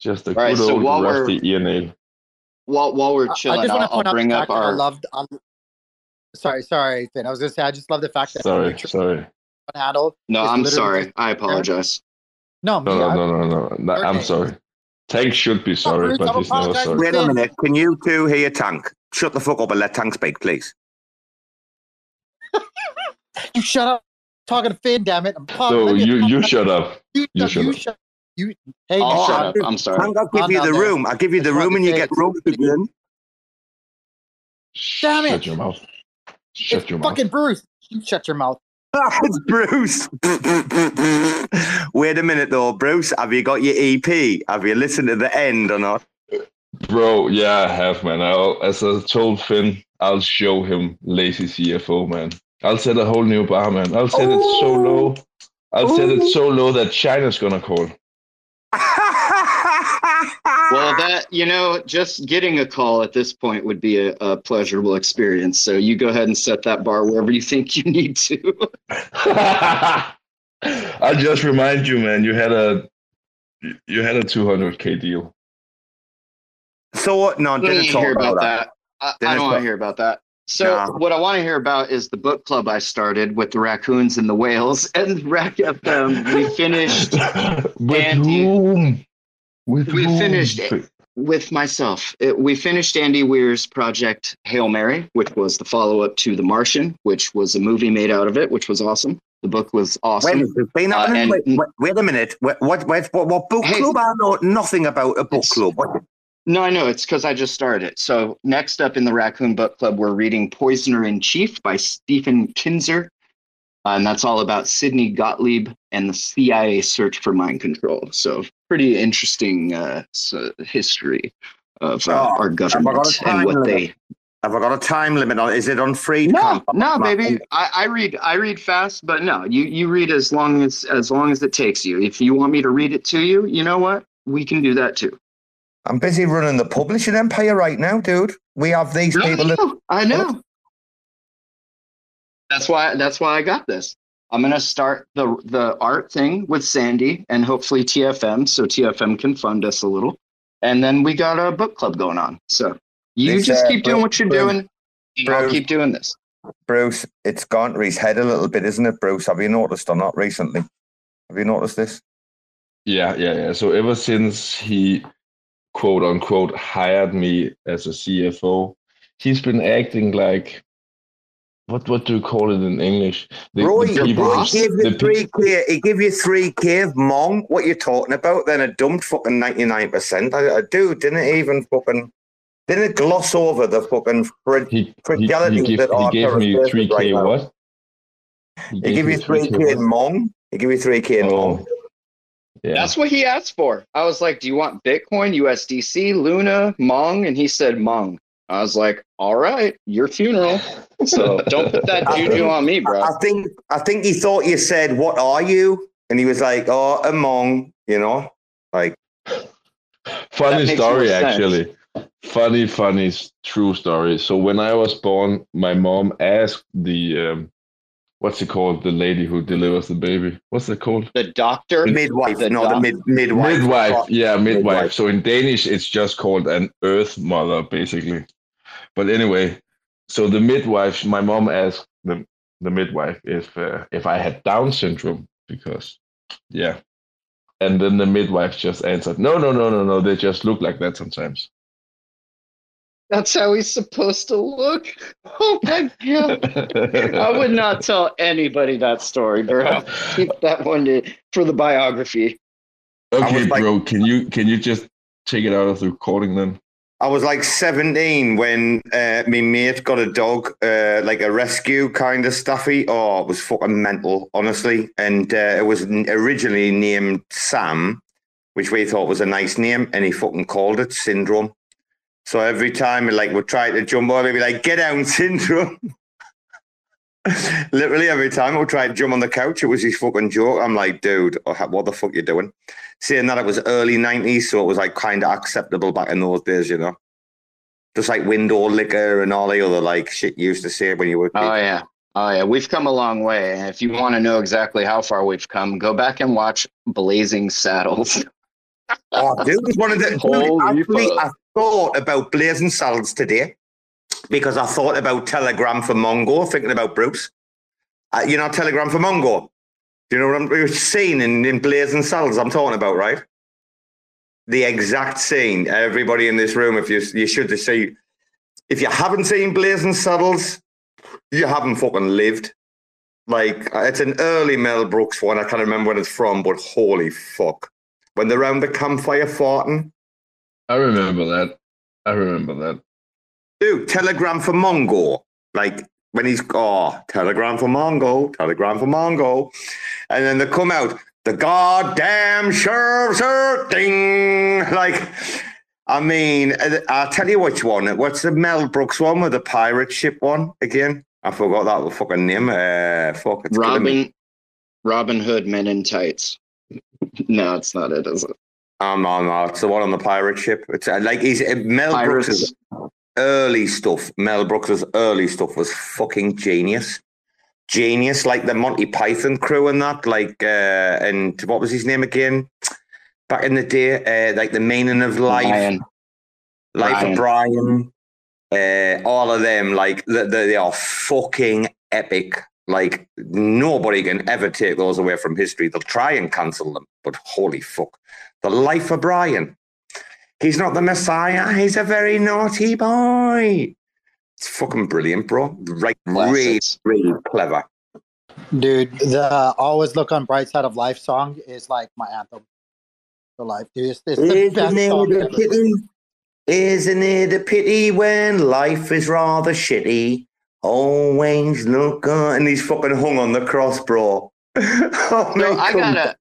S8: Just a
S3: All right,
S8: good
S3: so
S8: old
S3: while
S8: rusty ear nail.
S3: While while we're
S7: I
S3: chilling,
S7: just want
S3: I'll,
S7: to
S3: I'll bring up
S7: fact that I
S3: our.
S7: loved. I, sorry, sorry, Finn. I was gonna say I just love the fact that
S8: Sorry,
S7: Nutrition
S8: sorry.
S7: handled.
S3: No, I'm sorry. I apologize.
S7: No, me.
S8: No, no, no, no, no. no I'm sorry. Tank should be sorry,
S7: Bruce,
S8: but he's never sorry.
S2: Wait a minute. Can you two hear Tank? Shut the fuck up and let Tank speak, please.
S7: You shut up. Talking to Finn, damn it. I'm talking.
S8: So you, you shut up.
S7: You,
S8: You shut
S7: you
S8: up.
S7: shut. You. Hey,
S3: I'll
S7: you
S3: shut
S7: shut
S3: up. I'm sorry.
S2: Tank, I'll give
S7: Calm
S2: you the
S7: there.
S2: room. I'll give you
S7: I
S2: the
S7: just
S2: room and you get roped again.
S7: Damn it.
S8: Shut your mouth. Shut
S7: It's
S8: your mouth.
S7: fucking Bruce. You shut your mouth.
S2: Ah, it's Bruce. Wait a minute though, Bruce. Have you got your EP? Have you listened to the end or not?
S8: Bro, yeah, I have, man. I'll, as I told Finn, I'll show him lazy CFO, man. I'll set a whole new bar, man. I'll set it so low. I'll set it so low that China's gonna call.
S3: Well, that you know, just getting a call at this point would be a, a pleasurable experience. So you go ahead and set that bar wherever you think you need to.
S8: I'll just remind you, man. You had a you had a 200k deal.
S2: So no,
S3: I don't
S2: didn't
S3: wanna hear
S2: about
S3: about
S2: that.
S3: that. I, I don't want to hear about that. So
S2: No.
S3: what I want to hear about is the book club I started with the raccoons and the whales and RAC FM. We finished
S8: With
S3: Andy.
S8: whom? With
S3: We
S8: whom?
S3: finished it with myself. It, we finished Andy Weir's project Hail Mary, which was the follow up to The Martian, which was a movie made out of it, which was awesome. The book was awesome.
S2: Wait, there's
S3: Uh, and-
S2: wait, wait, wait a minute. What, what, what, what, what book
S3: Hey.
S2: club? I know nothing about a book club. What,
S3: No, I know. It's because I just started it. So next up in the Raccoon Book Club, we're reading Poisoner in Chief by Stephen Kinzer. Uh, and that's all about Sidney Gottlieb and the CIA search for mind control. So pretty interesting uh, history of uh,
S2: Oh,
S3: our
S2: have I got a
S3: government and what
S2: limit?
S3: they.
S2: have I got a time limit on? Is it on free?
S3: No, no, baby. I, I read. I read fast, but no, you you read as long as as long as it takes you. If you want me to read it to you, you know what? We can do that too.
S2: I'm busy running the publishing empire right now, dude. We have these
S3: No,
S2: people.
S3: I
S2: that-
S3: know. I know. That's why. That's why I got this. I'm gonna start the the art thing with Sandy and hopefully TFM, so TFM can fund us a little, and then we got a book club going on. So you
S2: This,
S3: just
S2: uh,
S3: keep doing what you're
S2: Bruce-
S3: doing. and I'll keep doing this.
S2: Bruce, it's gone to his head a little bit, isn't it, Bruce? Have you noticed or not recently? Have you noticed this?
S8: Yeah, yeah, yeah. So ever since he quote unquote hired me as a CFO, he's been acting like what what do you call it in English? The, the
S2: Roy,
S8: people
S2: Roy gave you three K. He gave you three K of Mong. What you talking about? Then a dumped fucking ninety nine percent. I, I dude didn't even fucking didn't gloss over the fucking frig-
S8: he, he,
S2: fragility
S8: he, gave,
S2: that
S8: he gave me three K
S2: right
S8: what?
S2: He give you three
S8: 3K
S2: K in? Mong. He give you three K in
S8: oh. Mong. Yeah.
S3: That's what he asked for. I was like, "Do you want Bitcoin, USDC, Luna, Mong?" And he said Mong. I was like, "All right, your funeral." So don't put that juju
S2: think-
S3: on me, bro.
S2: I think I think he thought you said, "What are you?" And he was like, "Oh, a Mong," you know, like
S8: Funny story, actually. Funny, funny, true story. So when I was born, my mom asked the um, what's it called? The lady who delivers the baby. What's it called?
S3: The doctor,
S2: midwife,
S3: The
S2: no, the mid midwife.
S8: Midwife. Yeah, midwife.
S2: Midwife.
S8: So in Danish, it's just called an earth mother, basically. But anyway, so the midwife, my mom asked the the midwife if uh, if I had Down syndrome because, yeah. And then the midwife just answered, "No, no, no, no, no. They just look like that sometimes."
S3: That's how he's supposed to look. Oh my god! I would not tell anybody that story, bro. Keep that one to, for the biography.
S8: Okay,
S2: like-
S8: bro, can you can you just take it out of the recording then?
S2: I was like 17 when uh, my mate got a dog, uh, like a rescue kind of stuffy. Oh, it was fucking mental, honestly. And uh, it was originally named Sam, which we thought was a nice name, and he fucking called it Syndrome. So every time, like, we'd try to jump on, he'd be like, "Get down, Syndrome." Literally every time would try to jump on the couch, it was his fucking joke. I'm like, dude, oh, what the fuck you doing? Saying that it was early 90s, so it was like kind of acceptable back in those days, you know? Just like window liquor and all the other like shit you used to say when you were.
S3: Oh yeah, oh yeah. We've come a long way. And if you want to know exactly how far we've come, go back and watch Blazing Saddles.
S2: Oh, dude, it's one of the.
S3: Holy
S2: actually,
S3: fuck.
S2: I thought about Blazing Saddles today because I thought about Telegram for Mongo, thinking about Bruce. Uh, you know, Telegram for Mongo. Do you know what I'm you're seeing in, in Blazing Saddles? I'm talking about, right? The exact scene. Everybody in this room, if you you should to see, if you haven't seen Blazing Saddles, you haven't fucking lived. Like it's an early Mel Brooks one. I can't remember when it's from, but holy fuck! When they're around the campfire farting,
S8: I remember that. I remember that.
S2: dude. Telegram for Mongo. Like when he's oh, Telegram for Mongo, Telegram for Mongo, and then they come out the goddamn sheriff's are ding. Like, I mean, uh, I'll tell you which one. What's the Mel Brooks one with the pirate ship one again? I forgot that fucking name. Uh, fuck, it's.
S3: Robin Robin Hood Men in Tights. No, it's not it, is it?
S2: Oh no, no, it's the one on the pirate ship. It's uh, like he's uh, Mel
S3: Pirates.
S2: Brooks' early stuff. Mel Brooks' early stuff was fucking genius, genius. Like the Monty Python crew and that. Like, uh, and what was his name again? Back in the day, uh, like the meaning of life,
S3: Brian.
S2: life
S3: Brian.
S2: of Brian. Uh, all of them, like they, they are fucking epic. Like nobody can ever take those away from history. They'll try and cancel them, but holy fuck, the life of Brian. He's not the Messiah. He's a very naughty boy. It's fucking brilliant, bro. Right, really, really clever.
S7: Dude, the always look on bright side of life song is like my anthem for life. Dude, it's, it's the
S2: Isn't
S7: best
S2: it
S7: song
S2: a
S7: ever.
S2: pity? Isn't it a pity when life is rather shitty? Always look on. And he's fucking hung on the cross, bro. oh,
S3: So I got a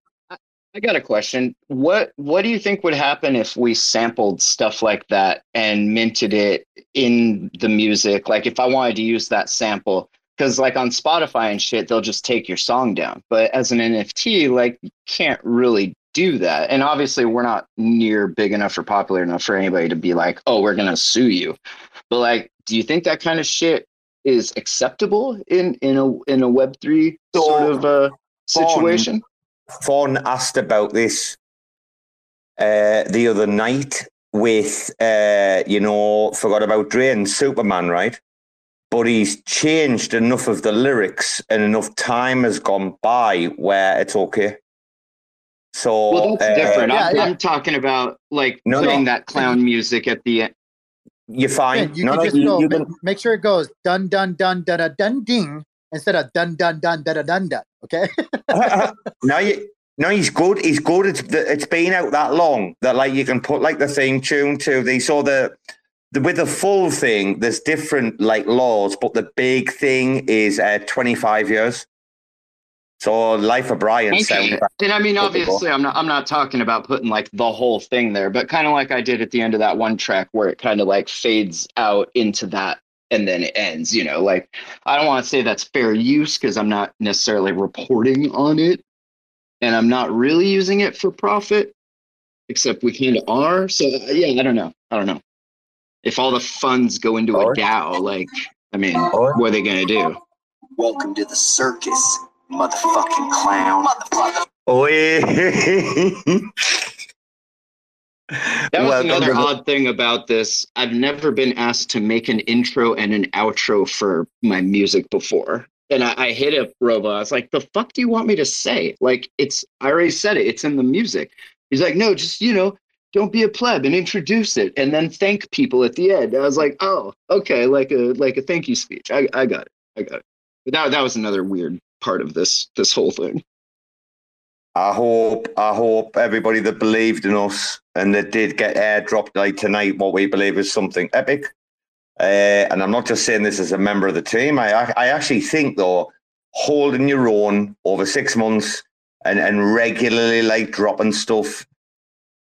S3: I got a question. What what do you think would happen if we sampled stuff like that and minted it in the music? Like if I wanted to use that sample, because like on Spotify and shit, they'll just take your song down. But as an NFT, like you can't really do that. And obviously we're not near big enough or popular enough for anybody to be like, oh, we're gonna sue you. But like, do you think that kind of shit is acceptable in in a in a Web three sort of uh, situation?
S2: Fawn asked about this uh, the other night with, uh, you know, forgot about Dre and Superman, right? But he's changed enough of the lyrics and enough time has gone by where it's okay. So
S3: Well, that's
S2: uh,
S3: different. I'm, I'm talking about like
S2: No,
S3: putting
S2: no.
S3: that clown music at the
S2: You're
S7: Yeah,
S2: fine.
S7: you
S2: No,
S7: can
S2: no,
S7: just
S2: you-
S7: go
S2: you
S7: ma-
S2: can-
S7: make sure it goes dun dun dun dun dun dun ding instead of dun dun dun dun dun dun dun. Okay.
S2: no, you, no, he's good. He's good. It's it's been out that long that like you can put like the theme tune to the so the, the with the full thing. There's different like laws, but the big thing is uh, 25 years. So Life of Brian
S3: Okay. And I mean, obviously, I'm not. I'm not talking about putting like the whole thing there, but kind of like I did at the end of that one track where it kind of like fades out into that, and then it ends. You know, like I don't want to say that's fair use because I'm not necessarily reporting on it, and I'm not really using it for profit, except we kind of are. So uh, yeah, I don't know. I don't know if all the funds go into a DAO. Like, I mean, what are they gonna do?
S14: Welcome to the circus, motherfucking clown. Motherfucker.
S3: That was
S2: Welcome
S3: another
S2: to
S3: odd thing about this. I've never been asked to make an intro and an outro for my music before. And I, I hit up Robo. I was like, the fuck do you want me to say? Like, it's, I already said it. It's in the music. He's like, no, just, you know, don't be a pleb and introduce it and then thank people at the end. I was like, oh, okay. Like a, like a thank you speech. I, I got it. I got it. But that, that was another weird part of this, this whole thing.
S2: I hope, I hope everybody that believed in us and that did get airdropped like tonight, what we believe is something epic. Uh, and I'm not just saying this as a member of the team. I, I actually think though, holding your own over six months and, and regularly like dropping stuff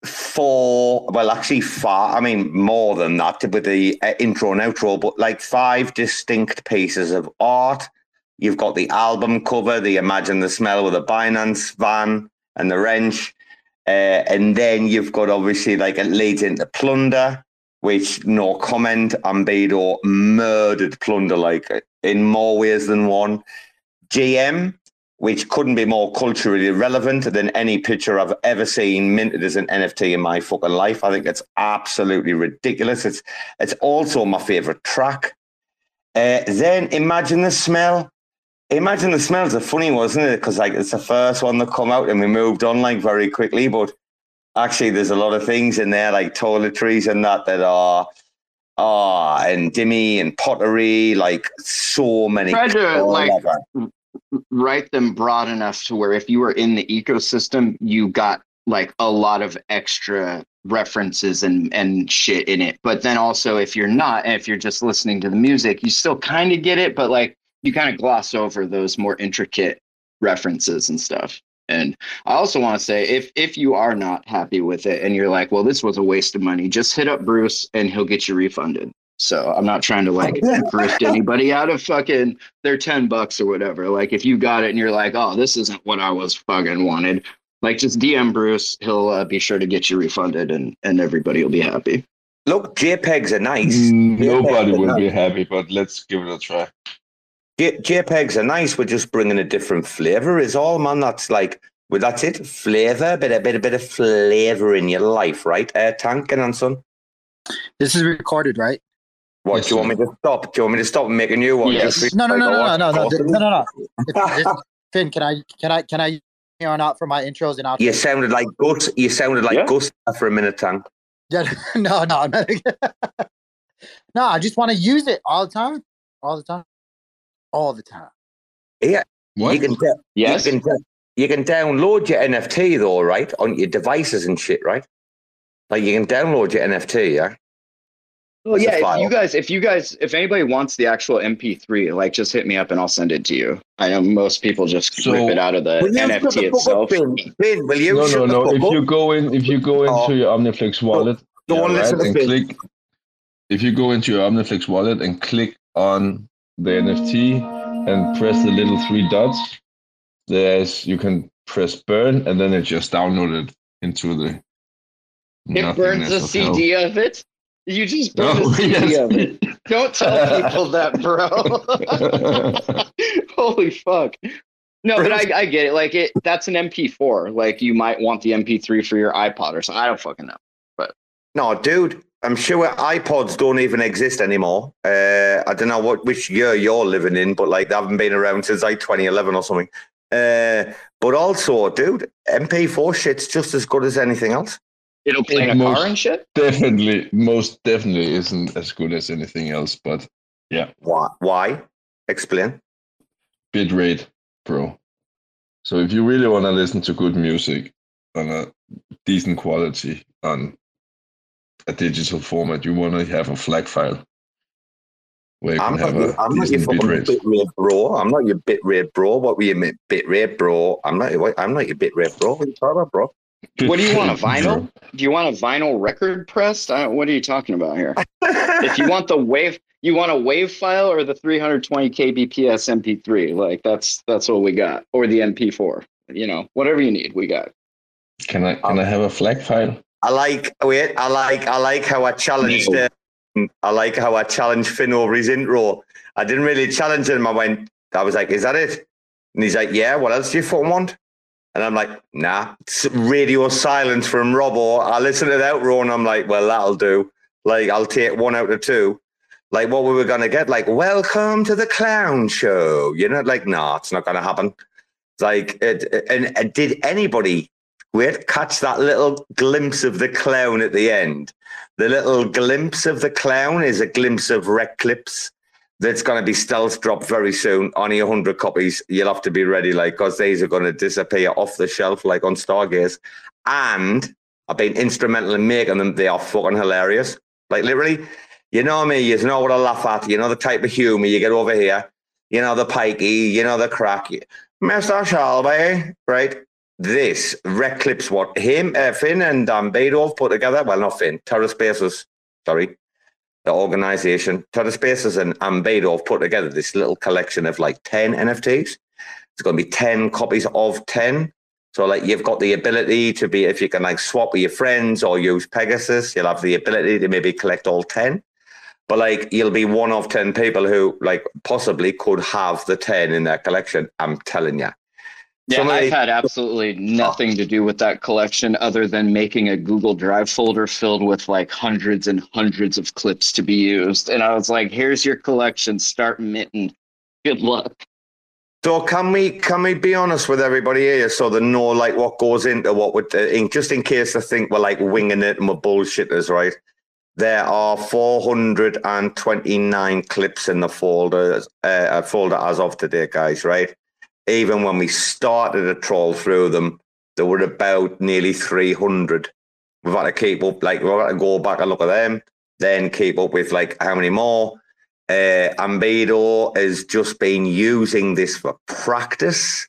S2: for well, actually far. I mean, more than that with the uh, intro and outro, but like five distinct pieces of art. You've got the album cover, the Imagine the Smell with a Binance van and the wrench. Uh, and then you've got obviously like it leads into Plunder, which no comment, Ambedo murdered Plunder like in more ways than one. GM, which couldn't be more culturally relevant than any picture I've ever seen minted as an NFT in my fucking life. I think it's absolutely ridiculous. It's it's also my favorite track. Uh, then imagine the smell. Imagine the smell's are funny isn't it? Because like it's the first one that come out and we moved on like very quickly. But actually, there's a lot of things in there like toiletries and that that are ah and dimmy and pottery, like so many.
S3: Try to like write them broad enough to where if you were in the ecosystem, you got like a lot of extra references and and shit in it. But then also if you're not, and if you're just listening to the music, you still kind of get it, but like you kind of gloss over those more intricate references and stuff. And I also want to say if if you are not happy with it and you're like, well, this was a waste of money, just hit up Bruce and he'll get you refunded. So I'm not trying to like grift anybody out of fucking their 10 bucks or whatever. Like if you got it and you're like, oh, this isn't what I was fucking wanted, like just DM Bruce. He'll uh, be sure to get you refunded and, and everybody will be happy.
S2: Look, JPEGs are nice.
S8: Nobody
S2: JPEGs are
S8: will be
S2: nice.
S8: happy, but let's give it a try.
S2: J- JPEGs are nice. We're just bringing a different flavor. Is all, man. That's like, well, that's it. Flavor, bit a bit, a bit of flavor in your life, right? Uh, Tank and son.
S7: This is recorded, right?
S2: What do you want me to stop? Do you want me to stop and make a one?
S7: Yes.
S2: Just
S7: No, no, no, no, no, no, no, no, no, no. If- if- Finn, can I, can I, can I hear on out for my intros and outros?
S2: You sounded like Gus. You sounded like Gus for a minute, Tank.
S7: Yeah, no, no, I'm no. I just want to use it all the time, all the time, all the time.
S2: Yeah. You can da-
S3: Yes.
S2: you can da- you can download your NFT though, right? On your devices and shit, right? Like you can download your NFT, yeah.
S3: Well,
S2: It's
S3: yeah. If you guys, if you guys, if anybody wants the actual MP3, like just hit me up and I'll send it to you. I know most people just
S8: So-
S3: rip it out of the
S2: Will you shut
S3: NFT
S2: the fuck up,
S3: itself.
S2: Ben? Ben, will you
S8: no, no, no. If you go in, if you go oh. into
S2: Oh.
S8: your Omniflix wallet,
S2: Don't
S8: yeah, right, and
S2: Finn.
S8: click. If you go into your Omniflix wallet and click on the NFT and press the little three dots, there's you can press burn, and then it just downloaded into the.
S3: It burns a
S8: nothingness of hell.
S3: CD of it. You just burn
S8: Oh,
S3: a CD
S8: yes.
S3: of it. Don't tell people that, bro. Holy fuck. No, but I, I get it. Like it, that's an MP4. Like you might want the MP3 for your iPod or something. I don't fucking know. But
S2: No, dude, I'm sure iPods don't even exist anymore. Uh, I don't know what which year you're living in, but like they haven't been around since like 2011 or something. Uh, but also, dude, MP4 shit's just as good as anything else.
S3: it'll play in a
S8: Most
S3: car and shit.
S8: Definitely, most definitely isn't as good as anything else, but yeah,
S2: Why? Why? Explain.
S8: bitrate, bro. So if you really want to listen to good music on a decent quality on a digital format, you want to have a FLAC file where you
S2: I'm
S8: can
S2: not,
S8: have
S2: your,
S8: a
S2: I'm not your
S8: decent bitrate.
S2: bitrate bro. I'm not your bitrate bro. What were you mean, bitrate bro? I'm not. your- I'm not your bitrate bro. What are you talking about, bro?
S3: What do you want? A vinyl? Do you want a vinyl record pressed? I, what are you talking about here? if you want the wave, you want a wave file or the 320 kbps MP3. Like that's that's what we got, or the MP4. You know, whatever you need, we got.
S8: Can I can I um, have a FLAC file?
S2: I like. Wait. I like. I like how I challenged. Uh, I like how I challenged Finn over his intro. I didn't really challenge him. I went. I was like, "Is that it?" And he's like, "Yeah." What else do you fucking want? And I'm like, "Nah." It's radio silence from Robo. I listen to the outro and I'm like, "Well, that'll do." Like, I'll take one out of two. Like, what we were gonna get? Like, "Welcome to the clown show." You know, like, nah, it's not gonna happen. Like, it, and, and did anybody wait catch that little glimpse of the clown at the end? The little glimpse of the clown is a glimpse of RAC Clips that's going to be stealth dropped very soon. Only 100 copies. You'll have to be ready, like, because these are going to disappear off the shelf, like on Stargaze. And I've been instrumental in making them. They are fucking hilarious. Like, literally, you know me, you know what I laugh at. You know the type of humor you get over here. You know the pikey, you know the crack. Mr. Shelby, right? This Clips, what him, uh, Finn and um, Beethoven put together. Well, not Finn, TerraSpaces, sorry the organization, Twitter Spaces and Ambedo have put together this little collection of like 10 NFTs. It's going to be 10 copies of 10. So like you've got the ability to be, if you can like swap with your friends or use Pegasus, you'll have the ability to maybe collect all 10. But like you'll be one of 10 people who like possibly could have the 10 in their collection. I'm telling you.
S3: Yeah,
S2: Some of
S3: I've had absolutely nothing to do with that collection other than making a Google Drive folder filled with like hundreds and hundreds of clips to be used. And I was like, here's your collection, start minting. Good luck.
S2: So can we can we be honest with everybody here so they know like what goes into what with the ink, just in case they think we're like winging it and we're bullshitters, right? There are 429 clips in the folder, uh, folder as of today, guys, right? Even when we started to troll through them, there were about nearly 300. We've got to keep up, like, we've got to go back and look at them, then keep up with like how many more. Uh, Ambedo has just been using this for practice,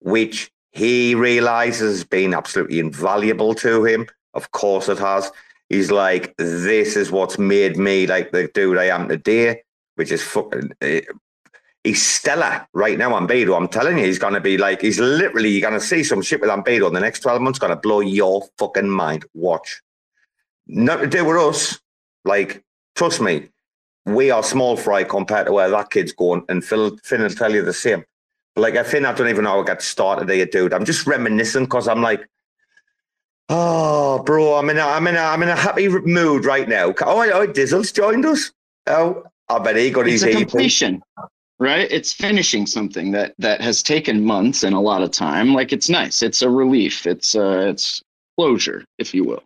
S2: which he realizes has been absolutely invaluable to him. Of course, it has. He's like, this is what's made me like the dude I am today, which is fucking. He's stellar right now Ambedo. I'm telling you, he's going to be like, he's literally, you're going to see some shit with Beto in the next 12 months, going to blow your fucking mind. Watch. Not to do with us. Like, trust me, we are small fry compared to where that kid's going. And Phil, Finn will tell you the same. Like, I Finn, I don't even know how I got started here, dude. I'm just reminiscing because I'm like, oh, bro, I'm in a, I'm in a, I'm in a happy mood right now. Oh, oh, Dizzle's joined us. Oh, I bet he got
S3: It's
S2: his
S3: a
S2: EP.
S3: Right? It's finishing something that that has taken months and a lot of time. Like it's nice. It's a relief. It's uh, it's closure, if you will.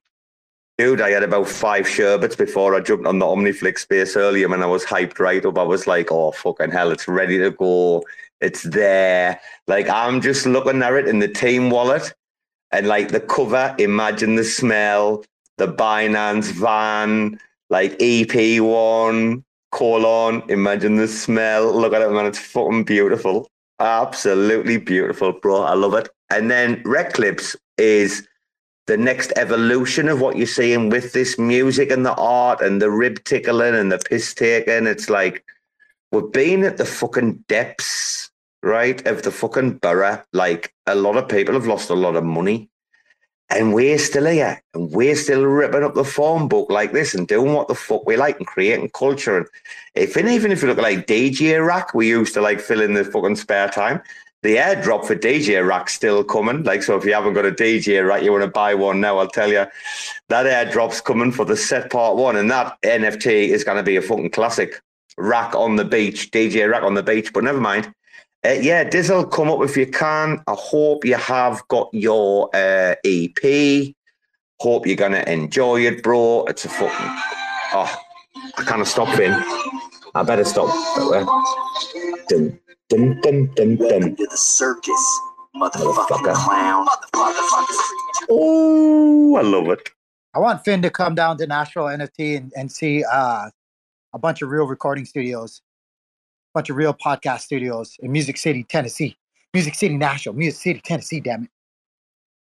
S2: Dude, I had about five sherbets before I jumped on the Omniflix space earlier when I was hyped right up. I was like, oh, fucking hell, it's ready to go. It's there. Like, I'm just looking at it in the team wallet and like the cover, imagine the smell, the Binance van, like EP1, colon, imagine the smell. Look at it, man. It's fucking beautiful. Absolutely beautiful, bro. I love it. And then Rec Clips is the next evolution of what you're seeing with this music and the art and the rib tickling and the piss taking. It's like we're being at the fucking depths, right, of the fucking borough. Like a lot of people have lost a lot of money. And we're still here and we're still ripping up the phone book like this and doing what the fuck we like and creating culture. And if and even if you look at like DJ RAC, we used to like fill in the fucking spare time. The airdrop for DJ RAC's still coming. Like, so if you haven't got a DJ RAC, you want to buy one now, I'll tell you that airdrop's coming for the set part one. And that NFT is going to be a fucking classic. RAC on the beach, DJ RAC on the beach. But never mind. Uh, yeah, Dizzle, come up if you can. I hope you have got your uh, EP. Hope you're going to enjoy it, bro. It's a fucking. Oh, I can't stop Finn. I better stop. Dun, dun, dun, dun, dun.
S14: to the circus, motherfucking
S2: Motherfucker.
S14: clown. Motherfucker.
S2: Oh, I love it.
S7: I want Finn to come down to Nashville NFT and, and see uh, a bunch of real recording studios, a bunch of real podcast studios in Music City, Tennessee. Music City, Nashville, Music City, Tennessee, damn it.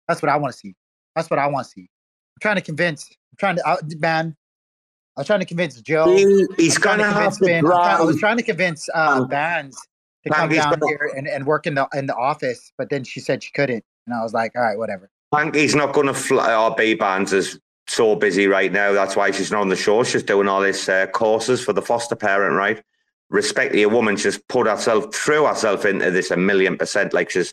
S7: That's what I want to see. That's what I want to see. I'm trying to convince, I'm trying to, uh, man, I was trying to convince Joe.
S2: He- he's
S7: trying
S2: gonna have
S7: convince
S2: to
S7: Finn. I'm trying- I was trying to convince uh, Bands to come down
S2: gonna-
S7: here and, and work in the in the office, but then she said she couldn't. And I was like, all right, whatever.
S2: Hank, he's not going to fly. Our B bands is so busy right now. That's why she's not on the show. She's doing all this uh, courses for the foster parent, right? Respect to your woman. She's put herself, threw herself into this a million percent. Like she's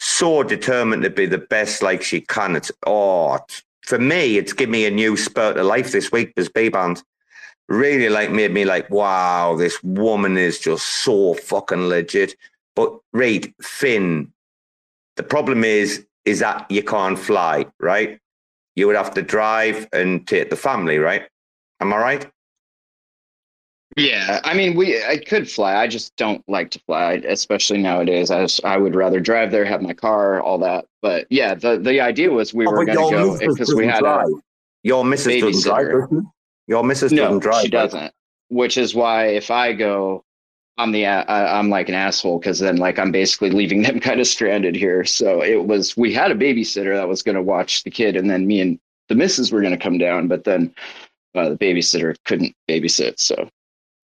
S2: so determined to be the best, like she can. It's oh, for me, it's given me a new spurt of life this week. This B band really like made me like, wow, this woman is just so fucking legit. But Reed, Finn, the problem is, is that you can't fly, right? You would have to drive and take the family, right? Am I right?
S3: Yeah, I mean, we I could fly. I just don't like to fly, especially nowadays. I just, I would rather drive there, have my car, all that. But yeah, the the idea was we
S2: Oh,
S3: were going to go because we had
S2: drive.
S3: a
S2: Your missus doesn't drive? Your missus
S3: no,
S2: doesn't drive.
S3: she doesn't. Which is why if I go, I'm the I, I'm like an asshole because then like I'm basically leaving them kind of stranded here. So it was we had a babysitter that was going to watch the kid, and then me and the missus were going to come down, but then uh, the babysitter couldn't babysit. So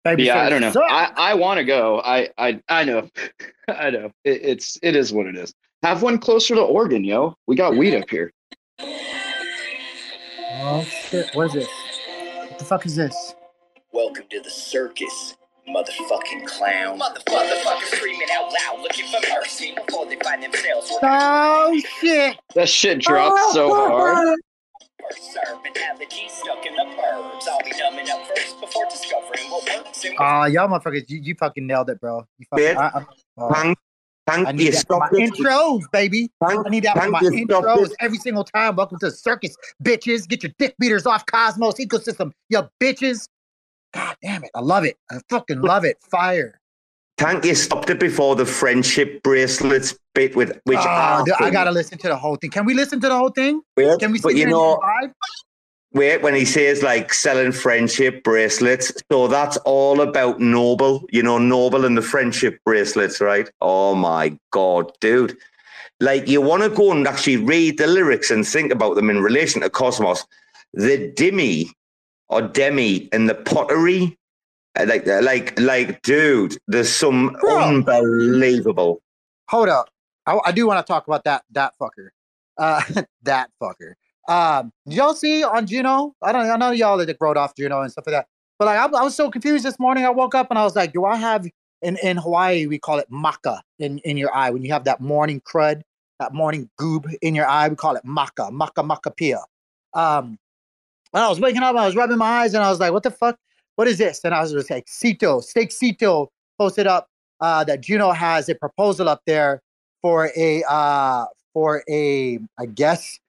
S7: Babysitter
S3: yeah, I don't know.
S7: sucks.
S3: I, I want to go. I I I know, I know. It, it's it is what it is. Have one closer to Oregon, yo. We got weed up here.
S7: Oh shit! What is this? What the fuck is this?
S14: Welcome to the circus, motherfucking clown. Motherfuckers screaming out loud, looking for mercy before they find themselves.
S7: Oh shit!
S3: That shit dropped so hard.
S14: First serve analogy stuck in the burbs. I'll be numbing up first before discovering what works and
S7: Uh, y'all motherfuckers, you, you fucking nailed it, bro. You fucking,
S2: Bitch.
S7: I, I,
S2: Hank, Hank,
S7: I need that for my intros, baby.
S2: Hank,
S7: I need that for my intros every single time. Welcome to the circus, bitches. Get your dick beaters off Cosmos ecosystem, you bitches. God damn it, I love it. I fucking love it. Fire.
S2: Hank, you stopped it before the friendship bracelets bit with which
S7: ah,
S2: are
S7: I gotta listen to the whole thing. Can we listen to the whole thing?
S2: Wait,
S7: Can we
S2: but you know, wait, when he says like selling friendship bracelets, so that's all about Noble, you know, Noble and the friendship bracelets, right? Oh my god, dude. Like you want to go and actually read the lyrics and think about them in relation to Cosmos. the Dimmy or Demi and the pottery. Like, like, like, dude, there's some unbelievable.
S7: Hold up. I, I do want to talk about that that fucker. Uh, that fucker. Um, y'all see on Juno? I don't. I know y'all that wrote off Juno and stuff like that. But like, I, I was so confused this morning. I woke up and I was like, "Do I have in in Hawaii we call it maca in in your eye when you have that morning crud, that morning goob in your eye? We call it maca, maca maca pia." Um, and I was waking up, I was rubbing my eyes, and I was like, "What the fuck? What is this?" And I was like, "Cito, Steak Cito posted up uh, that Juno has a proposal up there for a uh, for a I guess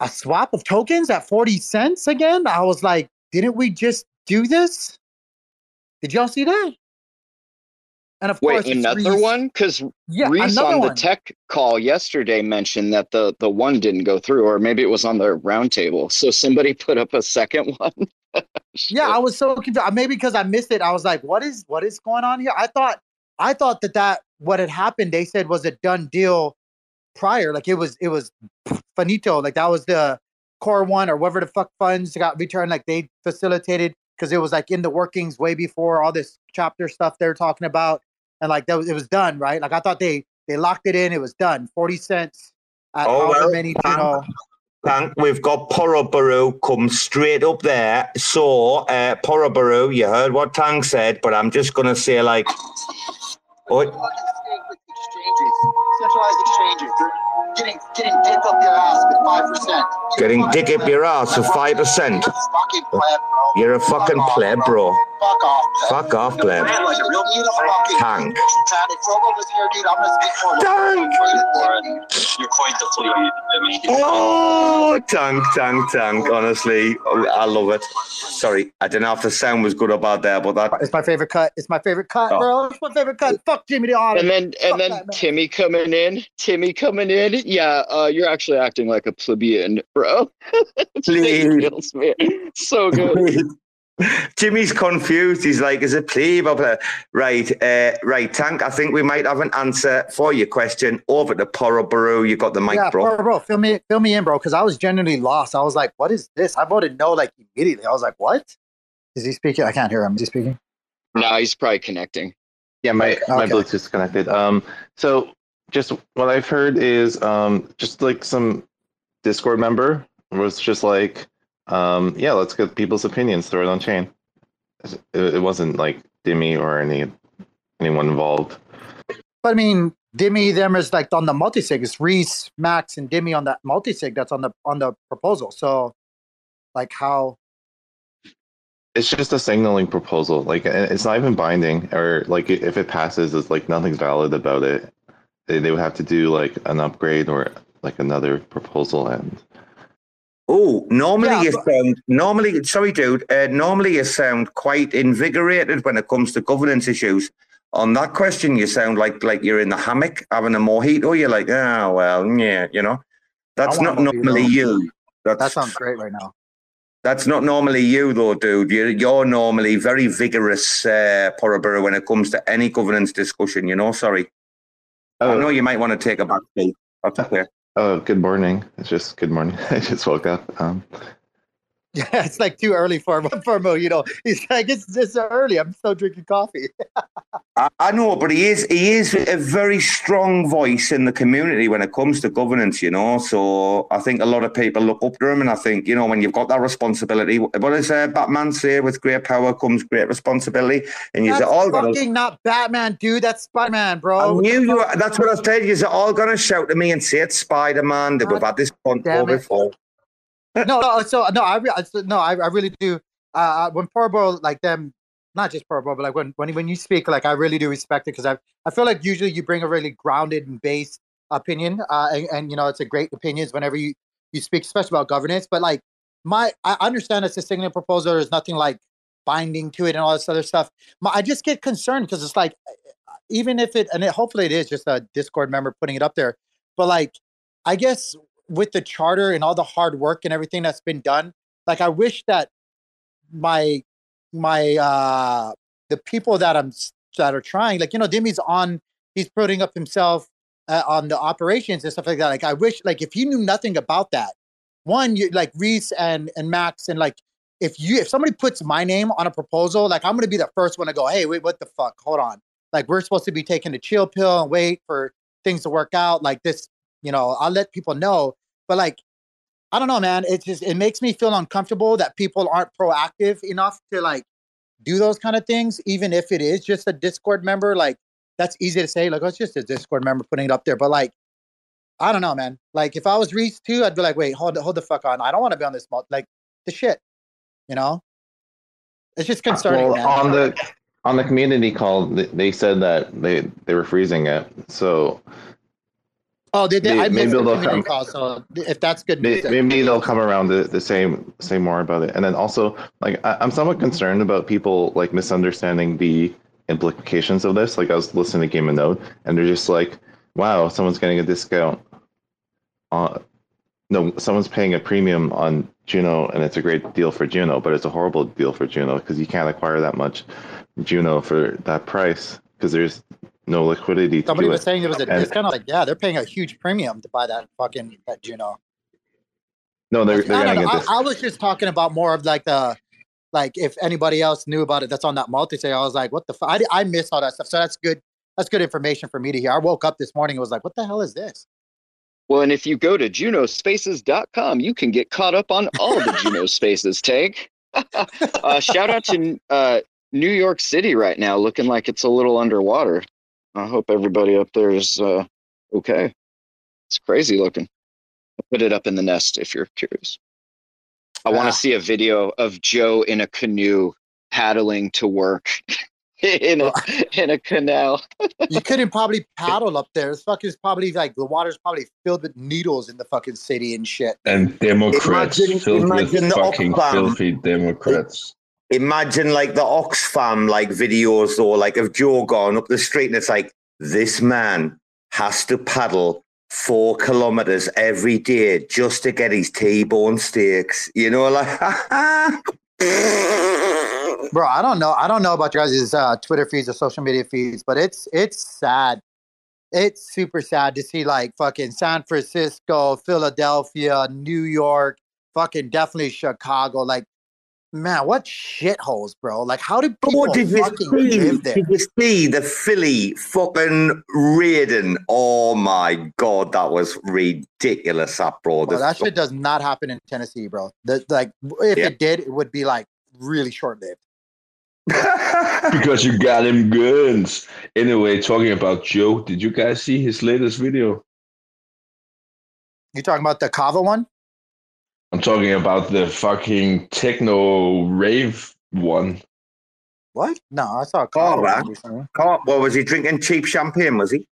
S7: a swap of tokens at forty cents again." I was like, "Didn't we just do this? Did y'all see that?" And of
S3: Wait,
S7: course,
S3: another
S7: Reese-
S3: one? Because
S7: Yeah,
S3: Reese on the
S7: one.
S3: tech call yesterday mentioned that the the one didn't go through, or maybe it was on the roundtable. So somebody put up a second one.
S7: Yeah, I was so confused. Maybe because I missed it. I was like, "What is what is going on here?" I thought, I thought that that what had happened. They said was a done deal prior. Like it was, it was finito. Like that was the core one or whatever the fuck funds got returned. Like they facilitated because it was like in the workings way before all this chapter stuff they're talking about, and like that was it was done right. Like I thought they they locked it in. It was done. Forty cents at
S2: Oh,
S7: however
S2: well,
S7: many, you know.
S2: Thank, we've got Poroburu come straight up there. So, uh, Poroburu, you heard what Tank said, but I'm just going to say, like, oh,
S16: Centralized exchanges. They're getting getting dick up your ass with five percent.
S2: getting dick up your ass for 5%.
S16: Fucking pleb, bro.
S2: You're a fucking pleb, bro.
S16: Fuck off.
S2: Fuck off, pleb.
S16: You need a fucking
S2: Tank.
S16: Man, if Robo was here, dude, I'm gonna speak for him.
S2: Tank.
S16: You're quite the flea.
S2: Oh, tank, tank, tank. Honestly, I love it. Sorry, I don't know if the sound was good about there, but that.
S7: It's my favorite cut. It's my favorite cut,
S2: Oh.
S7: bro. It's my favorite cut. Fuck Jimmy the Otter.
S3: And then and then Timmy coming in, Timmy coming in. Yeah, uh, you're actually acting like a plebeian, bro.
S2: Please.
S3: So good.
S2: Jimmy's confused. He's like, "Is it plebe?" or pleb?" Right, uh, right, Tank. I think we might have an answer for your question. Over to Poroburu. You got the mic,
S7: yeah,
S2: bro.
S7: bro, bro, fill me, fill me in, bro, because I was genuinely lost. I was like, "What is this?" I voted no, like immediately. I was like, "What? Is he speaking?" I can't hear him. Is he speaking?
S3: No, he's probably connecting.
S17: Yeah, my my
S7: Okay.
S17: Bluetooth's connected. Um, so just what I've heard is um, just like some Discord member was just like, um, yeah, let's get people's opinions, throw it on chain. It, it wasn't like Dimmy or any anyone involved.
S7: But I mean, Dimmy them is like on the multi-sig. It's Reese, Max, and Dimmy on that multi-sig that's on the on the proposal. So, like, how?
S17: It's just a signaling proposal. Like it's not even binding, or like if it passes, it's like nothing's valid about it. They, they would have to do like an upgrade or like another proposal, and
S2: Oh, normally
S7: Yeah,
S2: you
S7: but-
S2: sound normally. Sorry, dude. Uh, normally you sound quite invigorated when it comes to governance issues. On that question, you sound like like you're in the hammock having a mojito. You're like, oh well, yeah, you know. That's not normally you. That's
S7: That sounds great right now.
S2: that's not normally you, though, dude. You're you're normally very vigorous, uh, Poroburu, when it comes to any governance discussion. You know, sorry. I know you might want to take a back seat. That's okay.
S17: Oh, good morning. It's just good morning. I just woke up. Um,
S7: Yeah, it's like too early for for Mo. You know, he's like, it's it's early. I'm still drinking coffee.
S2: I, I know, but he is he is a very strong voice in the community when it comes to governance. You know, so I think a lot of people look up to him, and I think you know when you've got that responsibility. What does uh, Batman say? With great power comes great responsibility, and you're
S7: That's
S2: all gonna.
S7: fucking not Batman, dude. That's Spider Man, bro.
S2: I knew you. Were, that's what I said. You're all gonna shout at me and say it's Spider Man. That we've had this one before.
S7: No, no. So no, I, re- no, I, I really do. Uh, when Porbo like them, not just Porbo, but like when when when you speak, like I really do respect it because I I feel like usually you bring a really grounded and based opinion, uh, and, and you know it's a great opinions whenever you you speak, especially about governance. But like my, I understand it's a signaling proposal. There's nothing like binding to it and all this other stuff. My, I just get concerned because it's like even if it and it, hopefully it is just a Discord member putting it up there, but like I guess with the charter and all the hard work and everything that's been done, like I wish that my my uh the people that I'm that are trying, like you know, Demi's on, he's putting up himself uh, on the operations and stuff like that. Like I wish, like if you knew nothing about that, one, you like Reese and and Max, and like if you if somebody puts my name on a proposal, like I'm gonna be the first one to go, hey, wait, what the fuck? Hold on. Like we're supposed to be taking a chill pill and wait for things to work out. Like this, you know, I'll let people know. But like, I don't know, man. It just it makes me feel uncomfortable that people aren't proactive enough to like do those kind of things, even if it is just a Discord member. Like that's easy to say, like, oh, it's just a Discord member putting it up there. But like, I don't know, man. Like if I was Reese too, I'd be like, wait, hold hold the fuck on. I don't want to be on this mul- like the shit. You know? It's just uh, concerning,
S17: well,
S7: man.
S17: on the on the community call, they said that they they were freezing it. So
S7: oh, they did.
S17: may-
S7: I missed
S17: maybe
S7: the
S17: they'll come-
S7: call, so if that's good news, then-
S17: maybe they'll come around the, to say say more about it. And then also, like I, I'm somewhat concerned about people like misunderstanding the implications of this. Like I was listening to Game of Nodes, and they're just like, "Wow, someone's getting a discount." Uh, no, someone's paying a premium on Juno, and it's a great deal for Juno, but it's a horrible deal for Juno because you can't acquire that much Juno for that price because there's no liquidity
S7: somebody
S17: do
S7: was
S17: it.
S7: saying it was a
S17: And-
S7: discount. I was like, yeah, they're paying a huge premium to buy that fucking that Juno.
S17: No, they're they're
S7: I, don't
S17: getting
S7: know,
S17: a
S7: I,
S17: discount.
S7: I was just talking about more of like the like if anybody else knew about it that's on that multi say I was like, what the fuck? I, I missed all that stuff. So that's good. That's good information for me to hear. I woke up this morning and was like, what the hell is this?
S3: Well, and if you go to junospaces.com, you can get caught up on all the Juno Spaces, Tank. uh, shout out to uh, New York City right now, looking like it's a little underwater. I hope everybody up there is uh, okay. It's crazy looking. I'll put it up in the nest if you're curious. I want
S7: Ah.
S3: to see a video of Joe in a canoe paddling to work in a in a canal.
S7: you couldn't probably paddle up there. This fucking is probably like the water's probably filled with needles in the fucking city and shit.
S8: And Democrats
S2: Imagine-
S8: filled
S2: imagine
S8: with
S2: the
S8: fucking filthy Democrats.
S2: Imagine like the Oxfam like videos or like of Joe going up the street and it's like this man has to paddle four kilometers every day just to get his T-bone steaks. You know, like
S7: Bro, I don't know. I don't know about your guys' uh, Twitter feeds or social media feeds, but it's it's sad. It's super sad to see like fucking San Francisco, Philadelphia, New York, fucking definitely Chicago. Like, man, what shitholes, bro? Like, how do people
S2: What did you
S7: fucking
S2: see?
S7: live there?
S2: Did you see the Philly fucking raiding? Oh my god, that was ridiculous, that bro.
S7: Bro, that shit does not happen in Tennessee, bro. The, like, if
S2: Yeah.
S7: it did, it would be like really short lived.
S8: because you got him guns. Anyway, talking about Joe, did you guys see his latest video?
S7: You talking about the Kava one?
S8: I'm talking about the fucking techno rave one.
S7: What? No, I saw a
S2: Oh,
S7: Kava
S2: man.
S7: one.
S2: Oh, what was he drinking? Cheap champagne, was he?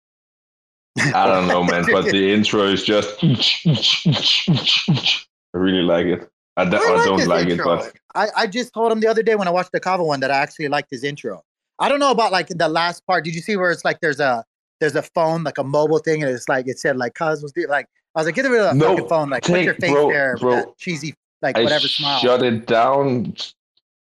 S8: I don't know, man, but the intro is just. I really like it. I, d- I don't
S7: his
S8: like it, but
S7: I, I just told him the other day when I watched the Kava one that I actually liked his intro. I don't know about like the last part. Did you see where it's like there's a there's a phone like a mobile thing and it's like it said like cuz was the-" like I was like get rid of that
S8: No,
S7: fucking phone like put your face
S8: bro,
S7: there
S8: bro,
S7: that cheesy like
S8: I
S7: whatever smile.
S8: shut it down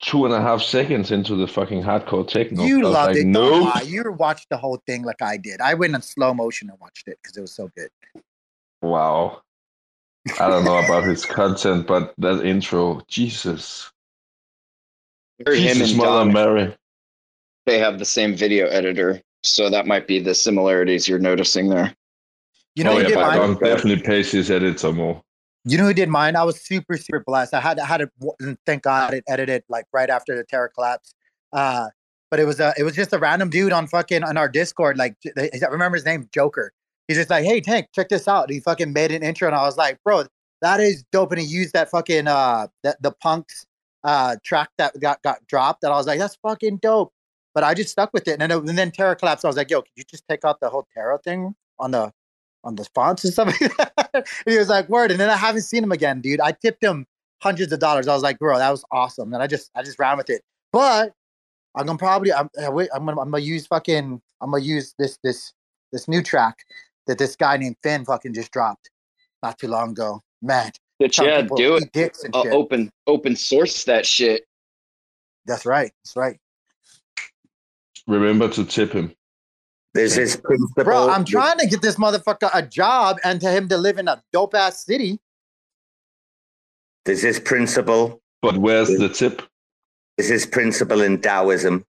S8: two and a half seconds into the fucking hardcore techno.
S7: You
S8: I
S7: loved
S8: like,
S7: it.
S8: No.
S7: lie. You watched the whole thing like I did. I went in slow motion and watched it because it was so good.
S8: Wow. I don't know about his content, but that intro, Jesus.
S3: Or him
S8: Jesus,
S3: and
S8: Mother
S3: Dominic.
S8: Mary.
S3: They have the same video editor, so that might be the similarities you're noticing there.
S7: You know
S8: oh,
S7: who
S8: yeah,
S7: did mine?
S8: Don definitely pays his editor more.
S7: You know who did mine? I was super, super blessed. I had I had it. and Thank God it edited like right after the Terra collapse. Uh, but it was a, it was just a random dude on fucking on our Discord. Like I remember his name, Joker. He's just like, hey Tank, check this out. He fucking made an intro, and I was like, bro, that is dope. And he used that fucking uh that the punks uh track that got got dropped. And I was like, that's fucking dope. But I just stuck with it. And then and then Terra collapse. I was like, yo, could you just take out the whole Terra thing on the on the fonts and stuff like that? and he was like, word. And then I haven't seen him again, dude. I tipped him hundreds of dollars. I was like, bro, that was awesome. And I just I just ran with it. But I'm gonna probably I'm uh, I'm gonna I'm gonna use fucking I'm gonna use this this this new track that this guy named Finn fucking just dropped not too long ago. Man,
S3: But yeah, do it.
S7: Dicks and
S3: Uh,
S7: shit.
S3: open open source that shit.
S7: That's right. That's right.
S8: Remember to tip him.
S2: This is principle.
S7: Bro, I'm trying to get this motherfucker a job and to him to live in a dope ass city.
S2: There's this principle.
S8: But where's the tip?
S2: There's this principle in Taoism.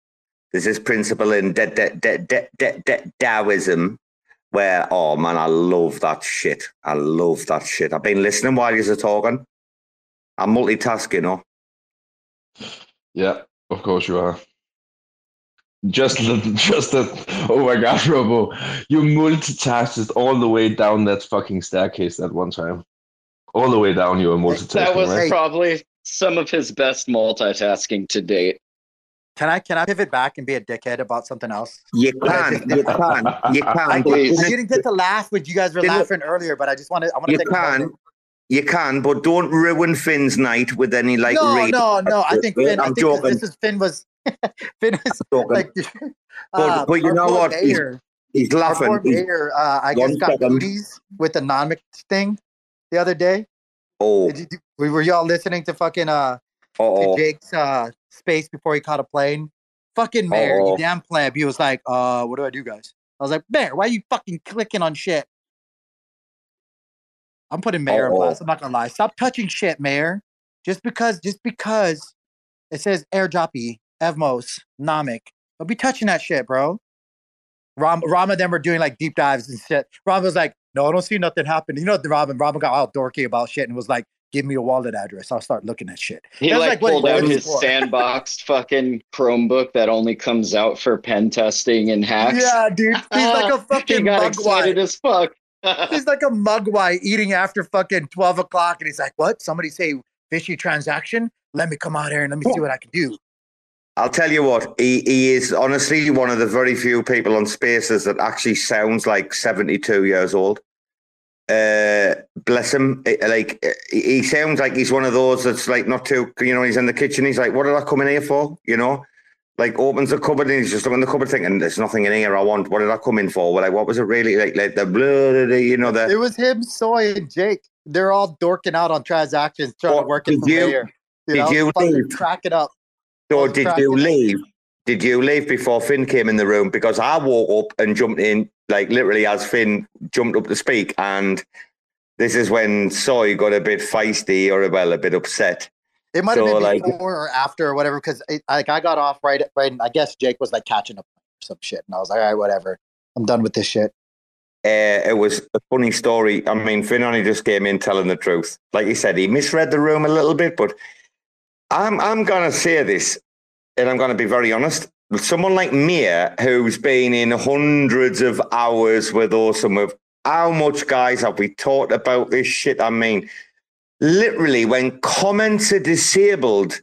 S2: There's this principle in de- de- de- de- de- de- Taoism where, oh man, I love that shit. I love that shit. I've been listening while you're talking. I'm multitasking, you know.
S8: Yeah, of course you are. Just just that. Oh my God, Robo, you multitasked all the way down that fucking staircase at one time. All the way down, you were multitasking.
S3: That was
S8: right?
S3: probably some of his best multitasking to date.
S7: Can I can I pivot back and be a dickhead about something else?
S2: You can, you can, you can.
S7: I,
S2: but
S7: I
S2: didn't-
S7: didn't get to laugh when you guys were
S2: Didn't-
S7: laughing earlier, but I just want to. I want to
S2: You
S7: take a
S2: can, you can, but don't ruin Finn's night with any like.
S7: no,
S2: reading.
S7: no, no. I think Finn. I
S2: I'm
S7: think this-
S2: joking.
S7: this is Finn was Finn is
S2: joking.
S7: like.
S2: But,
S7: uh,
S2: but you know what? He's, he's laughing.
S7: mayor, uh, I guess got booties with the non thing the other day.
S2: oh,
S7: you, were were y'all listening to fucking uh to
S2: oh,
S7: Jake's uh space before he caught a plane? Fucking mayor, you damn pleb. He was like, uh, what do I do, guys? I was like, Mayor, why are you fucking clicking on shit? I'm putting Mayor on blast. I'm not gonna lie. Stop touching shit, Mayor. Just because, just because it says airdroppy, Evmos, Namek. Don't be touching that shit, bro. Ram, Rama them were doing like deep dives and shit. Rama was like, no, I don't see nothing happen. You know, the Robin, Robin got all dorky about shit and was like, give me a wallet address. I'll start looking at shit.
S3: He
S7: That's
S3: like, pulled out his
S7: for.
S3: sandboxed fucking Chromebook that only comes out for pen testing and hacks.
S7: Yeah, dude. He's like a fucking he
S3: got excited
S7: mogwai.
S3: as fuck.
S7: He's like a mogwai eating after fucking 12 o'clock. And he's like, what? Somebody say fishy transaction? Let me come out here and let me see what I can do.
S2: I'll tell you what. He he is honestly one of the very few people on Spaces that actually sounds like seventy two years old. Uh, bless him. Eh, Like eh, he sounds like he's one of those that's like not too. You know, he's in the kitchen. He's like, "What did I come in here for?" You know, like opens the cupboard and he's just looking in the cupboard thinking, "There's nothing in here. I want. What did I come in for?" Well, like, what was it really like? Like the blah, you know, the
S7: It was him, Soy, and Jake. They're all dorking out on transactions, trying to work it
S2: did
S7: for
S2: you-
S7: mayor.
S2: did
S7: know,
S2: you leave?
S7: crack it up.
S2: So did you leave? Did you leave before Finn came in the room? Because I woke up and jumped in, like literally as Finn jumped up to speak, and this is when Soy got a bit feisty or well, a bit upset.
S7: It might
S2: So,
S7: have been
S2: like-
S7: before or after or whatever, because like I got off right, right. And I guess Jake was like catching up some shit, and I was like, all right, whatever. I'm done with this shit.
S2: Uh, it was a funny story. I mean, Finn only just came in telling the truth. Like he said, he misread the room a little bit, but I'm I'm gonna say this, and I'm gonna be very honest. With Someone like Mia, who's been in hundreds of hours with Awesome, with how much guys have we talked about this shit? I mean, literally, when comments are disabled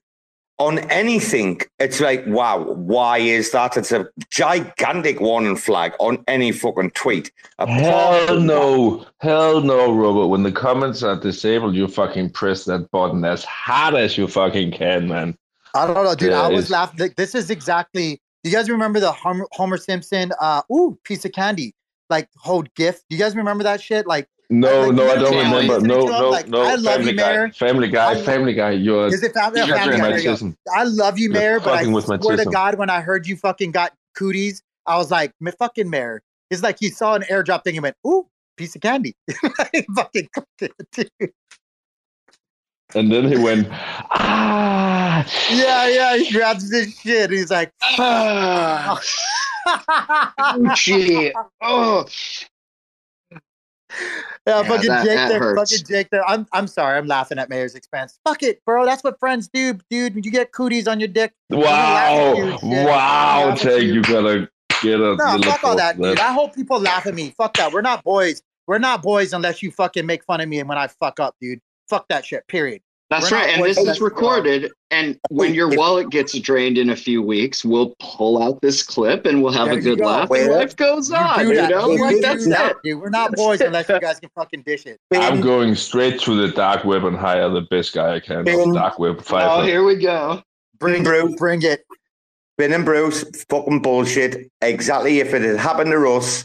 S2: on anything, it's like, wow, why is that? It's a gigantic warning flag on any fucking tweet. Apart
S8: Hell
S2: from
S8: no. Hell no, Robert. When the comments are disabled, you fucking press that button as hard as you fucking can, man.
S7: I don't know, dude.
S8: Yeah,
S7: I was laughing. like, This is exactly. Do you guys remember the Homer, Homer Simpson? Uh, ooh, piece of candy, like hold gift. Do you guys remember that shit? Like,
S8: No,
S7: like,
S8: no, I don't remember. No, no,
S7: like,
S8: no.
S7: I love
S8: Family
S7: you,
S8: Guy. Family Guy. Family Guy. You're
S7: Is it family?
S8: you're
S7: family Guy,
S8: my
S7: there you go.
S8: tism.
S7: I love you,
S8: You're
S7: Mayor, but I
S8: with my
S7: swear to. God, when I heard you fucking got cooties, I was like, "Ma- fucking Mayor. It's like he saw an airdrop thing and went, ooh, piece of candy. Fucking dude.
S8: And then he went, ah.
S7: Yeah, yeah. He grabs this shit. He's like,
S3: Ah, gee. Oh,
S7: Yeah,
S3: Yeah,
S7: fucking
S3: that-
S7: Jake
S3: that
S7: there.
S3: hurts.
S7: Fucking Jake there. I'm I'm sorry. I'm laughing at Mayor's expense. Fuck it, bro. That's what friends do, dude. You get cooties on your dick. I'm gonna laugh at
S8: Wow.
S7: you.
S8: Wow, Jake, you gotta get a
S7: No, fuck all that, dude. I hope people laugh at me. Fuck that. We're not boys. We're not boys unless you fucking make fun of me and when I fuck up, dude. Fuck that shit. Period.
S3: That's
S7: We're
S3: right. And this is
S7: you-
S3: recorded. And when your wallet gets drained in a few weeks, we'll pull out this clip and we'll have
S7: There
S3: a good
S7: go.
S3: laugh.
S2: Well,
S3: and life goes
S7: You
S3: on.
S7: do
S3: You
S7: that.
S3: know,
S7: You
S3: like
S7: do
S3: that's
S7: that,
S3: it.
S7: dude. We're not boys unless you guys can fucking dish it.
S8: I'm going straight to the dark web and hire the best guy I can on
S2: Ben.
S8: dark web.
S3: Oh,
S8: Five.
S3: here we go.
S7: Bring
S2: Bruce.
S7: Bring it.
S2: Finn and Bruce, fucking bullshit. Exactly. If it had happened to us,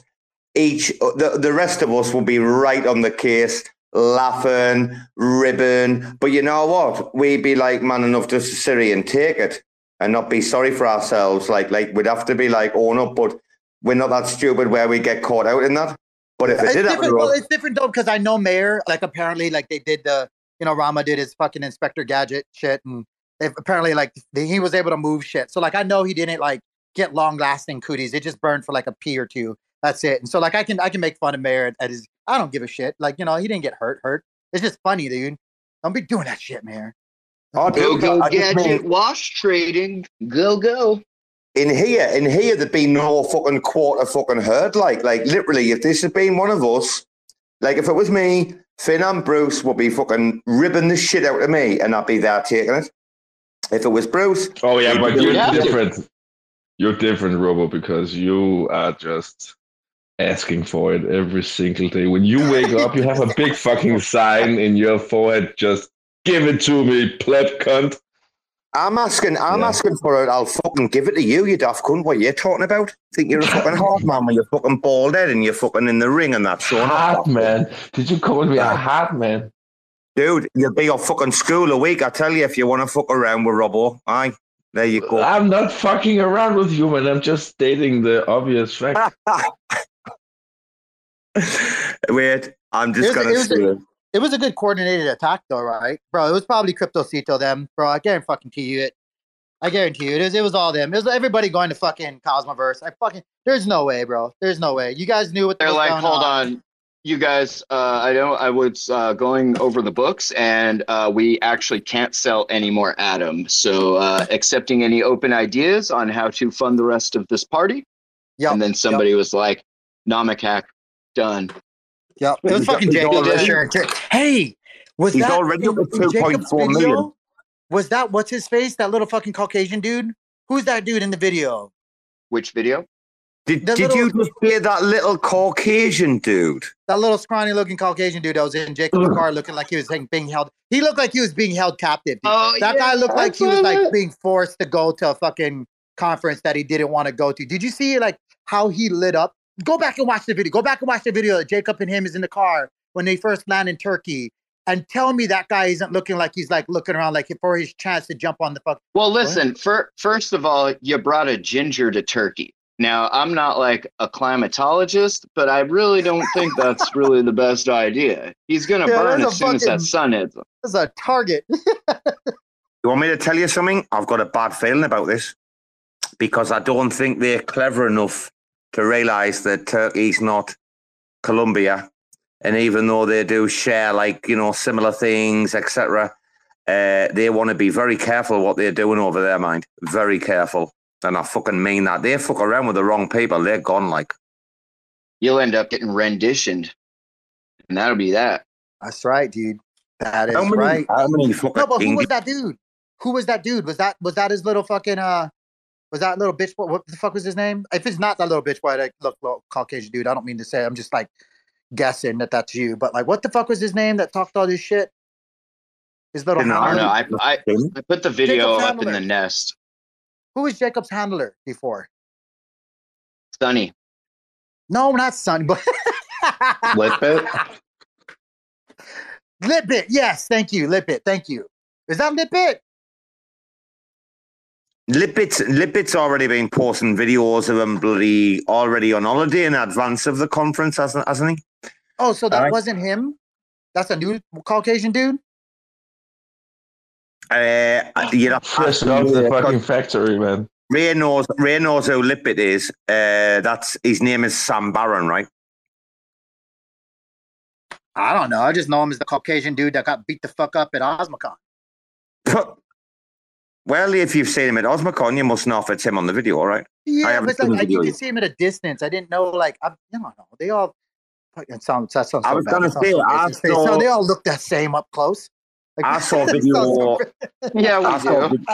S2: each the, the rest of us will be right on the case, laughing, ribbon. But you know what? We'd be like man enough just to sit here and take it and not be sorry for ourselves. Like like we'd have to be like own up, but we're not that stupid where we get caught out in that. But if it
S7: It's
S2: did happen
S7: different. Well, it's different though because I know Mayor. Like apparently, like they did the you know, Rama did his fucking Inspector Gadget shit, and if, apparently like he was able to move shit. So like I know he didn't like get long lasting cooties. It just burned for like a pee or two. That's it. And so like I can I can make fun of Mayor at his. I don't give a shit. Like you know he didn't get hurt. Hurt. It's just funny, dude. Don't be doing that shit, Mayor.
S2: Oh,
S3: Go
S2: dude,
S3: go gadget wash trading. Go go.
S2: in here, in here, there'd be no fucking quarter fucking hurt. Like, like literally, if this had been one of us, like if it was me, Finn and Bruce would be fucking ripping the shit out of me, and I'd be there taking it. If it was Bruce,
S8: Oh yeah, but you're
S2: doing it.
S8: different. You're different, Robo, because you are just asking for it every single day. When you wake up, you have a big fucking sign in your forehead. Just give it to me, pleb cunt.
S2: I'm asking, I'm
S8: Yeah.
S2: asking for it. I'll fucking give it to you, you daft cunt. What are you talking about? Think you're a fucking hard man when you're fucking bald head and you're fucking in the ring and that showing
S8: Hard
S2: off.
S8: man. Did you call me a hard man?
S2: Dude, you'll be your fucking school a week. I tell you, if you want to fuck around with Robbo, aye, there you go.
S8: I'm not fucking around with you, man. I'm just stating the obvious fact.
S2: Wait, I'm just gonna
S7: it was a-
S2: say it.
S7: It was a good coordinated attack, though, right, bro? It was probably Cryptocito them, bro. I guarantee fucking to you it. I guarantee you it is. It was all them. It was everybody going to fucking Cosmoverse. I fucking. There's no way, bro. There's no way. You guys knew what
S3: They're
S7: was
S3: like,
S7: going
S3: hold
S7: on.
S3: on, you guys. Uh, I know I was uh, going over the books, and uh, we actually can't sell any more Atom. So, uh, accepting any open ideas on how to fund the rest of this party.
S7: Yeah.
S3: And then somebody was like, Namakak, done.
S7: Yep. It was fucking Jacob.
S2: already-
S7: Sure. Hey, was
S2: He's
S7: that
S2: already
S7: in,
S2: up at
S7: in
S2: 2.4 million.
S7: Was that what's his face? That little fucking Caucasian dude? Who's that dude in the video?
S3: Which video?
S2: Did,
S7: The
S2: did
S7: little-
S2: you just hear that little Caucasian dude?
S7: That little scrawny looking Caucasian dude that was in Jacob's car looking like he was being being held. He looked like he was being held captive. dude.
S3: Oh,
S7: that
S3: yeah,
S7: guy looked like he was like
S3: that.
S7: being forced to go to a fucking conference that he didn't want to go to. Did you see like how he lit up? Go back and watch the video. Go back and watch the video that Jacob and him is in the car when they first land in Turkey. And tell me that guy isn't looking like he's like looking around like for his chance to jump on the fuck.
S3: Well, listen, fir- first of all, you brought a ginger to Turkey. Now, I'm not like a climatologist, but I really don't think that's really the best idea. He's going to
S7: Yeah,
S3: burn as
S7: a
S3: soon as that sun hits him.
S7: That's a target.
S2: You want me to tell you something? I've got a bad feeling about this because I don't think they're clever enough to realize that Turkey's not Colombia. And even though they do share, like, you know, similar things, etc., uh, they want to be very careful what they're doing over there, mind. Very careful. And I fucking mean that. They fuck around with the wrong people. They're gone, like.
S3: You'll end up getting renditioned. And that'll be that.
S7: That's right, dude. That is
S2: How many,
S7: right.
S2: how many fucking
S7: No, but who was that dude? Who was that dude? Was that was that his little fucking uh? Was that little bitch? boy? What the fuck was his name? If it's not that little bitch boy, like look, look, Caucasian dude. I don't mean to say. I'm just like guessing that that's you. But like, what the fuck was his name that talked all this shit? His little.
S3: I don't know. I, I, I put the video
S7: Jacob's
S3: up in the nest.
S7: Who was Jacob's handler before?
S3: Sunny.
S7: No, not Son, but
S17: Litbit?
S7: Litbit. Yes, thank you, Litbit. Thank you. Is that Litbit?
S2: Lipit's, Lipit's already been posting videos of him bloody already on holiday in advance of the conference, hasn't, hasn't he?
S7: Oh, so that
S2: Alright.
S7: wasn't him. That's a new Caucasian dude.
S2: Uh, you'd have
S8: Fresh out
S2: him,
S8: the
S2: uh,
S8: fucking factory, man.
S2: Ray knows, Ray knows who Lipit is. Uh, that's his name is Sam Barron, right?
S7: I don't know. I just know him as the Caucasian dude that got beat the fuck up at Osmocon.
S2: Well, if you've seen him at Osmocon, you must know if it's him on the video, all right? I
S7: Yeah,
S2: haven't
S7: but
S2: seen
S7: like I, you can
S2: yet.
S7: see him at a distance. I didn't know, like, I, you know, they all. It sounds. That sounds.
S2: I was
S7: bad.
S2: gonna say,
S7: so
S2: I
S7: racist. They, so they all look that same up close. Like,
S2: I saw a
S7: that
S2: video.
S7: sounds so
S3: Yeah, we
S2: I saw, a
S3: do.
S2: vid-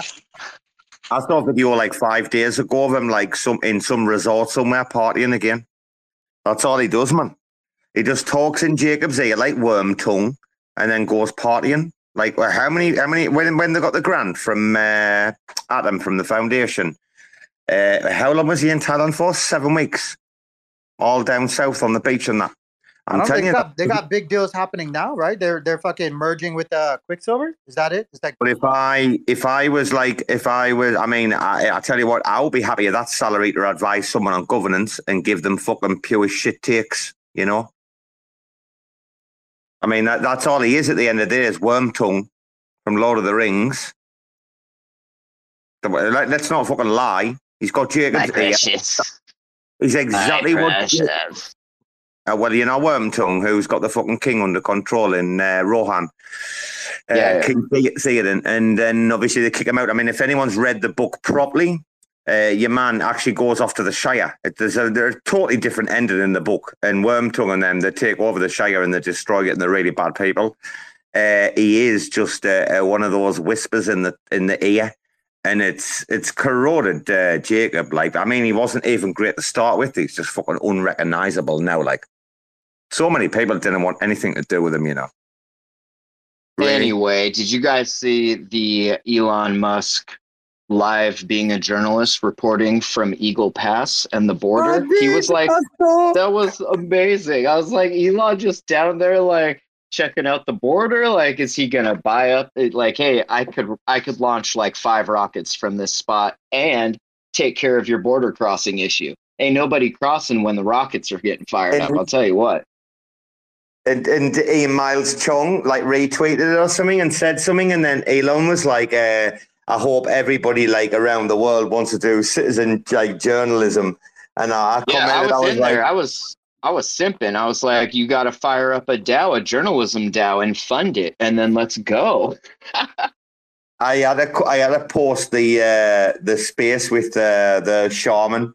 S2: I saw a video like five days ago of him, like some in some resort somewhere partying again. That's all he does, man. He just talks in Jacob's ear like worm tongue, and then goes partying. Like well, how many? How many? When when they got the grant from uh, Adam from the foundation? Uh, how long was he in Thailand for? Seven weeks, all down south on the beach and that.
S7: I
S2: I'm
S7: don't
S2: telling you,
S7: got they got big deals happening now, right? They're they're fucking merging with uh Quicksilver. Is that it? Is that
S2: But if I if I was like if I was I mean I I tell you what I'll be happy at that salary to advise someone on governance and give them fucking pure shit takes, you know. I mean, that, that's all he is at the end of the day is Wormtongue from Lord of the Rings. Let- Let's not fucking lie. He's got Jacob's ear. He's exactly what. Uh, well, you know Wormtongue, who's got the fucking king under control in uh, Rohan. Uh,
S3: Yeah, yeah.
S2: King Theoden. And then obviously they kick him out. I mean, if anyone's read the book properly, uh, your man actually goes off to the Shire. It, there's a, they're a totally different ending in the book. And Wormtongue and them, they take over the Shire and they destroy it and they're really bad people. Uh, he is just uh, uh, one of those whispers in the in the ear. And it's it's corroded uh, Jacob. Like, I mean, he wasn't even great to start with. He's just fucking unrecognizable now. Like, so many people didn't want anything to do with him, you know.
S3: Anyway, did you guys see the Elon Musk live being a journalist reporting from Eagle Pass and the border? he was like, that was amazing. I was like, Elon just down there, like checking out the border. Like, is he gonna buy up? it- Like, hey, I could, I could launch like five rockets from this spot and take care of your border crossing issue. Ain't nobody crossing when the rockets are getting fired up. I'll tell you what.
S2: And and Ian Miles Cheong like retweeted it or something and said something, and then Elon was like, uh, "I hope everybody like around the world wants to do citizen like journalism." And I,
S3: Yeah, I was,
S2: I was,
S3: in
S2: like,
S3: there. I was I was simping. I was like, you got to fire up a DAO, a journalism DAO, and fund it, and then let's go.
S2: I had a I had to post the uh, the space with uh, the shaman.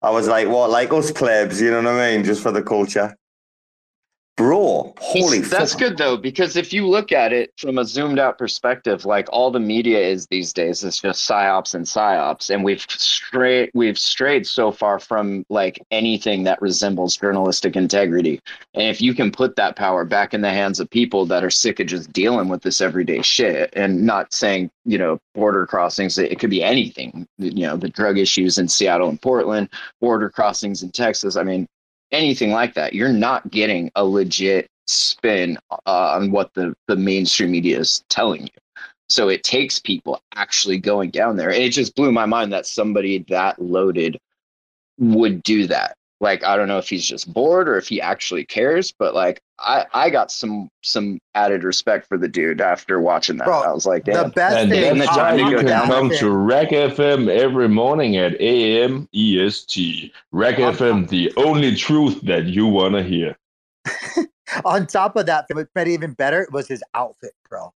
S2: I was like, "What, like us plebs?" You know what I mean? Just for the culture, bro. Holy,
S3: That's
S2: fuck.
S3: good though, because if you look at it from a zoomed out perspective, like all the media is these days, is just psyops and psyops, and we've strayed we've strayed so far from like anything that resembles journalistic integrity. And if you can put that power back in the hands of people that are sick of just dealing with this everyday shit, and not saying you know border crossings, it, it could be anything. You know the drug issues in Seattle and Portland, border crossings in Texas. I mean anything like that, you're not getting a legit spin uh, on what the, the mainstream media is telling you. So it takes people actually going down there. It just blew my mind that somebody that loaded would do that. Like I don't know if he's just bored or if he actually cares, but like I, I got some some added respect for the dude after watching that. I was like, damn,
S8: and
S3: taking the time
S8: you can
S3: down
S8: come to RAC FM every morning at AM EST. RAC FM, the only truth that you want to hear.
S7: On top of that, what made it even better was his outfit, bro.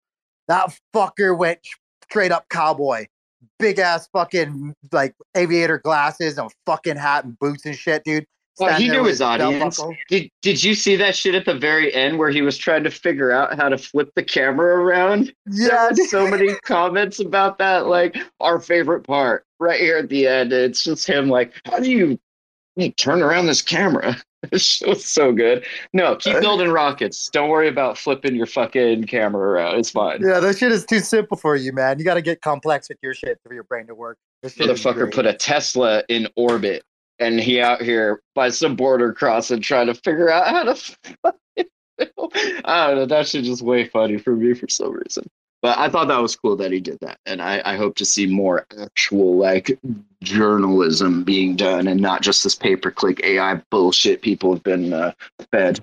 S7: That fucker went straight up cowboy. Big ass fucking like aviator glasses and fucking hat and boots and shit, dude.
S3: Well, he knew his audience. Did Did you see that shit at the very end where he was trying to figure out how to flip the camera around?
S7: Yeah,
S3: so many comments about that. Like our favorite part, right here at the end. It's just him. Like, how do you, you turn around this camera? This was so good. No, keep uh, building rockets. Don't worry about flipping your fucking camera around. It's fine.
S7: Yeah, that shit is too simple for you, man. You got to get complex with your shit for your brain to work. This
S3: Motherfucker put a Tesla in orbit, and he out here by some border crossing trying to figure out how to. I don't know. That shit just way funny for me for some reason. But I thought that was cool that he did that, and I, I hope to see more actual like journalism being done, and not just this pay per click AI bullshit people have been uh, fed.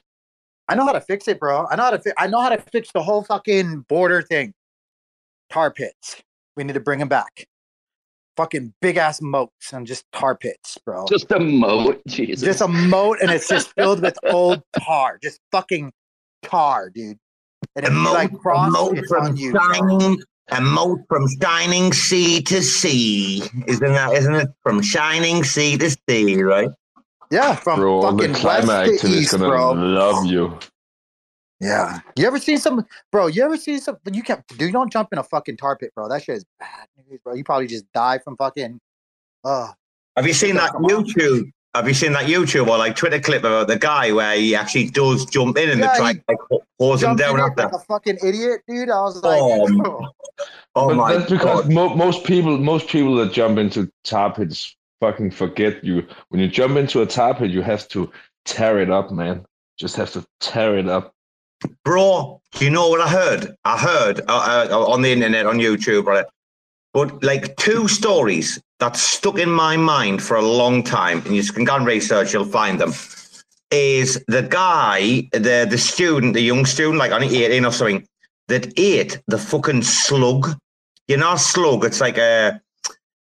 S7: I know how to fix it, bro. I know how to. Fi- I know how to fix the whole fucking border thing. Tar pits. We need to bring them back. Fucking big ass moats and just tar pits, bro.
S3: Just a moat, Jesus.
S7: Just a moat, and it's just filled with old tar. Just fucking tar, dude. And if you like cross, it's on you.
S2: shining, a moat from shining sea to sea. Isn't that? Isn't it from shining sea to sea? Right?
S7: Yeah, from
S8: Bro, all the
S7: fucking
S8: climate
S7: west to east,
S8: gonna
S7: bro.
S8: love you.
S7: Yeah. You ever seen some, bro? You ever seen some? You can't, dude. You don't jump in a fucking tar pit, bro. That shit is bad news, bro. You probably just die from fucking. Uh,
S2: Have you seen that YouTube? Have you seen that YouTube or like Twitter clip about the guy where he actually does jump in and
S7: Yeah,
S2: they try
S7: he
S2: like, hose him down
S7: it
S2: after?
S7: like a fucking idiot, dude. I was like,
S2: Oh, Oh my
S8: that's because
S2: God.
S8: mo- most people, most people that jump into tar pits fucking forget you. When you jump into a tar pit, you have to tear it up, man. Just have to tear it up.
S2: Bro, do you know what I heard? I heard uh, uh, on the internet, on YouTube, right? But like two stories that stuck in my mind for a long time, and you can go and research, you'll find them. is the guy, the the student, the young student, like only 18 or something, that ate the fucking slug. You know, a slug. It's like a,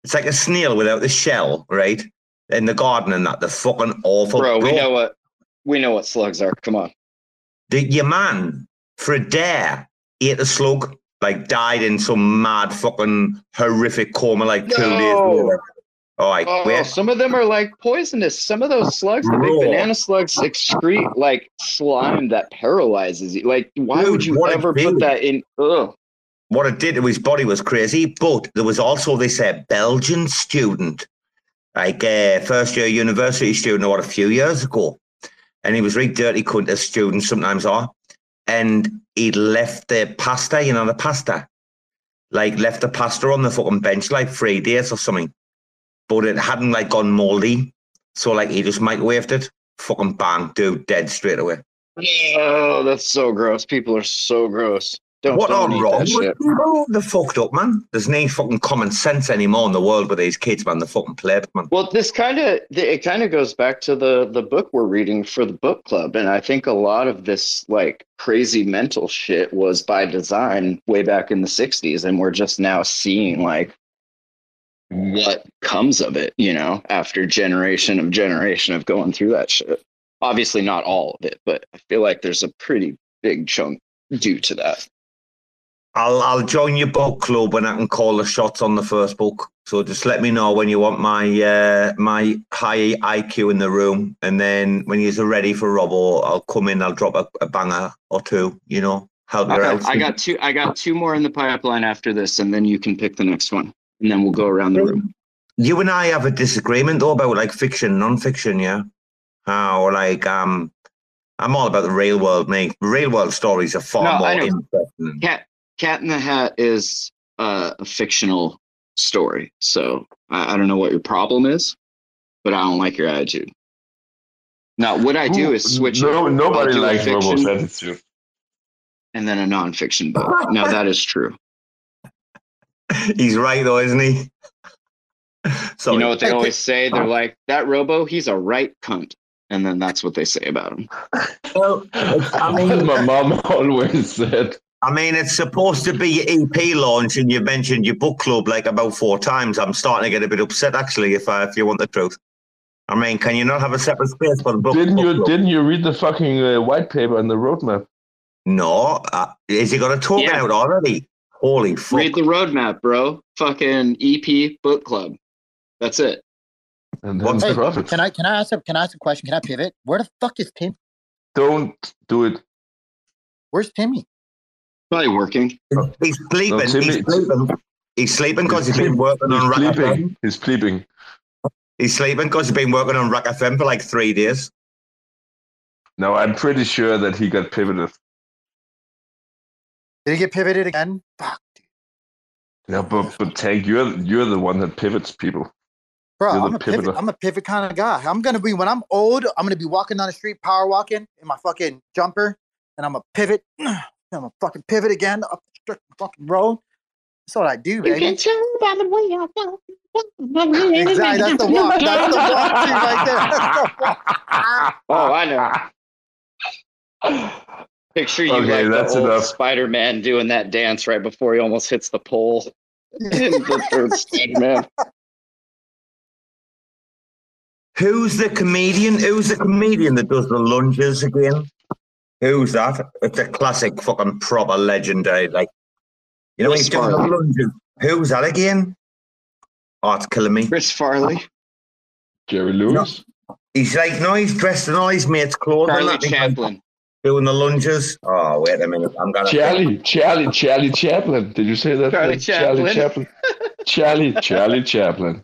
S2: it's like a snail without the shell, right? In the garden and that, the fucking awful.
S3: Bro, we know what we know what slugs are. Come on.
S2: The, your man, for a dare, ate a slug, like died in some mad fucking horrific coma, like two days
S3: No.
S2: later. All right,
S3: Oh, some of them are like poisonous. Some of those slugs, the big banana slugs, excrete like slime that paralyzes you. Like, why would you ever put that in? Ugh.
S2: what it did to his body was crazy. But there was also this uh, Belgian student, like uh, first year university student, what a few years ago, and he was really dirty cunt as students sometimes are, and he'd left the pasta, you know, the pasta, like left the pasta on the fucking bench like three days or something, but it hadn't like gone moldy, so like he just microwaved it, fucking bang, dude, dead straight away.
S3: Oh, that's so gross. People are so gross. Don't,
S2: what
S3: don't
S2: are wrong?
S3: that shit.
S2: They're fucked up, man. There's no fucking common sense anymore in the world with these kids, man. They're fucking played, man.
S3: Well, this kind of it kind of goes back to the the book we're reading for the book club, and I think a lot of this like crazy mental shit was by design way back in the '60s, and we're just now seeing like what comes of it, you know, after generation of generation of going through that shit. Obviously, not all of it, but I feel like there's a pretty big chunk due to that.
S2: I'll I'll join your book club when I can call the shots on the first book. So just let me know when you want my uh, my high IQ in the room, and then when you're ready for Robo, I'll come in. I'll drop a, a banger or two. You know, help you out.
S3: I got two. I got two more in the pipeline after this, and then you can pick the next one, and then we'll go around the room.
S2: You and I have a disagreement though about like fiction, non-fiction. Yeah, how like um, I'm all about the real world. Mate, real world stories are far
S3: No,
S2: more interesting.
S3: Cat Cat in the Hat is uh, a fictional story, so I, I don't know what your problem is, but I don't like your attitude. Now, what I do is switch.
S8: No,
S3: it.
S8: nobody
S3: a
S8: likes
S3: fiction
S8: Robo's attitude.
S3: and then a nonfiction book. Now that is true.
S2: He's right though, isn't he?
S3: So You know what they always say? They're like, "That Robo, he's a right cunt," and then that's what they say about him.
S2: Well, I mean,
S8: my mom always said.
S2: I mean, it's supposed to be your EP launch, and you mentioned your book club like about four times. I'm starting to get a bit upset, actually. If I, if you want the truth, I mean, can you not have a separate space for the book?
S8: Didn't
S2: book
S8: you
S2: club?
S8: didn't you read the fucking uh, white paper and the roadmap?
S2: No, uh, is he got a token
S3: Yeah.
S2: out already? Holy fuck!
S3: Read the roadmap, bro. Fucking EP book club. That's it.
S8: And
S2: What's
S7: Hey,
S2: the profit?
S7: can I can I ask a can I ask a question? Can I pivot? Where the fuck is Tim?
S8: Don't do it.
S7: Where's Timmy?
S3: Probably working.
S2: He's sleeping.
S8: No, Timmy-
S2: he's sleeping. He's sleeping because he's been working on
S8: He's RAC.
S2: FM.
S8: He's sleeping.
S2: He's sleeping because he's been working on RAC FM for like three days.
S8: No, I'm pretty sure that he got pivoted.
S7: Did he get pivoted again? Fuck, Dude.
S8: No, but but Tank, you're you're the one that pivots people.
S7: bro.
S8: You're
S7: I'm a pivot. I'm a pivot kind of guy. I'm gonna be when I'm old. I'm gonna be walking down the street, power walking in my fucking jumper, and I'm a pivot. I'm a fucking pivot again up the fucking road. That's what I do, baby. Exactly. That's the walk. That's the walk right there. That's the walk.
S3: Oh, I know. Picture you
S8: Okay,
S3: like
S8: that's
S3: the old
S8: enough.
S3: Spider-Man doing that dance right before he almost hits the pole. in the third Spider-Man.
S2: Who's the comedian? Who's the comedian that does the lunges again? Who's that? It's a classic, fucking proper legendary. Like, you know,
S3: Chris
S2: he's doing the lunges. Who's that again? Oh, it's killing me.
S3: Chris Farley.
S8: Jerry Lewis.
S2: He's like, no, he's dressed in all his mates' clothes. and
S3: Charlie
S2: that, he's, like,
S3: Chaplin.
S2: Doing the lunges. Oh, wait a minute. I'm gonna.
S8: Charlie, Charlie, Charlie Chaplin. Did you say that?
S3: Charlie
S8: Charlie
S3: Chaplin.
S8: Chaplin. Charlie, Charlie Chaplin.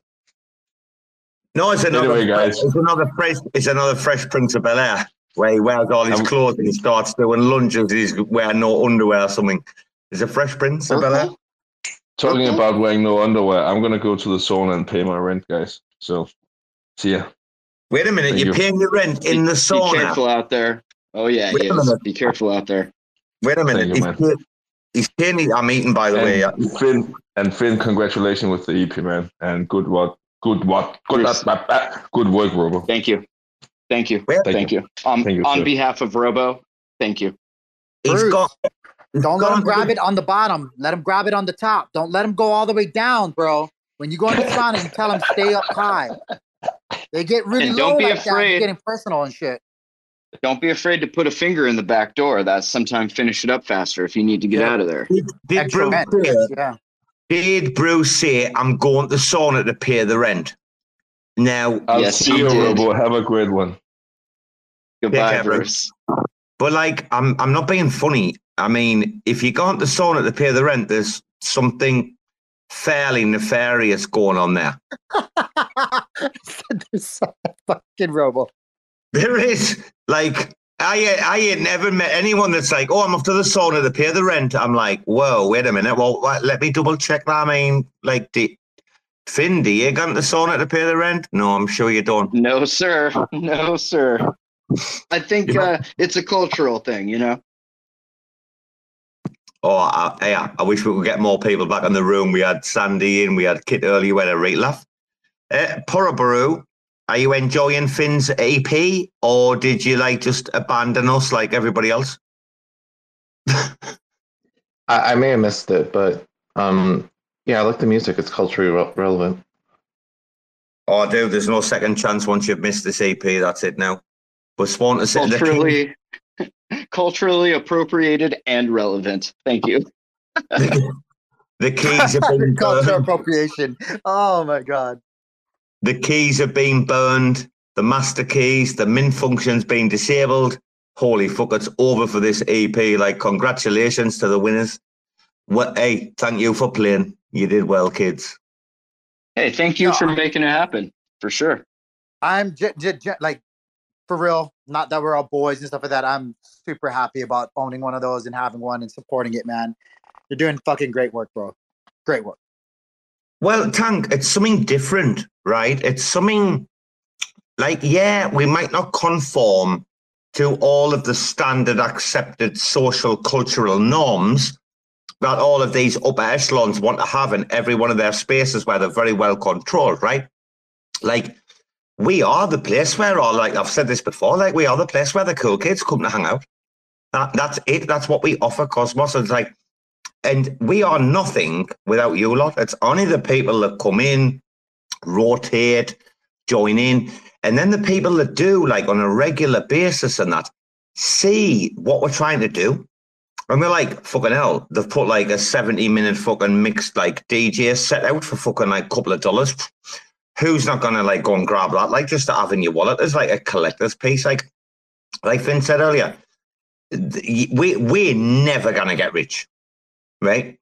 S2: No, it's another.
S8: Anyway, guys.
S2: It's another fresh. It's another Fresh Prince of Bel Air where he wears all his clothes and he starts doing lunges. He's wearing no underwear or something. Is it Fresh Prince of Bel Air?
S8: Talking about wearing no underwear, I'm gonna go to the sauna and pay my rent, guys. So, see ya.
S2: Wait a minute.
S8: Thank
S2: You're
S8: you.
S2: paying your rent in the sauna.
S3: Be careful out there. Oh yeah,
S2: Wait
S3: he
S2: a
S3: is.
S2: minute.
S3: Be careful out there.
S2: Wait a minute.
S8: You,
S2: he's,
S8: man.
S2: he's paying. I'm eating, by the way.
S8: And Finn and Finn, congratulations with the EP, man, and good what, good what, good uh, good work, Robo.
S3: Thank you. Thank you.
S2: Thank
S3: Thank,
S8: you.
S3: you. Um,
S8: Thank you,
S3: on
S8: sir.
S3: behalf of Robo, thank you.
S2: He's
S7: Bruce,
S2: got.
S7: Don't let
S2: gone
S7: him grab
S2: to-
S7: it on the bottom. Let him grab it on the top. Don't let him go all the way down, bro. When you go in the sauna, you tell them stay up high. They get really
S3: And
S7: low
S3: don't be
S7: like that. You're
S3: afraid.
S7: getting personal and shit.
S3: Don't be afraid to put a finger in the back door. That's sometimes finish it up faster if you need to get
S7: Yeah.
S3: out of there.
S2: Did, did
S7: Extra
S2: Bruce say,
S7: Yeah.
S2: did Bruce say I'm going to sauna to pay the rent? Now,
S8: I'll
S3: Yes,
S8: see you,
S3: did.
S8: Robo. Have a great one.
S3: Goodbye,
S2: care.
S3: Bruce.
S2: but like, I'm I'm not being funny. I mean, if you go into sauna to pay the rent, there's something fairly nefarious going on there.
S7: There's so fucking robo.
S2: There is like I I ain't never met anyone that's like, oh, I'm off to the sauna to pay the rent. I'm like, whoa, wait a minute. Well, what, let me double check that. I mean, like, do, Finn, do you go to the sauna to pay the rent? No, I'm sure you don't.
S3: No, sir. No, sir. I think uh, it's a cultural thing, you know.
S2: Oh, I, yeah, I wish we could get more people back in the room. We had Sandy in, we had Kit earlier, we had a right laugh. Uh, Poroburu, are you enjoying Finn's EP or did you like just abandon us like everybody else?
S17: I, I may have missed it, but um, yeah, I like the music. It's culturally re- relevant.
S2: Oh, dude, there's no second chance once you've missed this EP. That's it now. But Swan to say the
S3: Culturally, culturally appropriated and relevant. Thank you.
S2: the keys have been
S7: Culture
S2: burned.
S7: appropriation. Oh my god.
S2: The keys have been burned. The master keys, the mint function's been disabled. Holy fuck, it's over for this EP. Like, congratulations to the winners. Well, hey, thank you for playing. You did well, kids.
S3: Hey, thank you
S7: No,
S3: for
S7: I-
S3: making it happen. For sure.
S7: I'm j- j- j- like for real. Not that we're all boys and stuff like that. I'm super happy about owning one of those and having one and supporting it, man. You're doing fucking great work, bro. Great work.
S2: Well, Tank, it's something different, right? It's something like, yeah, we might not conform to all of the standard accepted social cultural norms that all of these upper echelons want to have in every one of their spaces where they're very well controlled, right? Like, we are the place where all, like I've said this before, like, we are the place where the cool kids come to hang out. That, that's it. That's what we offer Cosmos. It's like, and we are nothing without you lot. It's only the people that come in, rotate, join in, and then the people that do, like on a regular basis, and that see what we're trying to do. And we're like, fucking hell, they've put like a 70 minute fucking mixed like DJ set out for fucking like a couple of dollars. Who's not gonna like go and grab that? Like just to have in your wallet as like a collector's piece. Like like Finn said earlier, we we're never gonna get rich right?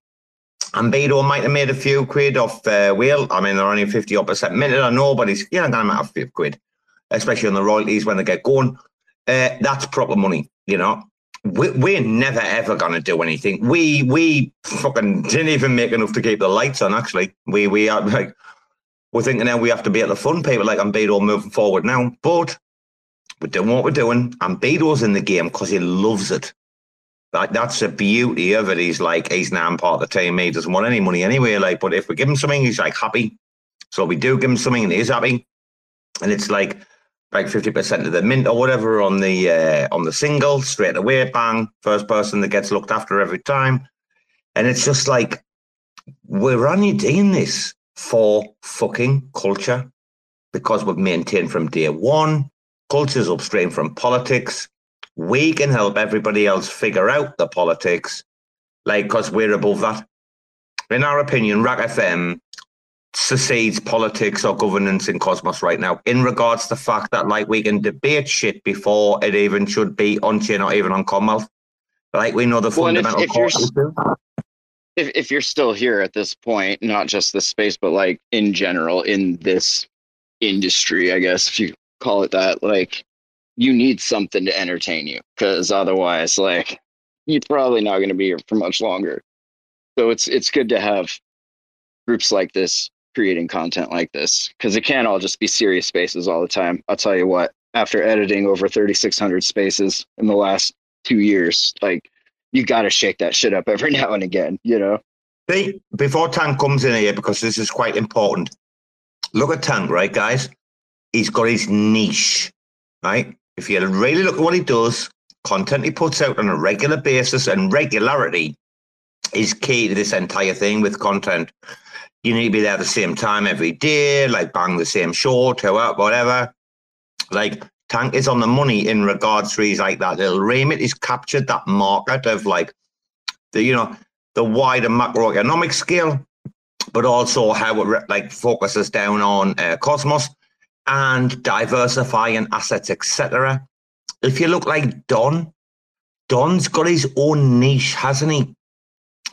S2: Ambedo might have made a few quid off uh, Wheel. I mean, they're only 50 odd percent minute. I know, but he's, you know, going to matter a few quid, especially on the royalties when they get going. Uh, that's proper money, you know. We, we're never ever to do anything. We we fucking didn't even make enough to keep the lights on. Actually, we we are like we're thinking now we have to be at the fun people like Ambedo moving forward now, but we're doing what we're doing. And Beto's in the game because he loves it. Like that's the beauty of it. He's like he's now part of the team. He doesn't want any money anyway. Like, but if we give him something, he's like happy. So we do give him something, and he's happy. And it's like like fifty percent of the mint or whatever on the uh, on the single straight away. Bang, first person that gets looked after every time. And it's just like we're only doing this for fucking culture because we've maintained from day one. Culture's upstream from politics we can help everybody else figure out the politics, like, because we're above that. In our opinion, RAC FM succeeds politics or governance in Cosmos right now in regards to the fact that, like, we can debate shit before it even should be on chain or even on Commonwealth. Like, we know the
S3: Well, and if-
S2: fundamental
S3: if you're
S2: core
S3: s-
S2: issue.
S3: if if you're still here at this point, not just this space, but like in general in this industry, I guess if you call it that, like you need something to entertain you because otherwise, like you're probably not going to be here for much longer. So it's it's good to have groups like this creating content like this because it can't all just be serious spaces all the time. I'll tell you what, after editing over 3,600 spaces in the last two years, like you got to shake that shit up every now and again, you know?
S2: Before Tank comes in here, because this is quite important, look at Tank, right, guys? He's got his niche, right? If you really look at what he does, content he puts out on a regular basis and regularity is key to this entire thing with content. You need to be there the same time every day, like bang the same show, two out, whatever. Like Tank is on the money in regards to he's like that little remit. He's captured that market of like the you know the wider macroeconomic scale, but also how it re- like focuses down on uh, Cosmos and diversifying assets, etc. If you look like Don, Don's got his own niche, hasn't he?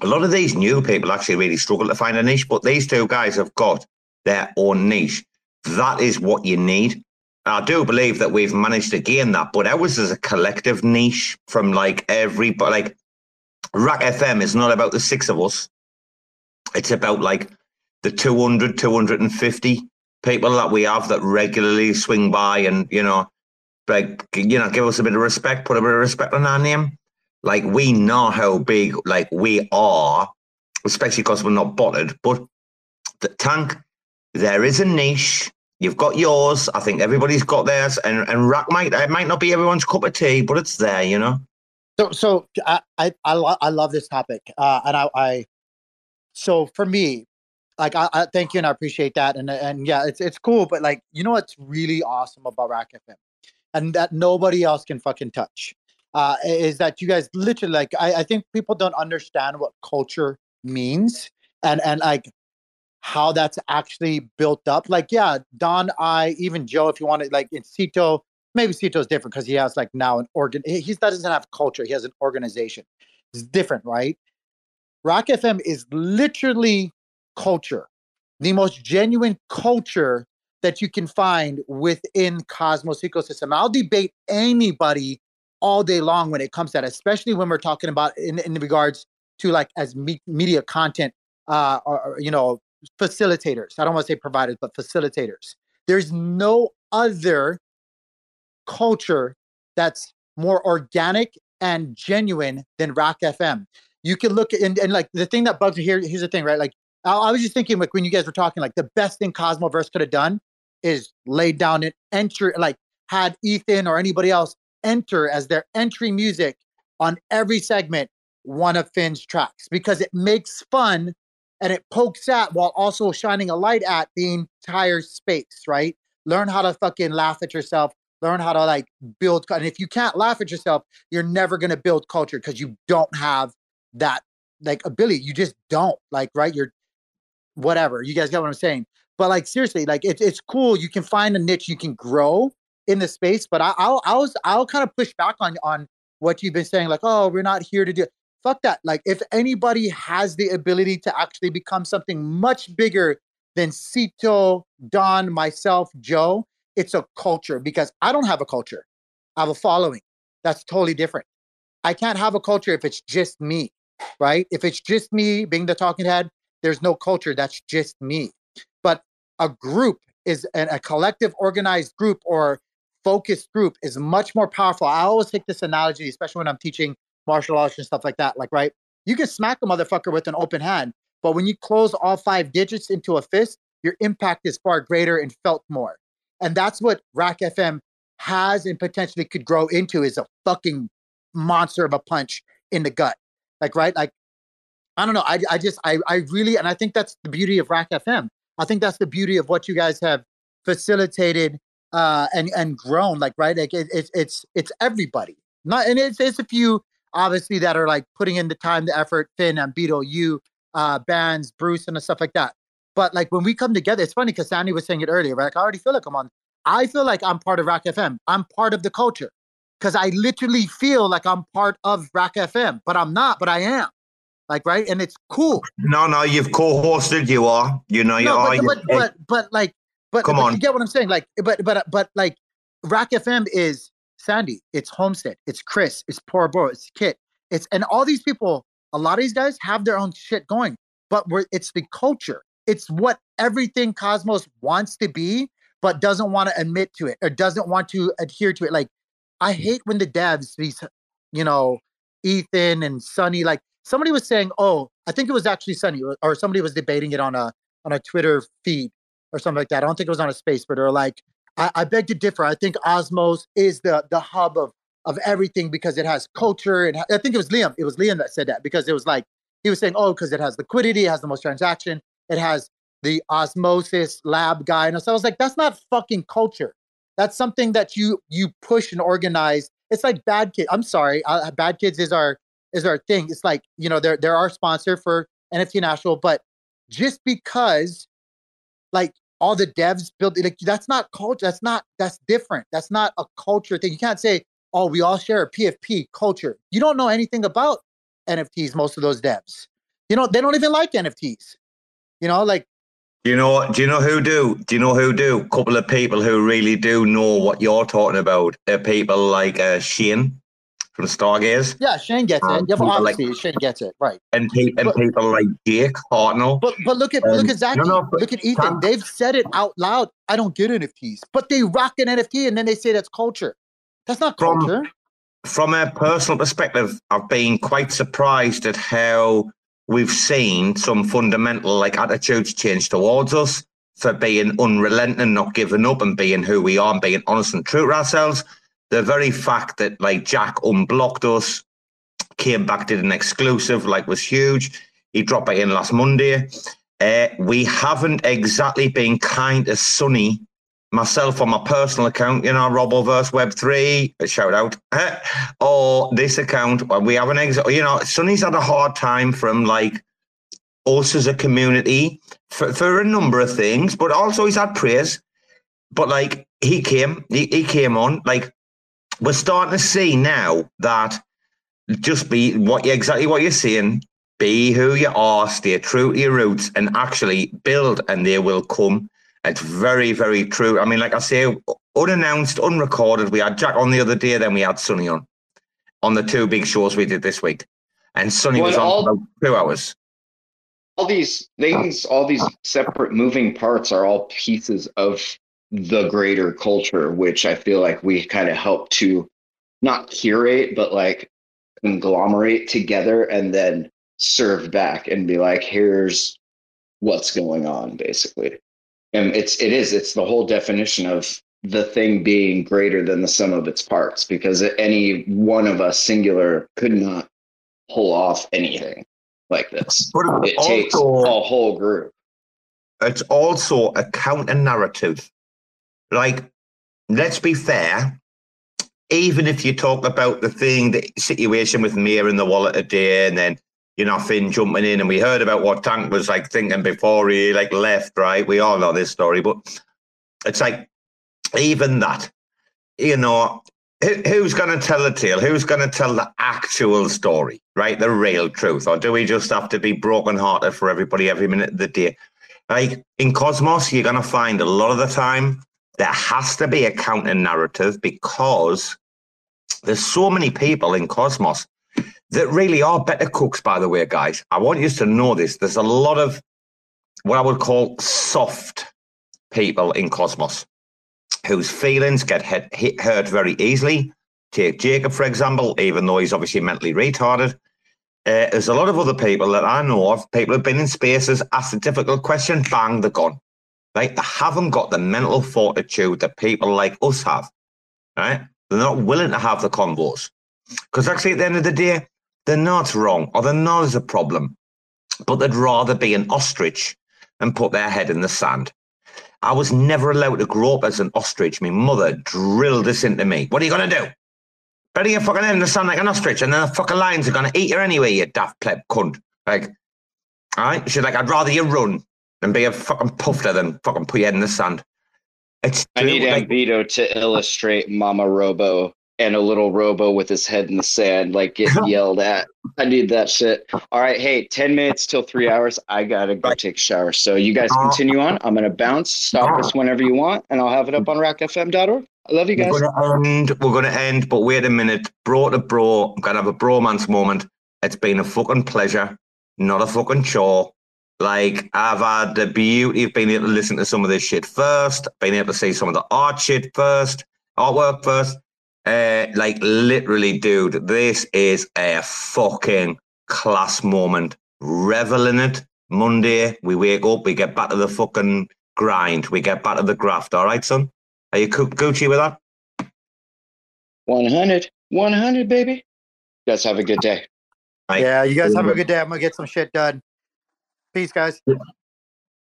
S2: A lot of these new people actually really struggle to find a niche, but these two guys have got their own niche. That is what you need. I do believe that we've managed to gain that, but ours is a collective niche from like every, but like RAC FM is not about the six of us. It's about like the 200, 250 people that we have that regularly swing by and, you know, like, you know, give us a bit of respect, put a bit of respect on our name. Like, we know how big, like, we are, especially because we're not botted. But the tank, there is a niche. You've got yours. I think everybody's got theirs. And, and RAC might, it might not be everyone's cup of tea, but it's there, you know?
S7: So, so I I I, I love this topic, uh, and I, I so for me, like I, I thank you and I appreciate that, and and yeah, it's it's cool, but like you know what's really awesome about RAC FM, and that nobody else can fucking touch, uh, is that you guys literally like I, I think people don't understand what culture means, and and like how that's actually built up. Like yeah, Don, I even Joe, if you want to like in Cito, maybe Cito's different because he has like now an organ. He he doesn't have culture. He has an organization. It's different, right? RAC FM is literally culture, the most genuine culture that you can find within Cosmos ecosystem. I'll debate anybody all day long when it comes to that, especially when we're talking about in, in regards to like as me- media content, uh, or, you know, facilitators. I don't want to say providers, but facilitators. There's no other culture that's more organic and genuine than RAC FM. You can look at and, and like the thing that bugs me here. Here's the thing, right? Like I, I was just thinking, like when you guys were talking, like the best thing Cosmoverse could have done is laid down an entry, like had Ethan or anybody else enter as their entry music on every segment one of Finn's tracks because it makes fun and it pokes at while also shining a light at the entire space, right? Learn how to fucking laugh at yourself. Learn how to like build. And if you can't laugh at yourself, you're never gonna build culture because you don't have that like ability. You just don't like, right? You're whatever. You guys get what I'm saying? But like seriously, like it's it's cool. You can find a niche you can grow in the space. But I, I'll I was I'll kind of push back on on what you've been saying. Like, oh, we're not here to do. Fuck that. Like, if anybody has the ability to actually become something much bigger than Cito, Don, myself, Joe, it's a culture because I don't have a culture. I have a following. That's totally different. I can't have a culture if it's just me, right? If it's just me being the talking head, there's no culture. That's just me. But a group is an, a collective, organized group or focused group is much more powerful. I always take this analogy, especially when I'm teaching martial arts and stuff like that. Like, right? You can smack a motherfucker with an open hand, but when you close all five digits into a fist, your impact is far greater and felt more. And that's what RAC FM has and potentially could grow into is a fucking monster of a punch in the gut. Like, right? Like, I don't know. I, I just, I, I really, and I think that's the beauty of RAC FM. I think that's the beauty of what you guys have facilitated uh, and and grown. Like, right? Like, it, it's it's it's everybody. Not, and it's it's a few obviously that are like putting in the time, the effort. Finn, and Ambedo, you, uh, bands, Bruce, and stuff like that. But like when we come together, it's funny because Sandy was saying it earlier. Right? Like, I already feel like I'm on. I feel like I'm part of RAC FM. I'm part of the culture because I literally feel like I'm part of RAC FM, but I'm not. But I am. Like right, and it's cool.
S2: No, no, you've co-hosted. You are. You know, you
S7: No,
S2: are.
S7: but, but, but but like but,
S2: Come
S7: but
S2: on.
S7: you get what I'm saying. Like but but uh, but like RAC FM is Sandy, it's Homestead, it's Chris, it's Poor Bro, it's Kit, it's and all these people. A lot of these guys have their own shit going, but we're it's the culture. It's what everything Cosmos wants to be, but doesn't want to admit to it or doesn't want to adhere to it. Like I hate when the devs, these, you know, Ethan and Sunny, like somebody was saying, oh, I think it was actually Sunny, or- or somebody was debating it on a on a Twitter feed or something like that. I don't think it was on a space, but they're like, I, I beg to differ. I think Osmos is the the hub of of everything because it has culture. And I think it was Liam. It was Liam that said that because it was like he was saying, oh, because it has liquidity, it has the most transaction, it has the osmosis lab guy. And so I was like, that's not fucking culture. That's something that you you push and organize. It's like Bad Kids. I'm sorry, uh, Bad Kids is our is our thing. It's like you know they're they're our sponsor for NFT National, but just because like all the devs build like that's not culture. That's not that's different. That's not a culture thing. You can't say oh we all share a PFP culture. You don't know anything about NFTs. Most of those devs, you know, they don't even like NFTs. You know, like
S2: Do you know? Do you know who do? Do you know who do? A couple of people who really do know what you're talking about. Are people like uh, Shane from Stargaze,
S7: yeah, Shane gets it.
S2: Um,
S7: Yeah,
S2: people like-
S7: Shane gets it right.
S2: and pe- and people like Jake Hartnell.
S7: But but look at
S2: Um,
S7: look at Zach.
S2: no, no,
S7: look at Ethan. They've said it out loud. I don't get NFTs, but they rock an NFT, and then they say that's culture. That's not
S2: From-
S7: culture.
S2: from a personal perspective, I've been quite surprised at how we've seen some fundamental like attitudes change towards us for being unrelenting, not giving up, and being who we are, and being honest and true to ourselves. The very fact that like Jack unblocked us, came back, did an exclusive, like was huge. He dropped it in last Monday. Uh, we haven't exactly been kind to Sunny. myself on my personal account, you know, Roboverse Web3, shout out, or this account, we have an exit, you know, Sunny's had a hard time from like us as a community for, for a number of things, but also he's had praise. But like he came, he, he came on, like we're starting to see now that just be what you exactly what you're saying, be who you are, stay true to your roots, and actually build, and they will come. It's very, very true. I mean, like I say, unannounced, unrecorded. We had Jack on the other day, then we had Sunny on on the two big shows we did this week, and Sunny
S3: Well,
S2: was on
S3: all-
S2: for about two hours.
S3: all these things, all these separate moving parts are all pieces of the greater culture, which I feel like we kind of help to not curate, but like conglomerate together and then serve back and be like, here's what's going on, basically. And it's it is, it's the whole definition of the thing being greater than the sum of its parts, because any one of us singular could not pull off anything like this.
S2: But
S3: it takes a whole group.
S2: it's also a counter narrative. Like, let's be fair. Even if you talk about the thing, the situation with Mia and the wallet a day, and then you know Finn jumping in, and we heard about what Tank was like thinking before he like left. Right, we all know this story, but it's like even that, you know, who, who's going to tell the tale? Who's going to tell the actual story? Right, the real truth, or do we just have to be brokenhearted for everybody every minute of the day? Like in Cosmos, you're going to find a lot of the time there has to be a counter narrative because there's so many people in Cosmos that really are better cooks, by the way, guys. I want you to know this. There's a lot of what I would call soft people in Cosmos whose feelings get hit, hit, hurt very easily. Take Jacob, for example, even though he's obviously mentally retarded. Uh, there's a lot of other people that I know of, people who've been in spaces, asked a difficult question, bang, they're gone. Right? They haven't got the mental fortitude that people like us have. Right? They're not willing to have the convos. Because actually, at the end of the day, they're not wrong or they're not as a problem, but they'd rather be an ostrich and put their head in the sand. I was never allowed to grow up as an ostrich. My mother drilled this into me. What are you going to do? Bury your fucking in the sand like an ostrich, and then the fucking lions are going to eat you anyway, you daft pleb cunt. Like, all right? She's like, I'd rather you run than be a fucking puffer than fucking put your head in the sand. It's
S3: I need
S2: like-
S3: Ambedo to illustrate Mama Robo and a little Robo with his head in the sand, like getting yelled at. I need that shit. All right, hey, 10 minutes till three hours. I gotta go take a shower. So you guys oh. continue on. I'm gonna bounce. Stop us ah. whenever you want, and I'll have it up on rackfm.org. I love you guys.
S2: We're gonna end. We're gonna end, but wait a minute. Bro to bro, I'm gonna have a bromance moment. It's been a fucking pleasure, not a fucking chore. Like I've had the beauty of being able to listen to some of this shit first, being able to see some of the art shit first, artwork first. Uh, like literally, dude, this is a fucking class moment. Revel in it. Monday, we wake up, we get back to the fucking grind, we get back to the graft. All right, son. Are you Gu- Gucci with that?
S3: 100. 100, baby. You guys have a good day.
S7: Yeah, you guys have a good day. I'm gonna get some shit done. Peace, guys.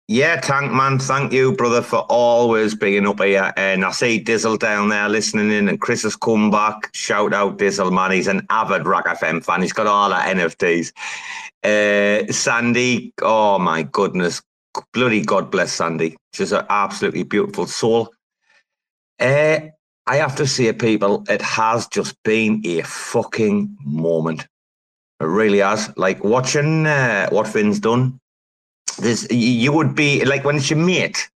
S2: Yeah, Tank Man, thank you, brother, for always being up here. And I see Dizzle down there listening in, and Chris has come back. Shout out Dizzle, man. He's an avid RAC FM fan. He's got all our NFTs. Uh, Sandy, oh my goodness. Bloody God bless Sandy. She's an absolutely beautiful soul. Uh, I have to say, people, it has just been a fucking moment. It really has. Like watching uh, what Finn's done there's you would be like when it's your mate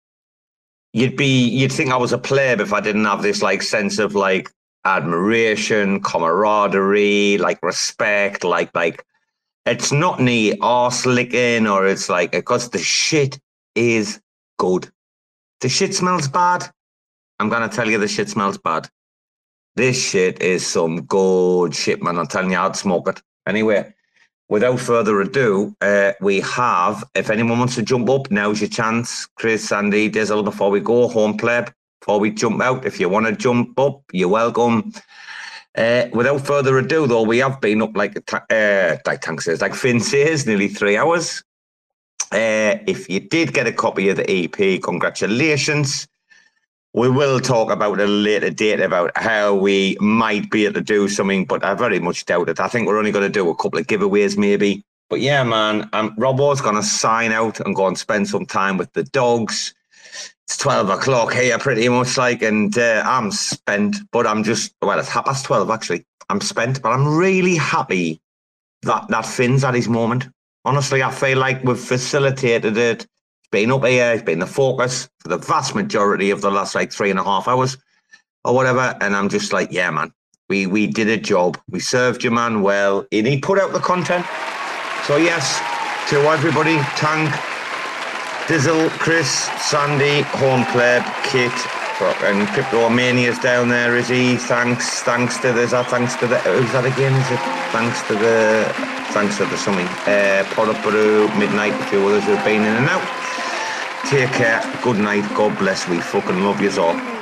S2: you'd be you'd think i was a pleb if i didn't have this like sense of like admiration camaraderie like respect like like it's not any arse licking or it's like because the shit is good. The shit smells bad. I'm gonna tell you the shit smells bad. This shit is some good shit man. I'm telling you i'd smoke it. Anyway without further ado, uh, we have, if anyone wants to jump up, now's your chance. Chris, Sandy, Dizzle, before we go, home pleb, before we jump out. If you want to jump up, you're welcome. Uh, without further ado, though, we have been up like, uh, like Tank says, like Finn says, nearly three hours. Uh, if you did get a copy of the EP, congratulations. We will talk about a later date about how we might be able to do something, but I very much doubt it. I think we're only going to do a couple of giveaways, maybe. But yeah, man, um, Robo's going to sign out and go and spend some time with the dogs. It's 12 o'clock here, pretty much like, and uh, I'm spent, but I'm just, well, it's half past 12 actually. I'm spent, but I'm really happy that, that Finn's at his moment. Honestly, I feel like we've facilitated it been up here, it's been the focus for the vast majority of the last like three and a half hours or whatever. And I'm just like, yeah, man, we we did a job. We served your man well. And he put out the content. So yes, to everybody, Tank, Dizzle, Chris, Sandy, Home Club, Kit, and Cryptomania's down there, is he? Thanks, thanks to the, that thanks to the, who's that again? Is it thanks to the, thanks to the something, uh, Poroburu, Midnight, a few others who've been in and out. Take care, good night, God bless, we fucking love you all.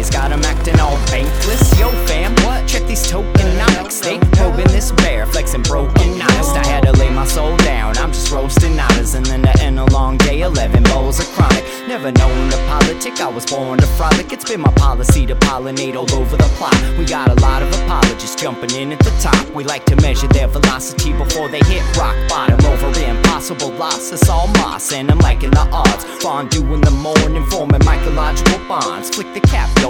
S18: days got 'em acting all bankless. Yo, fam, what? Check these tokenomics. They probing this bear, flexing broken honest. I had to lay my soul down. I'm just roasting otters, and then to end a long day, 11 bowls of chronic. Never known to politic, I was born to frolic. It's been my policy to pollinate all over the plot. We got a lot of apologists jumping in at the top. We like to measure their velocity before they hit rock bottom over impossible loss. It's all moss, and I'm liking the odds. Fondue in the morning, forming mycological bonds. Flick the cap, yo,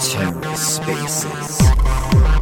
S2: TerraSpaces.